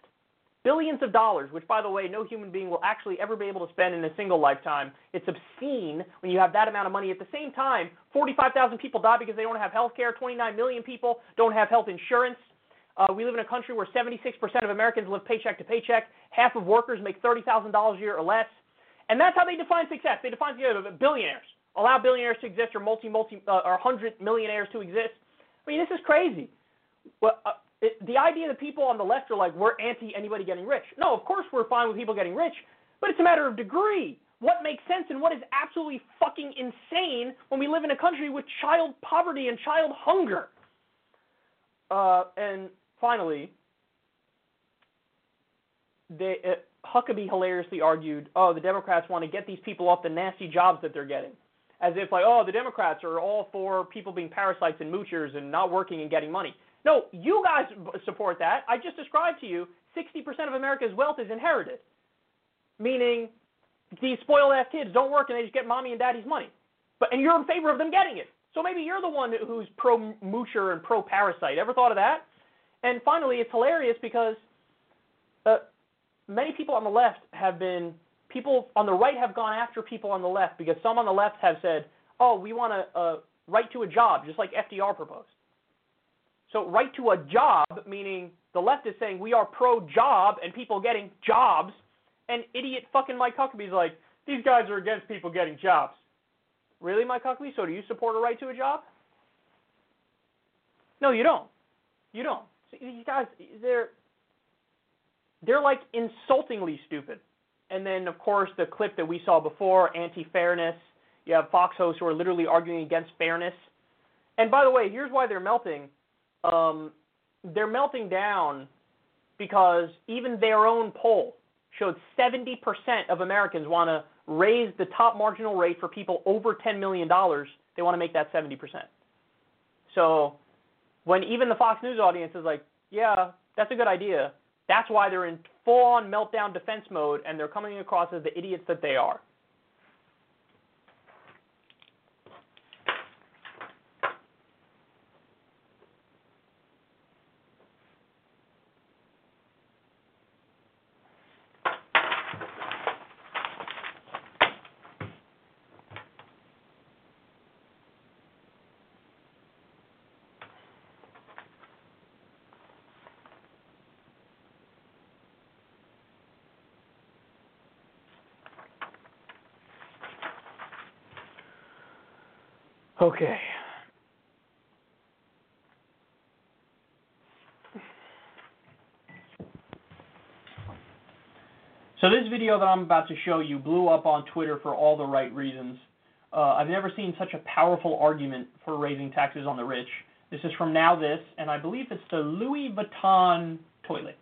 Billions of dollars, which, by the way, no human being will actually ever be able to spend in a single lifetime. It's obscene when you have that amount of money. At the same time, 45,000 people die because they don't have health care. 29 million people don't have health insurance. Uh, we live in a country where 76% of Americans live paycheck to paycheck. Half of workers make $30,000 a year or less. And that's how they define success. They define success billionaires. Allow billionaires to exist or multi, multi, uh, or 100 millionaires to exist. I mean, this is crazy. Well, uh, it, the idea that people on the left are like, we're anti anybody getting rich. No, of course we're fine with people getting rich, but it's a matter of degree. What makes sense and what is absolutely fucking insane when we live in a country with child poverty and child hunger. Uh, and finally, they, uh, Huckabee hilariously argued, "Oh, the Democrats want to get these people off the nasty jobs that they're getting." As if like, "Oh, the Democrats are all for people being parasites and moochers and not working and getting money." No, you guys support that. I just described to you 60% of America's wealth is inherited. Meaning these spoiled ass kids don't work and they just get mommy and daddy's money. But and you're in favor of them getting it. So maybe you're the one who's pro moocher and pro parasite. Ever thought of that? And finally, it's hilarious because uh, many people on the left have been people on the right have gone after people on the left because some on the left have said, "Oh, we want a, a right to a job," just like FDR proposed. So, right to a job meaning the left is saying we are pro-job and people getting jobs, and idiot fucking Mike Huckabee's like, these guys are against people getting jobs. Really, Mike Huckabee? So, do you support a right to a job? No, you don't. You don't. These guys, they're they're like insultingly stupid. And then, of course, the clip that we saw before, anti-fairness. You have Fox hosts who are literally arguing against fairness. And by the way, here's why they're melting. Um, they're melting down because even their own poll showed 70% of Americans want to raise the top marginal rate for people over $10 million. They want to make that 70%. So when even the Fox News audience is like, yeah, that's a good idea, that's why they're in full on meltdown defense mode and they're coming across as the idiots that they are. Okay. So this video that I'm about to show you blew up on Twitter for all the right reasons. Uh, I've never seen such a powerful argument for raising taxes on the rich. This is from NowThis, and I believe it's the Louis Vuitton toilet.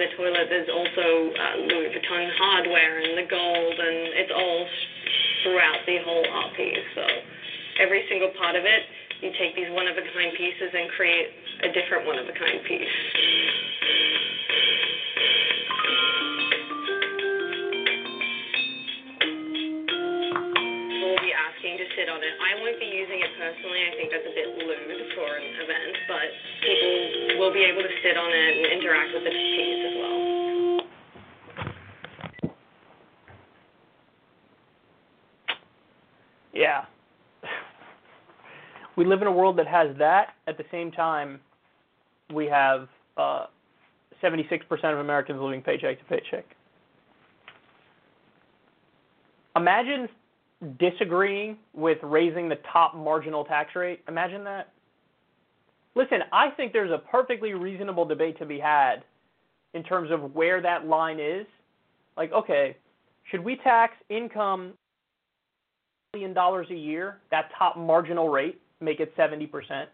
The toilet, there's also uh, Louis Vuitton hardware and the gold, and it's all throughout the whole art piece. So every single part of it, you take these one-of-a-kind pieces and create a different one-of-a-kind piece. Live in a world that has that. At the same time, we have uh, 76% of Americans living paycheck to paycheck. Imagine disagreeing with raising the top marginal tax rate. Imagine that. Listen, I think there's a perfectly reasonable debate to be had in terms of where that line is. Like, okay, should we tax income million dollars a year, that top marginal rate, make it 70%.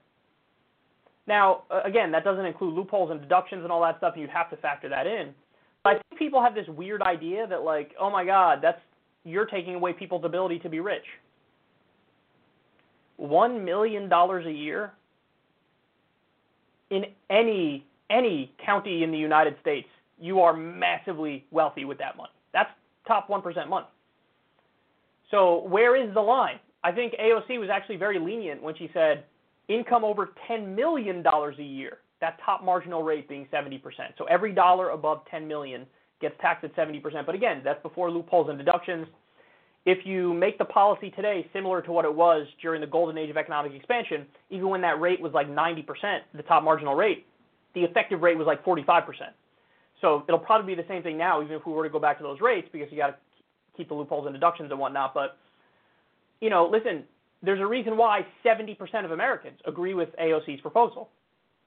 Now, again, that doesn't include loopholes and deductions and all that stuff, and you have to factor that in. But I think people have this weird idea that, like, oh my God, that's you're taking away people's ability to be rich. One million dollars a year in any any county in the United States, you are massively wealthy with that money. That's top one percent money. So where is the line? I think AOC was actually very lenient when she said income over $10 million a year, that top marginal rate being 70%. So every dollar above 10 million gets taxed at 70%. But again, that's before loopholes and deductions. If you make the policy today similar to what it was during the golden age of economic expansion, even when that rate was like 90%, the top marginal rate, the effective rate was like 45%. So it'll probably be the same thing now, even if we were to go back to those rates, because you got to keep the loopholes and deductions and whatnot. But you know, listen, there's a reason why 70% of Americans agree with AOC's proposal.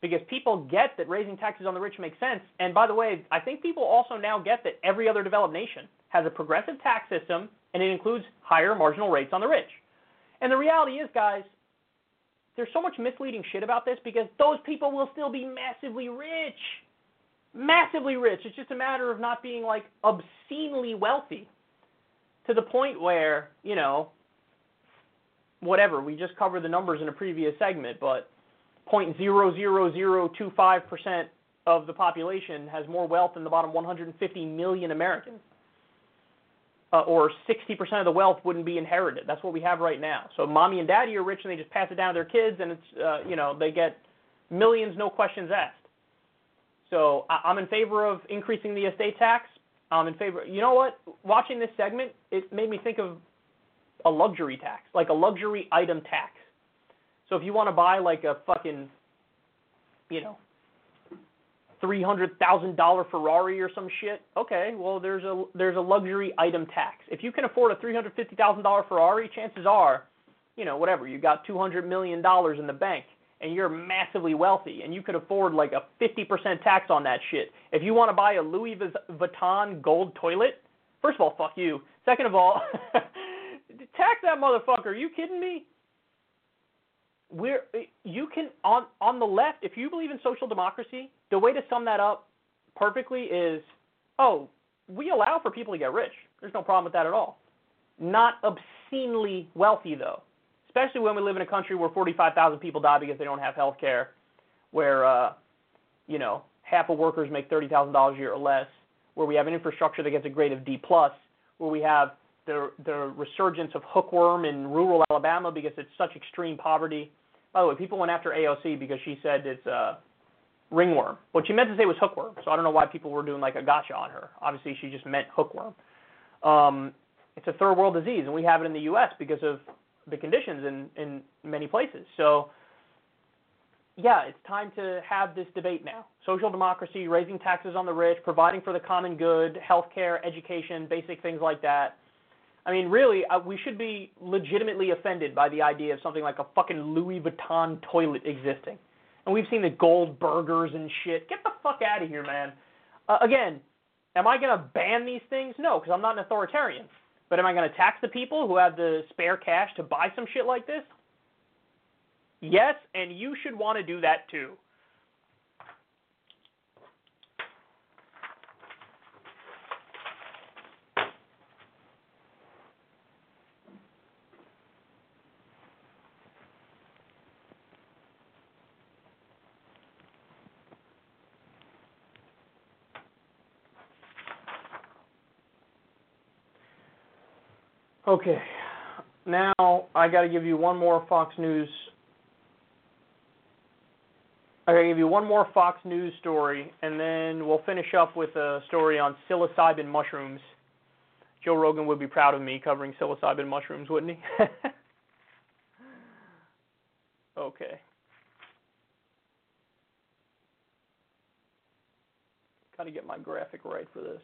Because people get that raising taxes on the rich makes sense. And by the way, I think people also now get that every other developed nation has a progressive tax system and it includes higher marginal rates on the rich. And the reality is, guys, there's so much misleading shit about this because those people will still be massively rich. Massively rich. It's just a matter of not being like obscenely wealthy to the point where, you know, whatever, we just covered the numbers in a previous segment, but 0.00025% of the population has more wealth than the bottom 150 million Americans. Uh, or 60% of the wealth wouldn't be inherited. That's what we have right now. So mommy and daddy are rich and they just pass it down to their kids and it's, uh, you know, they get millions, no questions asked. So I- I'm in favor of increasing the estate tax. I'm in favor. You know what? Watching this segment, it made me think of a luxury tax, like a luxury item tax. So if you want to buy like a fucking, you know, three hundred thousand dollar Ferrari or some shit, okay, well there's a there's a luxury item tax. If you can afford a three hundred fifty thousand dollar Ferrari, chances are, you know, whatever, you got two hundred million dollars in the bank and you're massively wealthy and you could afford like a fifty percent tax on that shit. If you want to buy a Louis Vuitton gold toilet, first of all, fuck you. Second of all, *laughs* tax that motherfucker. Are you kidding me? We're you can on on the left, if you believe in social democracy, the way to sum that up perfectly is, oh, we allow for people to get rich. There's no problem with that at all. Not obscenely wealthy though, especially when we live in a country where 45,000 people die because they don't have health care, where uh, you know half of workers make $30,000 a year or less, where we have an infrastructure that gets a grade of D plus, where we have the the resurgence of hookworm in rural Alabama because it's such extreme poverty, By the way, people went after AOC because she said it's uh, ringworm. What she meant to say was hookworm. So I don't know why people were doing like a gotcha on her. Obviously, she just meant hookworm. Um, it's a third world disease, and we have it in the U.S. because of the conditions in in many places. So yeah, it's time to have this debate now. Social democracy, raising taxes on the rich, providing for the common good, healthcare, education, basic things like that. I mean, really, uh, we should be legitimately offended by the idea of something like a fucking Louis Vuitton toilet existing. And we've seen the gold burgers and shit. Get the fuck out of here, man. Uh, again, am I going to ban these things? No, because I'm not an authoritarian. But am I going to tax the people who have the spare cash to buy some shit like this? Yes, and you should want to do that too. Okay. Now I got to give you one more Fox News I got to give you one more Fox News story, and then we'll finish up with a story on psilocybin mushrooms. Joe Rogan would be proud of me covering psilocybin mushrooms, wouldn't he? *laughs* okay. Got to get my graphic right for this.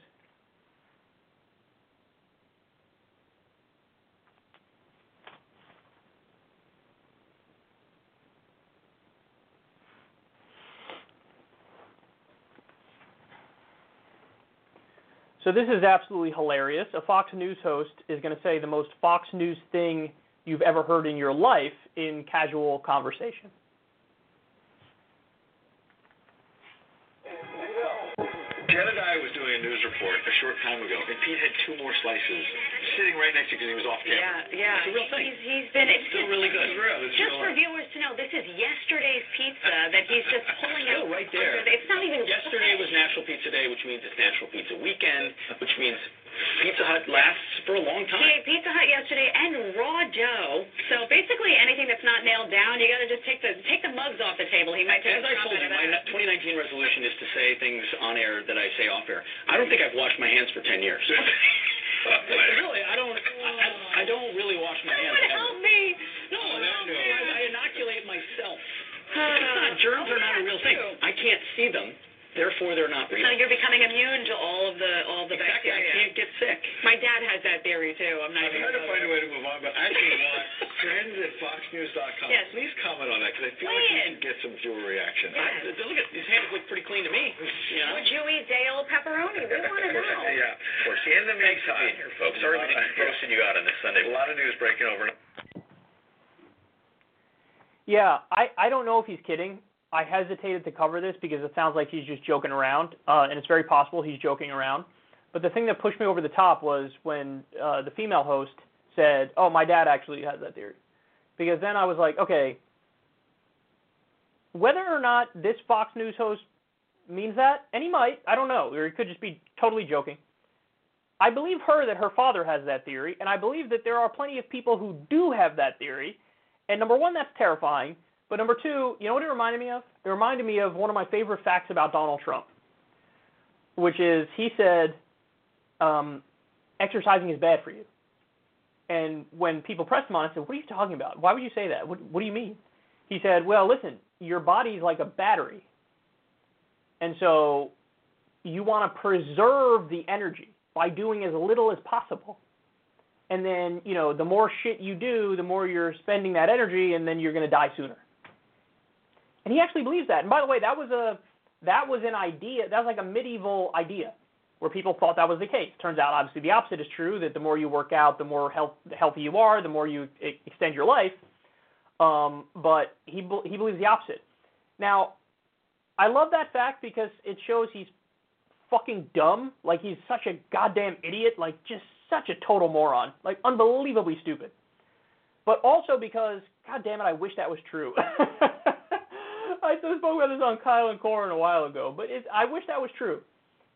So this is absolutely hilarious. A Fox News host is going to say the most Fox News thing you've ever heard in your life in casual conversation. Doing a a short time ago, and Pete had two more slices sitting right next to you because he was off camera. Yeah, yeah. It's a real thing. He's, he's been. It's still really good. It's just for viewers to know, this is yesterday's pizza that he's just pulling out. Still right there. It's not even. Yesterday was National Pizza Day, which means it's National Pizza Weekend, which means Pizza Hut lasts for a long time. ate Pizza Hut yesterday and raw dough. So basically, anything that's not nailed down, you got to just take the take the mugs off the table. He might take As I told you, my 2019 resolution is to say things on air that I say off air. I don't think I've washed my hands for 10 years. *laughs* really, I don't. *laughs* I, I don't really wash my hands. Someone help me! No, no, no. I, I inoculate myself. Uh, germs are not a real thing. I can't see them, therefore they're not real. So you're becoming immune to all of the all the exactly. I can't get sick. My dad has that theory too. I'm not I'm even. trying to find a way to move on, but I actually *laughs* want friends at foxnews.com. Yes. Please comment on that because I feel Weigh like we in. should get some viewer reaction. Yes. I, look at these hands look pretty clean to me. You know. Would you eat Dale pepperoni? We want to *laughs* know. yeah, of course. In the meantime, here, folks. Sorry we didn't roasted you out on this Sunday. A lot of news breaking over. Yeah, I, I don't know if he's kidding. I hesitated to cover this because it sounds like he's just joking around, uh, and it's very possible he's joking around. But the thing that pushed me over the top was when uh, the female host said, "Oh, my dad actually has that theory," because then I was like, okay, whether or not this Fox News host means that, and he might, I don't know, or he could just be totally joking. I believe her that her father has that theory, and I believe that there are plenty of people who do have that theory. And number one, that's terrifying. But number two, you know what it reminded me of? It reminded me of one of my favorite facts about Donald Trump, which is he said, um, exercising is bad for you. And when people pressed him on it, I said, What are you talking about? Why would you say that? What, what do you mean? He said, Well, listen, your body's like a battery. And so you want to preserve the energy by doing as little as possible. And then, you know, the more shit you do, the more you're spending that energy, and then you're going to die sooner. And he actually believes that. And by the way, that was a that was an idea. That was like a medieval idea where people thought that was the case. Turns out, obviously, the opposite is true. That the more you work out, the more health, healthy you are, the more you extend your life. Um, but he he believes the opposite. Now, I love that fact because it shows he's fucking dumb. Like he's such a goddamn idiot. Like just such a total moron. Like unbelievably stupid. But also because, god damn it, I wish that was true. *laughs* I spoke about this on Kyle and Corin a while ago, but it, I wish that was true.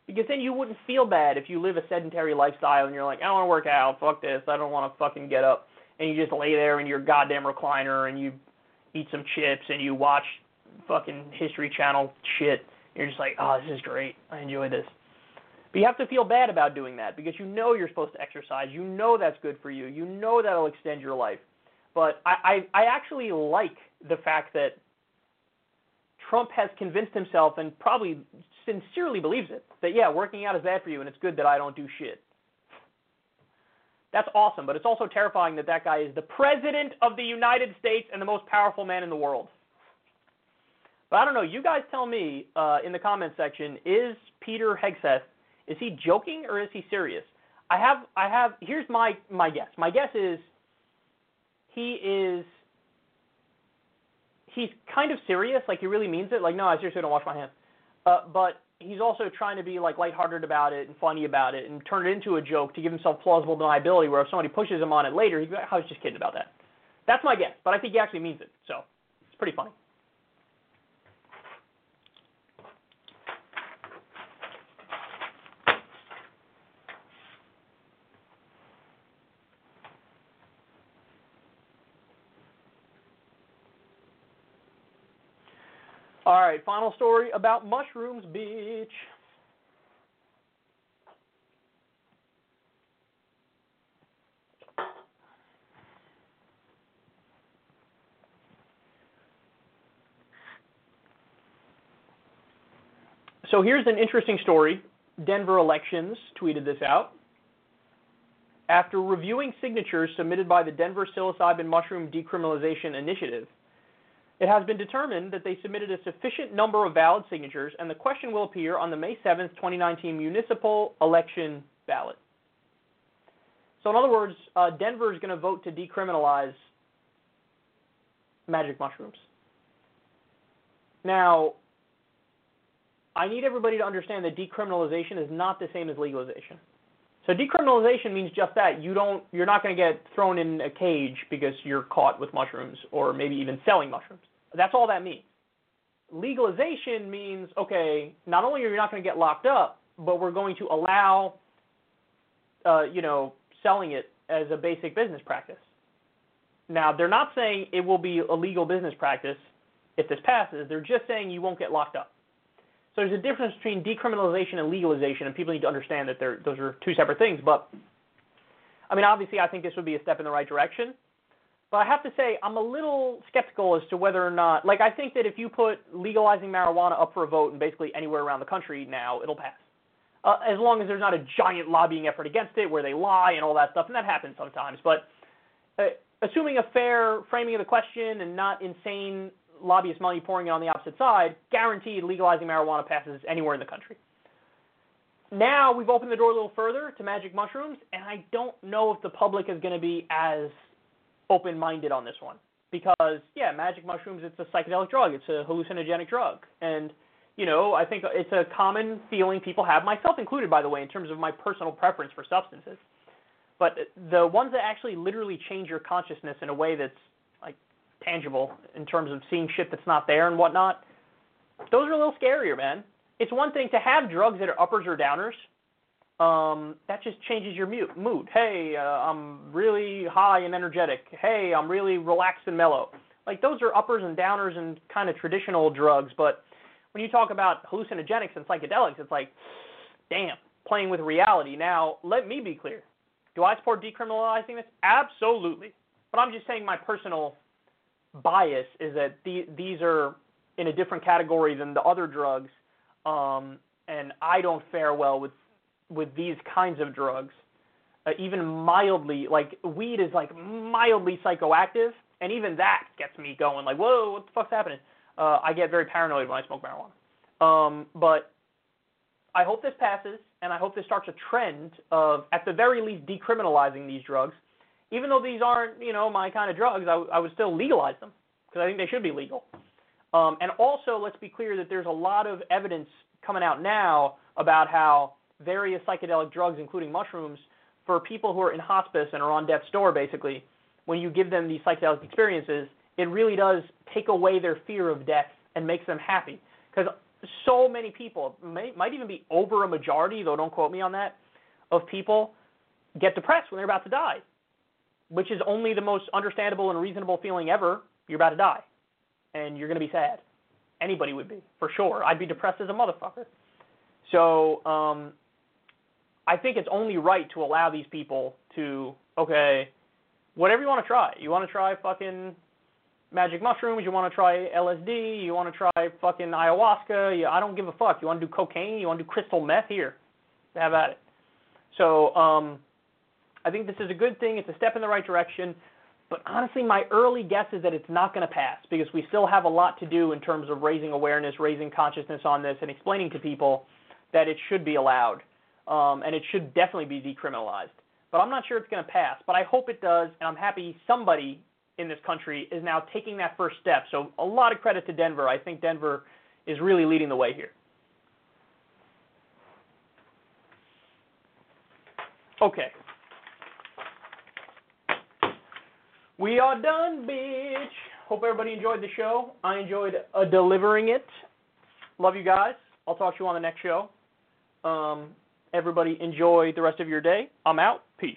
Because then you wouldn't feel bad if you live a sedentary lifestyle and you're like, I don't want to work out, fuck this, I don't want to fucking get up, and you just lay there in your goddamn recliner and you, eat some chips and you watch fucking History Channel shit. You're just like, oh, this is great. I enjoy this. But you have to feel bad about doing that because you know you're supposed to exercise. You know that's good for you. You know that'll extend your life. But I, I, I actually like the fact that Trump has convinced himself and probably sincerely believes it that yeah, working out is bad for you and it's good that I don't do shit. That's awesome, but it's also terrifying that that guy is the president of the United States and the most powerful man in the world. But I don't know. You guys tell me uh, in the comment section: Is Peter Hegseth is he joking or is he serious? I have I have here's my my guess. My guess is he is he's kind of serious, like he really means it. Like no, I seriously don't wash my hands. Uh, but he's also trying to be like lighthearted about it and funny about it and turn it into a joke to give himself plausible deniability. Where if somebody pushes him on it later, he's like, I was just kidding about that. That's my guess, but I think he actually means it. So it's pretty funny. All right, final story about mushrooms, bitch. So here's an interesting story. Denver Elections tweeted this out. After reviewing signatures submitted by the Denver Psilocybin Mushroom Decriminalization Initiative, it has been determined that they submitted a sufficient number of valid signatures, and the question will appear on the May 7th, 2019 municipal election ballot. So, in other words, uh, Denver is going to vote to decriminalize magic mushrooms. Now, I need everybody to understand that decriminalization is not the same as legalization. So decriminalization means just that. You don't you're not going to get thrown in a cage because you're caught with mushrooms or maybe even selling mushrooms. That's all that means. Legalization means okay, not only are you not going to get locked up, but we're going to allow uh, you know, selling it as a basic business practice. Now, they're not saying it will be a legal business practice if this passes. They're just saying you won't get locked up. So there's a difference between decriminalization and legalization, and people need to understand that those are two separate things. But I mean, obviously, I think this would be a step in the right direction. But I have to say, I'm a little skeptical as to whether or not, like, I think that if you put legalizing marijuana up for a vote and basically anywhere around the country now, it'll pass. Uh, as long as there's not a giant lobbying effort against it where they lie and all that stuff, and that happens sometimes. But uh, assuming a fair framing of the question and not insane lobbyist money pouring it on the opposite side, guaranteed legalizing marijuana passes anywhere in the country. Now we've opened the door a little further to magic mushrooms, and I don't know if the public is going to be as open minded on this one. Because, yeah, magic mushrooms, it's a psychedelic drug, it's a hallucinogenic drug. And, you know, I think it's a common feeling people have, myself included, by the way, in terms of my personal preference for substances. But the ones that actually literally change your consciousness in a way that's like tangible in terms of seeing shit that's not there and whatnot, those are a little scarier, man. It's one thing to have drugs that are uppers or downers, um, that just changes your mood. Hey, uh, I'm really high and energetic. Hey, I'm really relaxed and mellow. Like those are uppers and downers and kind of traditional drugs. But when you talk about hallucinogenics and psychedelics, it's like, damn, playing with reality. Now, let me be clear. Do I support decriminalizing this? Absolutely. But I'm just saying my personal bias is that the, these are in a different category than the other drugs, um, and I don't fare well with with these kinds of drugs, uh, even mildly, like weed is like mildly psychoactive, and even that gets me going. Like, whoa, what the fuck's happening? Uh, I get very paranoid when I smoke marijuana. Um, but I hope this passes, and I hope this starts a trend of, at the very least, decriminalizing these drugs. Even though these aren't, you know, my kind of drugs, I, I would still legalize them because I think they should be legal. Um, and also, let's be clear that there's a lot of evidence coming out now about how various psychedelic drugs, including mushrooms, for people who are in hospice and are on death's door, basically, when you give them these psychedelic experiences, it really does take away their fear of death and makes them happy. Because so many people, may, might even be over a majority, though don't quote me on that, of people get depressed when they're about to die, which is only the most understandable and reasonable feeling ever. You're about to die. and you're going to be sad. Anybody would be, for sure. I'd be depressed as a motherfucker. So um, I think it's only right to allow these people to, okay, whatever you want to try. You want to try fucking magic mushrooms, you want to try LSD, you want to try fucking ayahuasca, you, I don't give a fuck. You want to do cocaine, you want to do crystal meth, here. Have at it. So um, I think this is a good thing. It's a step in the right direction. But honestly, my early guess is that it's not going to pass because we still have a lot to do in terms of raising awareness, raising consciousness on this, and explaining to people that it should be allowed um, and it should definitely be decriminalized. But I'm not sure it's going to pass. But I hope it does, and I'm happy somebody in this country is now taking that first step. So a lot of credit to Denver. I think Denver is really leading the way here. Okay. We are done, bitch. Hope everybody enjoyed the show. I enjoyed uh, delivering it. Love you guys. I'll talk to you on the next show. Um, everybody enjoy the rest of your day. I'm out. Peace.